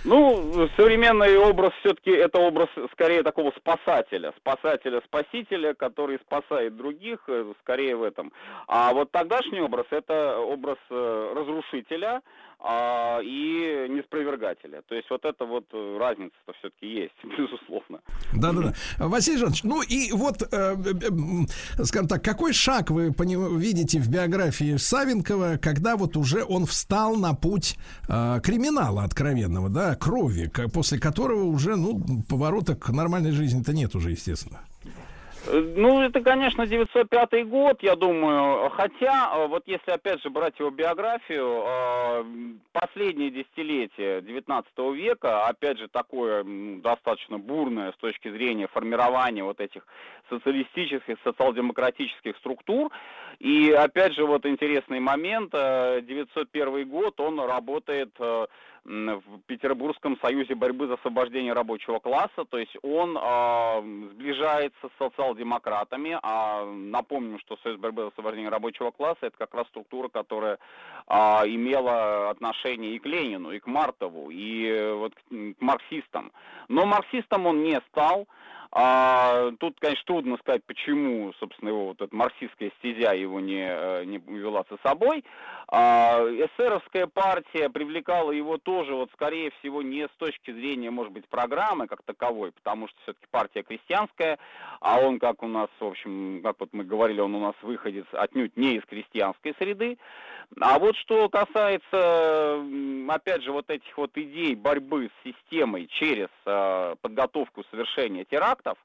Ну, современный образ все-таки это образ скорее такого спасателя, спасателя-спасителя, который спасает других, э, скорее в этом. А вот тогдашний образ это образ э, разрушителя а, и неспровергателя. То есть вот это вот э, разница-то все-таки есть, безусловно. Да-да-да. Василий Жанович, ну и вот, э, э, м, скажем так, какой шаг вы пони- видите в биографии Савенкова, когда вот уже он встал на путь э, криминала откровенного, да, крови, после которого уже, ну, поворота к нормальной жизни-то нет уже, естественно. Э, Ну, это, конечно, 905 год, я думаю. Хотя, э, вот если опять же брать его биографию, э, последнее десятилетие 19 века, опять же, такое достаточно бурное с точки зрения формирования вот этих социалистических, социал-демократических структур. И опять же, вот интересный момент, э, 901 год, он работает э, в Петербургском союзе борьбы за освобождение рабочего класса, то есть он а, сближается с социал-демократами, а напомним, что Союз борьбы за освобождение рабочего класса это как раз структура, которая а, имела отношение и к Ленину, и к Мартову, и э, вот к, марксистам. Но марксистом он не стал. А, тут, конечно, трудно сказать, почему, собственно, его вот эта марксистская стезя его не, э, не вела за собой. А, эсеровская партия привлекала его тоже, вот, скорее всего, не с точки зрения, может быть, программы как таковой, потому что все-таки партия крестьянская, а он, как у нас, в общем, как вот мы говорили, он у нас выходец отнюдь не из крестьянской среды. А вот что касается, опять же, вот этих вот идей борьбы с системой через э, подготовку совершения терактов,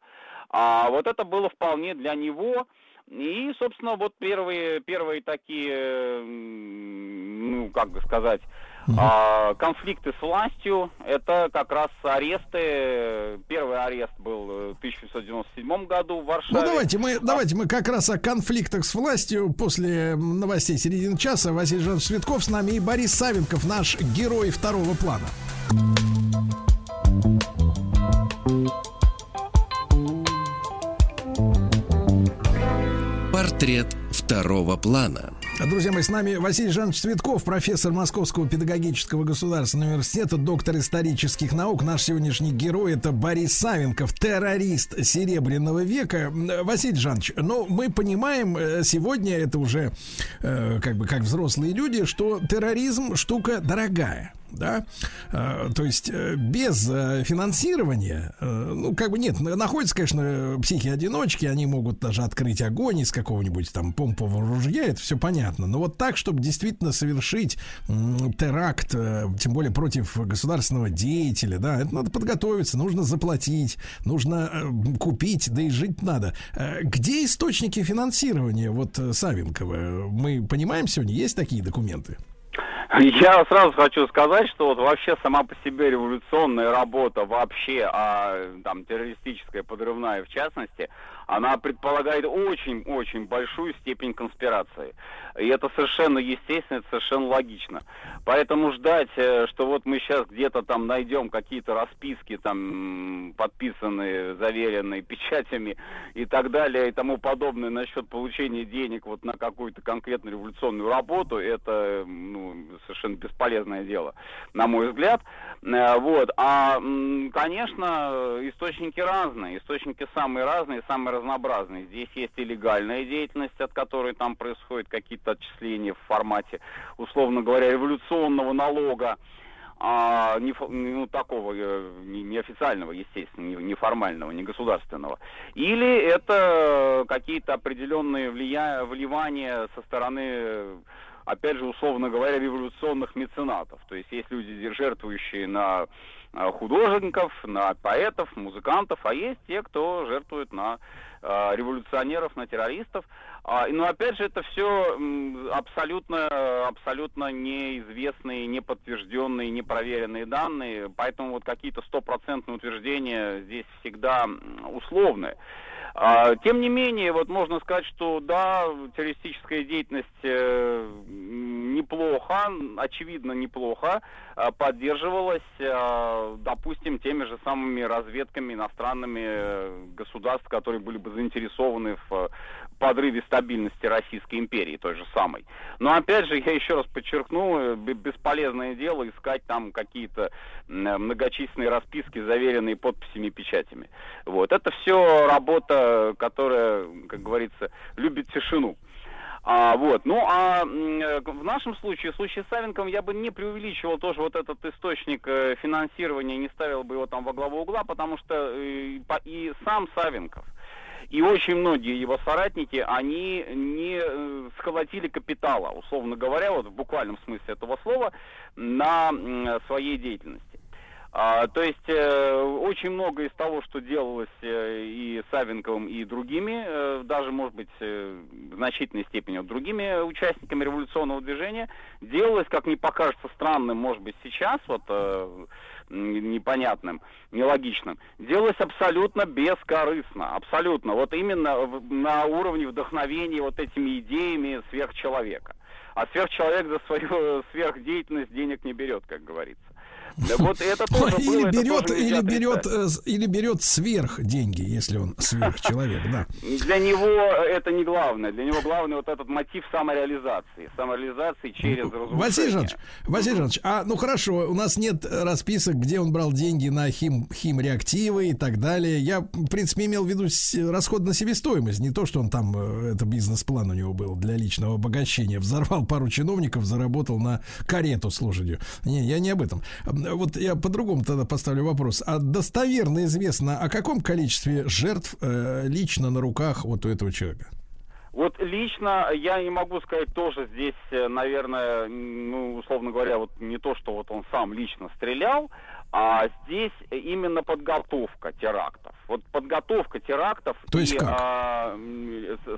а вот это было вполне для него. И, собственно, вот первые, первые такие, ну, как бы сказать, а, конфликты с властью, это как раз аресты. Первый арест был э, в 1997 году в Варшаве. Ну, давайте мы, давайте мы как раз о конфликтах с властью после новостей середины часа. Василий Жанович Светков с нами и Борис Савенков, наш герой второго плана. Портрет второго плана. Друзья мои, с нами Василий Жанович Цветков, профессор Московского педагогического государственного университета, доктор исторических наук. Наш сегодняшний герой это Борис Савенков, террорист Серебряного века. Василий Жанович, ну, мы понимаем э, сегодня, это уже э, как бы как взрослые люди, что терроризм штука дорогая. Да, э, то есть э, без э, финансирования, э, ну, как бы нет, на- находятся, конечно, психи-одиночки, они могут даже открыть огонь из какого-нибудь там помпового ружья, это все понятно, но вот так, чтобы действительно совершить теракт, тем более против государственного деятеля, да, это надо подготовиться, нужно заплатить, нужно купить, да и жить надо. Где источники финансирования, вот Савенкова? Мы понимаем сегодня, есть такие документы? Я сразу хочу сказать, что вот вообще сама по себе революционная работа вообще, а там террористическая, подрывная в частности, она предполагает очень-очень большую степень конспирации. И это совершенно естественно, это совершенно логично. Поэтому ждать, э, что вот мы сейчас где-то там найдем какие-то расписки, там, подписанные, заверенные печатями и так далее и тому подобное насчет получения денег вот на какую-то конкретную революционную работу, это ну, совершенно бесполезное дело, на мой взгляд. Э, Вот. А, конечно, источники разные, источники самые разные, самые разнообразные. Здесь есть и легальная деятельность, от которой там происходят какие-то отчисления в формате, условно говоря, революционного налога, а, не, ну, такого э, не- неофициального, естественно, не- неформального, не государственного. Или это какие-то определенные влия... вливания со стороны, опять же, условно говоря, революционных меценатов. То есть есть люди, жертвующие на э, художников, на поэтов, музыкантов, а есть те, кто жертвует на революционеров, на террористов. А, Но опять же это все абсолютно, абсолютно неизвестные, не подтвержденные, не проверенные данные, поэтому вот какие-то стопроцентные утверждения здесь всегда условные. А, Тем не менее, вот можно сказать, что да, террористическая деятельность э, неплохо, очевидно неплохо а, поддерживалась, а, допустим, теми же самыми разведками иностранными э, государств, которые были бы заинтересованы в э, подрыве стабильности Российской империи, той же самой. Но опять же, я еще раз подчеркну, э, бесполезное дело искать там какие-то э, многочисленные расписки, заверенные подписями и печатями. Вот. Это все работа, которая, как говорится, любит тишину. А, вот. Ну, а э, в нашем случае, в случае с Савенковым, я бы не преувеличивал тоже вот этот источник финансирования, не ставил бы его там во главу угла, потому что по- и сам Савенков, и очень многие его соратники, они не э, схватили капитала, условно говоря, вот в буквальном смысле этого слова, на своей деятельности. А, то есть э, очень много из того, что делалось э, и Савенковым, и другими, э, даже, может быть, э, в значительной степени вот другими участниками революционного движения, делалось, как не покажется странным, может быть, сейчас, вот э, непонятным, нелогичным, делалось абсолютно бескорыстно, абсолютно, вот именно на уровне вдохновения вот этими идеями сверхчеловека. А сверхчеловек за свою сверхдеятельность денег не берет, как говорится. Да Вот это тоже было, Или это берет, тоже или берет, отрицать. э, или берет сверх деньги, если он сверхчеловек, да. Для него это не главное. Для него главный вот этот мотив самореализации. Самореализации через разрушение. Василий Жанович, Василий Жанович, а ну хорошо, у нас нет э, расписок, где он брал деньги на хим, химреактивы и так далее. Я, в принципе, имел в виду расход на себестоимость, не то, что он там, э, это бизнес-план у него был для личного обогащения. Взорвал пару чиновников, заработал на карету с лошадью. Не, я не об этом. М, Вот я по-другому тогда поставлю вопрос. А достоверно известно, о каком количестве жертв э, лично на руках вот у этого человека? Вот лично я не могу сказать тоже здесь, э, наверное, ну, условно говоря, вот не то, что вот он сам лично стрелял, а здесь именно подготовка терактов. Вот подготовка терактов То есть и как? а,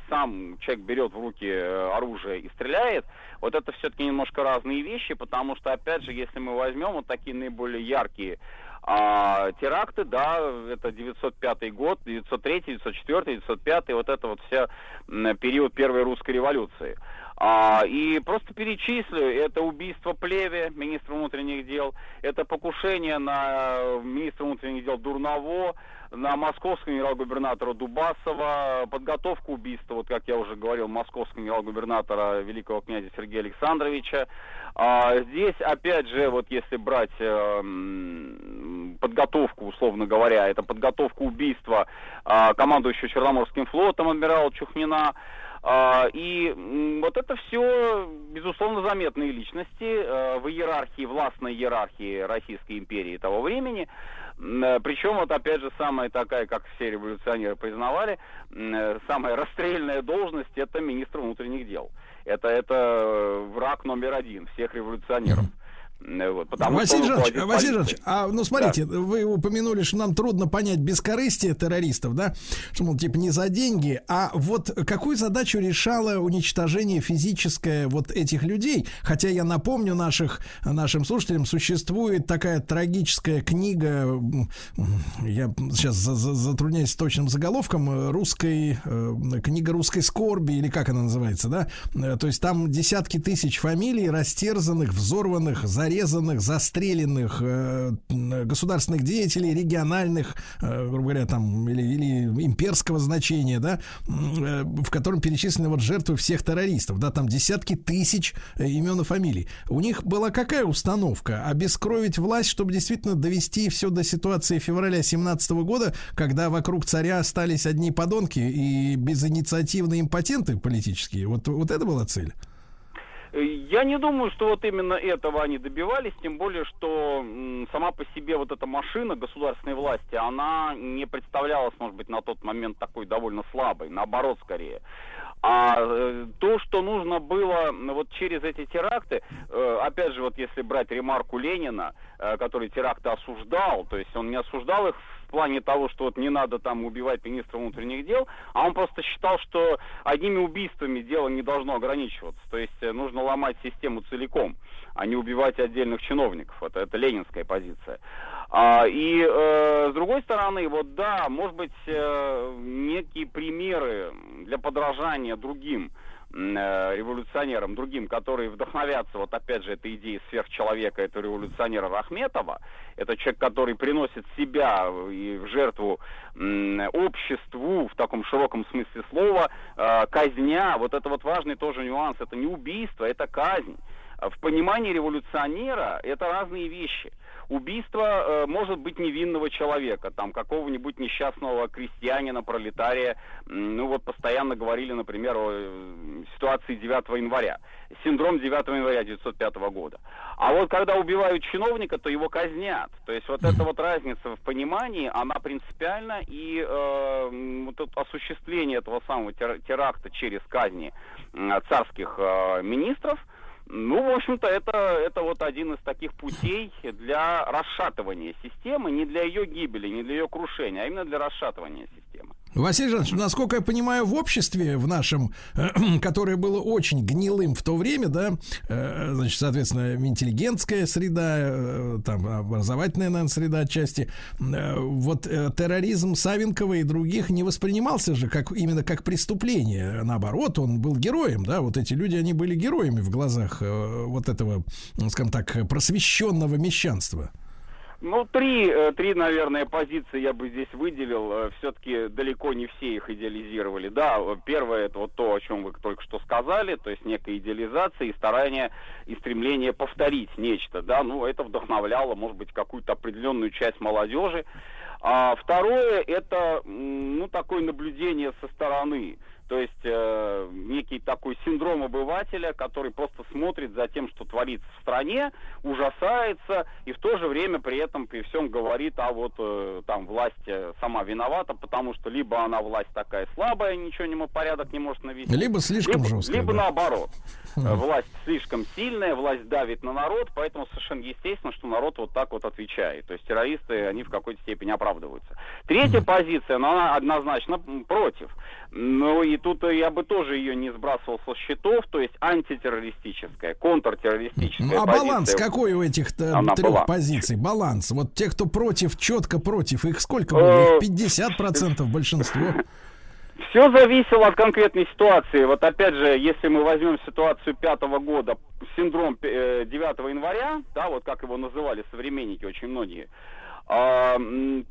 сам человек берет в руки э, оружие и стреляет, вот это все-таки немножко разные вещи, потому что, опять же, если мы возьмем вот такие наиболее яркие а, теракты, да, это 905 год, 903, 904, 905, вот это вот вся период Первой русской революции. А, и просто перечислю, это убийство Плеве, министра внутренних дел, это покушение на э, министра внутренних дел Дурново, на московского генерал-губернатора Дубасова, подготовка убийства, вот как я уже говорил, московского генерал-губернатора великого князя Сергея Александровича. А, здесь, опять же, вот если брать э, подготовку, условно говоря, это подготовка убийства а, командующего Черноморским флотом адмирала Чухнина, А, И вот это все, безусловно, заметные личности э, в иерархии, властной иерархии Российской империи того времени. Э, Причем, вот опять же, самая такая, как все революционеры признавали, э, самая расстрельная должность это министр внутренних дел. Это, это э, враг номер один всех революционеров. Э, Вот, потому Василий что Жанович, Василий Жанович, а ну смотрите, вы упомянули, что нам трудно понять бескорыстие террористов, да, что, мол, типа не за деньги, а вот какую задачу решало уничтожение физическое вот этих людей? Хотя я напомню наших, нашим слушателям, существует такая трагическая книга, я сейчас за- за- затрудняюсь с точным заголовком, э, русской, э, книга русской скорби, или как она называется, да, Э, то есть там десятки тысяч фамилий растерзанных, взорванных, зарезанных, застреленных э, государственных деятелей, региональных, э, грубо говоря, там, или, или имперского значения, да, э, в котором перечислены вот жертвы всех террористов, да, там десятки тысяч имен и фамилий. У них была какая установка? Обескровить власть, чтобы действительно довести все до ситуации февраля 17 года, когда вокруг царя остались одни подонки и безинициативные импотенты политические. Вот, вот это была цель? Э, Я не думаю, что вот именно этого они добивались, тем более, что сама по себе вот эта машина государственной власти, она не представлялась, может быть, на тот момент такой довольно слабой, наоборот, скорее. А э, то, что нужно было вот через эти теракты, э, опять же, вот если брать ремарку Ленина, который теракты осуждал, то есть он не осуждал их плане того, что вот не надо там убивать министра внутренних дел, а он просто считал, что одними убийствами дело не должно ограничиваться. То есть э, нужно ломать систему целиком, а не убивать отдельных чиновников. Это, это ленинская позиция. А, и э, с другой стороны, вот да, может быть, э, некие примеры для подражания другим революционерам, другим, которые вдохновятся, вот опять же, этой идеей сверхчеловека, этого революционера Рахметова. Это человек, который приносит себя и в жертву обществу в таком широком смысле слова, э, казня. Вот это вот важный тоже нюанс. Это не убийство, это казнь. В понимании революционера это разные вещи. Убийство э, может быть невинного человека, там какого-нибудь несчастного крестьянина, пролетария. Ну вот постоянно говорили, например, о э, ситуации 9 января. Синдром 9 января 1905 года. А вот когда убивают чиновника, то его казнят. То есть вот эта вот разница в понимании, она принципиальна, и э, вот осуществление этого самого тер- теракта через казни м, царских э, министров, ну, в общем-то, это, это вот один из таких путей для расшатывания системы, не для ее гибели, не для ее крушения, а именно для расшатывания системы. Василий Жанович, насколько я понимаю, в обществе, в нашем, которое было очень гнилым в то время, да, э, значит, соответственно, интеллигентская среда, э, там, образовательная, наверное, среда отчасти, э, вот э, терроризм Савенкова и других не воспринимался же как именно как преступление. Наоборот, он был героем, да, вот эти люди, они были героями в глазах э, вот этого, скажем так, просвещенного мещанства. Ну, три, э, три, наверное, позиции я бы здесь выделил. Все-таки далеко не все их идеализировали. Да, э, первое, это вот то, о чем вы только что сказали, то есть некая идеализация и старание и стремление повторить нечто, да, ну, это вдохновляло, может быть, какую-то определенную часть молодежи. А второе, это, ну, такое наблюдение со стороны. То есть э, некий такой синдром обывателя, который просто смотрит за тем, что творится в стране, ужасается и в то же время при этом при всем говорит, а вот э, там власть э, сама виновата, потому что либо она власть такая слабая, ничего не порядок не может навести, Либо слишком либо, жесткая, либо да. наоборот. Власть слишком сильная, власть давит на народ, поэтому совершенно естественно, что народ вот так вот отвечает. То есть террористы, они в какой-то степени оправдываются. Третья позиция, но она однозначно против. Ну и тут я бы тоже ее не сбрасывал со счетов, то есть антитеррористическая, контртеррористическая А позиция. баланс какой у этих трех была. позиций? Баланс. Вот те, кто против, четко против, их сколько было? Э, Их 50% большинство. Все зависело от конкретной ситуации. Вот опять же, если мы возьмем ситуацию пятого года, синдром э, 9 января, да, вот как его называли современники очень многие, а,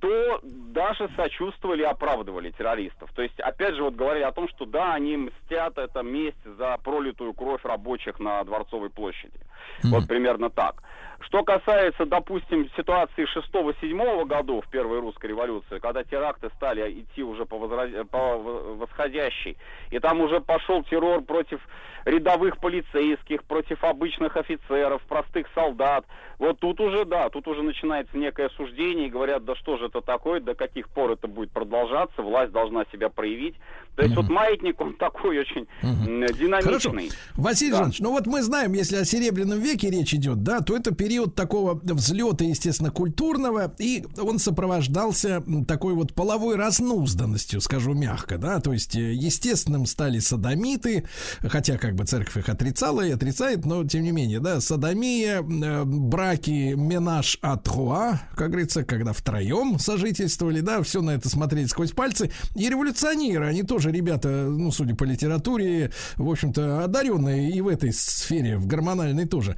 то даже сочувствовали и оправдывали террористов. То есть, опять же, вот говорили о том, что да, они мстят, это месть за пролитую кровь рабочих на Дворцовой площади. Вот примерно так. Что касается, допустим, ситуации 6-7 годов первой русской революции, когда теракты стали идти уже по, возра- по восходящей, и там уже пошел террор против рядовых полицейских, против обычных офицеров, простых солдат. Вот тут уже, да, тут уже начинается некое суждение, и говорят, да что же это такое, до каких пор это будет продолжаться, власть должна себя проявить. То есть вот маятник, он такой очень Хорошо. динамичный. Василий Да. Жанович, ну вот мы знаем, если о Серебряном веке речь идет, да, то это период такого взлета, естественно, культурного, и он сопровождался такой вот половой разнузданностью, скажу мягко, да, то есть э, естественным стали садомиты, хотя как бы церковь их отрицала и отрицает, но тем не менее, да, садомия, э, браки менаж от труа, как говорится, когда втроем сожительствовали, да, все на это смотрели сквозь пальцы, и революционеры, они тоже ребята, ну, судя по литературе, в общем-то, одаренные и в этой сфере, в гормональной тоже.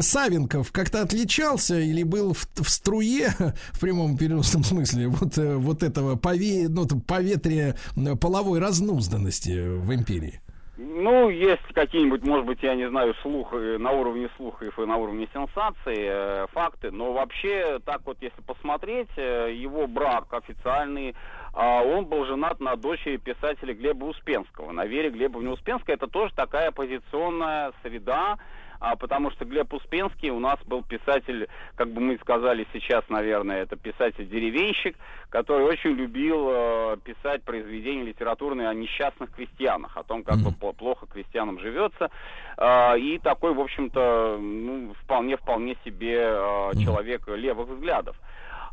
Савенков как-то отличался или был в, в струе, в прямом переносном смысле, вот, э, вот этого пове, ну, поветрия половой разнузданности в империи? Ну, есть какие-нибудь, может быть, я не знаю, слух э, на уровне слухов и на уровне сенсаций, э, факты, но вообще, так вот, если посмотреть, его брак официальный, а, он был женат на дочери писателя Глеба Успенского, на Вере Глебовне Успенской. Это тоже такая оппозиционная среда, а, потому что Глеб Успенский у нас был писатель, как бы мы сказали сейчас, наверное, это писатель-деревенщик, который очень любил э, писать произведения литературные о несчастных крестьянах, о том, как вот пл- плохо крестьянам живется, Э, и такой, в общем-то, ну, вполне-вполне себе э, человек левых взглядов.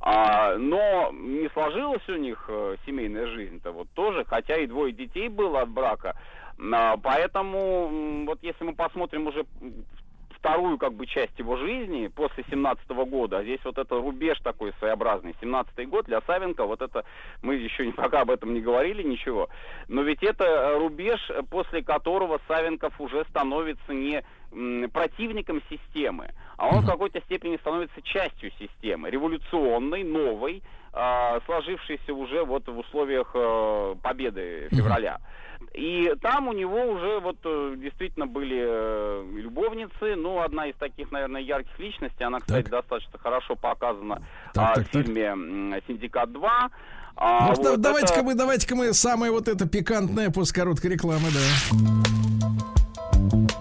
А, но не сложилась у них э, семейная жизнь-то вот тоже, хотя и двое детей было от брака. А, поэтому вот если мы посмотрим уже вторую как бы часть его жизни после 17 года, а здесь вот это рубеж такой своеобразный, 17 год для Савенко, вот это мы еще пока об этом не говорили ничего, но ведь это э, рубеж, э, после которого Савенков уже становится не противником системы, а он в какой-то степени становится частью системы, революционной, новой, а, сложившейся уже вот в условиях э, победы февраля. И там у него уже вот э, действительно были э, любовницы. Ну, одна из таких, наверное, ярких личностей, она, кстати, достаточно хорошо показана Так, а, так, в так. фильме «Синдикат 2». А, Ну, вот да- давайте-ка это- мы, давайте-ка мы самое вот это пикантное после короткой рекламы, да.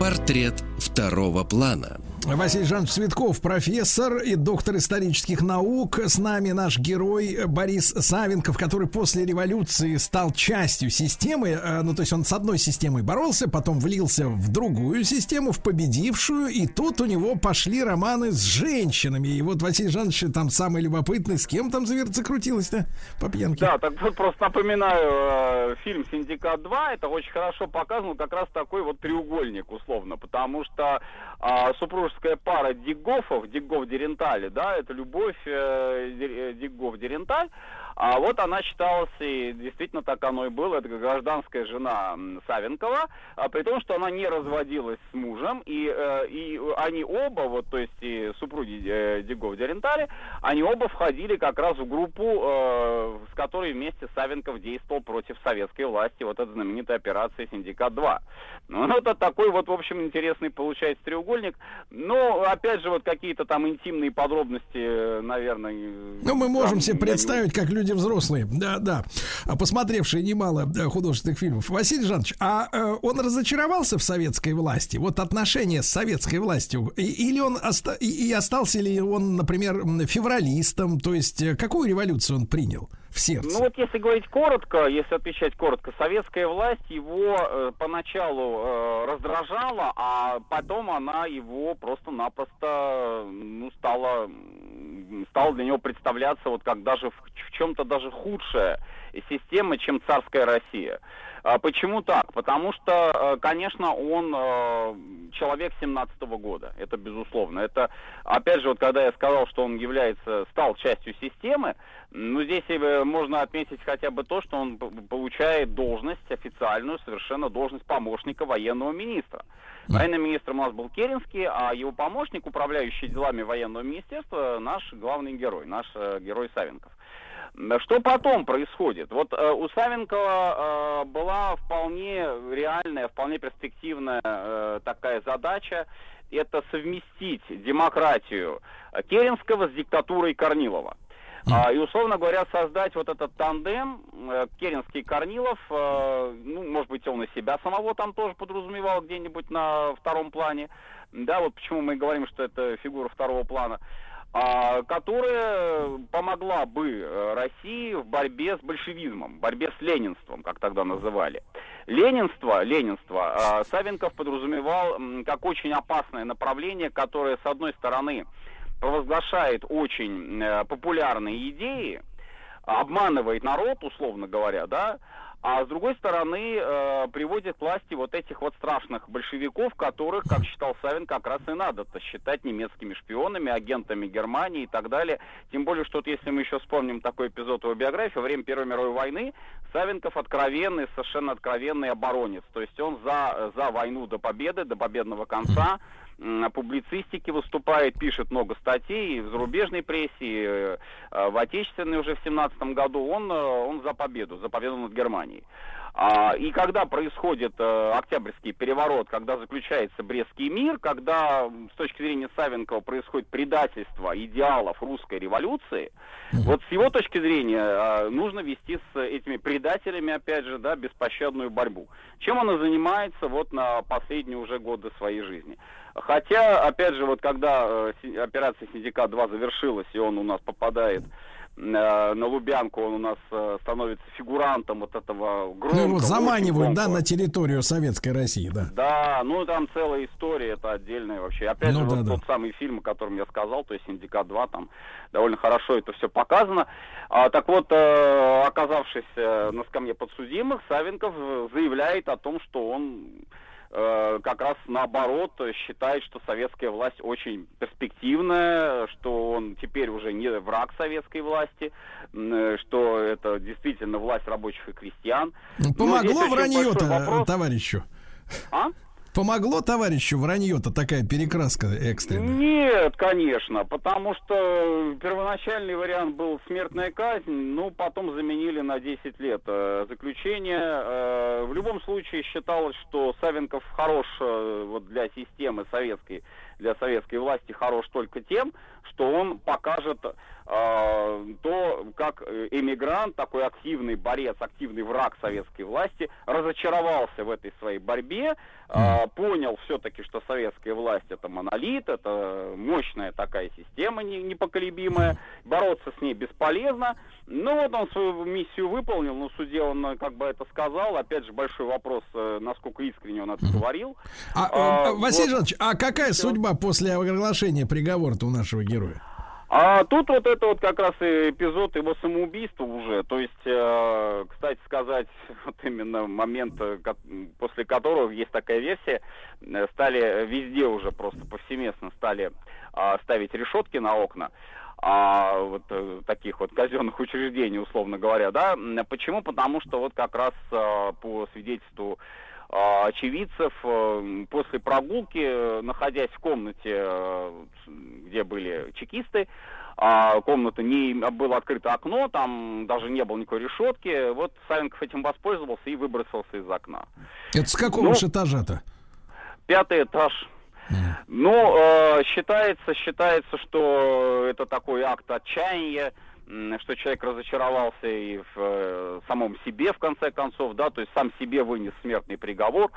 Портрет второго плана. Василий Жанович Цветков, профессор и доктор исторических наук. С нами наш герой Борис Савинков, который после революции стал частью системы. Э, Ну, то есть он с одной системой боролся, потом влился в другую систему, в победившую. И тут у него пошли романы с женщинами. И вот Василий Жанович там самый любопытный. С кем там завер- закрутилось-то по пьянке? Да, так вот просто напоминаю, э, фильм «Синдикат 2», это очень хорошо показано, как раз такой вот треугольник, условно, потому что а, супружеская пара Дикгофов, Дикгоф-Дерентали, да, это любовь э, э, Дикгоф-Деренталь, а вот она считалась, и действительно так оно и было, это гражданская жена Савинкова, а при том, что она не разводилась с мужем, и, э, и они оба, вот, то есть и супруги э, Дикгоф-Дерентали, они оба входили как раз в группу, э, с которой вместе Савинков действовал против советской власти, вот эта знаменитая операция «Синдикат-2». Ну, это такой вот, в общем, интересный получается треугольник. Но, опять же, вот какие-то там интимные подробности, э, наверное... Ну, мы можем там себе не представить, как люди взрослые, да, да, а посмотревшие немало да, художественных фильмов. Василий Жанович, а э, он разочаровался в советской власти? Вот отношения с советской властью? И- или он оста- и, и остался ли он, например, февралистом? То есть, э, какую революцию он принял сердце? Ну вот если говорить коротко, если отвечать коротко, советская власть его э, поначалу э, раздражала, а потом она его просто-напросто ну, стала, стала для него представляться вот как даже в, в чем-то даже худшая система, чем царская Россия. А Почему так? Потому что, э, конечно, он э, человек 17 года, это безусловно. Это, опять же, вот когда я сказал, что он является, стал частью системы, ну, здесь э, можно отметить хотя бы то, что он получает должность официальную, совершенно должность помощника военного министра. Военным министром у нас был Керенский, а его помощник, управляющий делами военного министерства, наш главный герой, наш герой Савенков. Что потом происходит? Вот э, у Савенкова э, была вполне реальная, вполне перспективная э, такая задача. Это совместить демократию Керенского с диктатурой Корнилова. А, и, условно говоря, создать вот этот тандем э, Керенский-Корнилов, э, ну, может быть, он и себя самого там тоже подразумевал где-нибудь на втором плане. Да, вот почему мы говорим, что это фигура второго плана которая помогла бы э, России в борьбе с большевизмом, борьбе с ленинством, как тогда называли. Ленинство, ленинство а, Савенков подразумевал как очень опасное направление, которое, с одной стороны, провозглашает очень э, популярные идеи, обманывает народ, условно говоря, да, а с другой стороны э, приводит к власти вот этих вот страшных большевиков, которых, как считал Савин, как раз и надо-то считать немецкими шпионами, агентами Германии и так далее. Тем более, что вот если мы еще вспомним такой эпизод его биографии, во время Первой мировой войны Савенков откровенный, совершенно откровенный оборонец. То есть он за, за войну до победы, до победного конца, публицистике выступает, пишет много статей и в зарубежной прессе, и, э, в отечественной уже в семнадцатом году. Он, э, он за победу, за победу над Германией. А, и когда происходит э, Октябрьский переворот, когда заключается Брестский мир, когда с точки зрения Савенкова происходит предательство идеалов русской революции, вот с его точки зрения э, нужно вести с этими предателями, опять же, да, беспощадную борьбу. Чем он и занимается вот на последние уже годы своей жизни. Хотя, опять же, вот когда э, операция «Синдикат-2» завершилась, и он у нас попадает э, на Лубянку, он у нас э, становится фигурантом вот этого громкого... Ну, его заманивают, да, на территорию Советской России, да. Да, ну там целая история, это отдельная вообще. Опять Ну же, да, вот да. тот самый фильм, о котором я сказал, то есть «Синдикат 2», там довольно хорошо это все показано. А, так вот, э, оказавшись э, на скамье подсудимых, Савенков э, заявляет о том, что он э, как раз наоборот считает, что советская власть очень перспективная, что он теперь уже не враг советской власти, э, что это действительно власть рабочих и крестьян. Ну, Помогло здесь очень вранье-то товарищу? А? Помогло товарищу вранье-то такая перекраска экстренная? Нет, конечно, потому что первоначальный вариант был смертная казнь, ну, потом заменили на 10 лет э, заключение. Э, в любом случае считалось, что Савенков хорош э, вот для системы советской, для советской власти хорош только тем, что он покажет то, как э, эмигрант, такой активный борец, активный враг советской власти, разочаровался в этой своей борьбе, э, понял все-таки, что советская власть это монолит, это мощная такая система не- непоколебимая, бороться с ней бесполезно. Ну вот он свою миссию выполнил, на суде он как бы это сказал. Опять же, большой вопрос, э, насколько искренне он это говорил. А, А, э, Василий вот. Жанович, а какая судьба после оглашения приговора-то у нашего героя? А тут вот это вот как раз и эпизод его самоубийства уже. То есть, э, кстати сказать, вот именно момент, э, после которого есть такая версия, э, стали везде уже просто повсеместно стали а, ставить решетки на окна. а, вот таких вот казенных учреждений, условно говоря, да. Почему? Потому что вот как раз э, по свидетельству очевидцев э, после прогулки, э, находясь в комнате, э, где были чекисты, а комната не было открыто окно, там даже не было никакой решетки. Вот Савенков этим воспользовался и выбросился из окна. Это с какого Ну, ж этажа-то? Пятый этаж. Ну, э, считается, считается, что это такой акт отчаяния, что человек разочаровался и в э, самом себе, в конце концов, да, то есть сам себе вынес смертный приговор,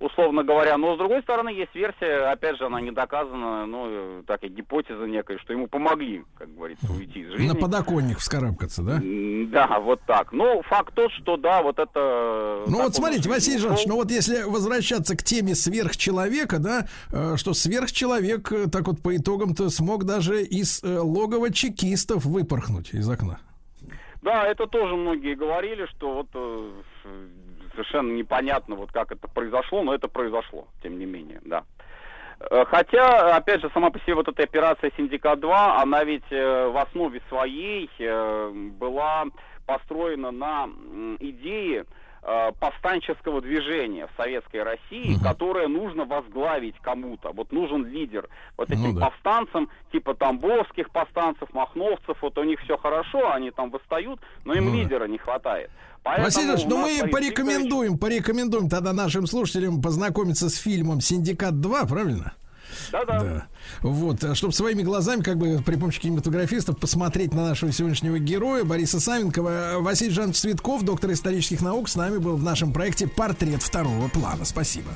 условно говоря. Но, с другой стороны, есть версия, опять же, она не доказана, ну, так и гипотеза некая, что ему помогли, как говорится, уйти из жизни. На подоконник вскарабкаться, да? Да, вот так. Ну, факт тот, что да, вот это... Ну вот смотрите, Василий Жанович, ну вот если возвращаться к теме сверхчеловека, да, э, что сверхчеловек, э, так вот по итогам-то смог даже из э, логова чекистов выпорхнуть из окна. Да, это тоже многие говорили, что вот совершенно непонятно, вот как это произошло, но это произошло, тем не менее, да. Э, Хотя, опять же, сама по себе вот эта операция «Синдикат-2», она ведь э, в основе своей э, была построена на идее повстанческого движения в советской России, которое нужно возглавить кому-то. Вот нужен лидер. Вот Ну этим да. повстанцам, типа Тамбовских повстанцев, Махновцев, вот у них все хорошо, они там восстают, но им Ну да. лидера не хватает. Поэтому Василий ну мы порекомендуем, порекомендуем тогда нашим слушателям познакомиться с фильмом «Синдикат 2», правильно? Да-да. Да. Вот, чтобы своими глазами, как бы при помощи кинематографистов, посмотреть на нашего сегодняшнего героя Бориса Савенкова. Василий Жанович Цветков, доктор исторических наук, с нами был в нашем проекте «Портрет второго плана». Спасибо.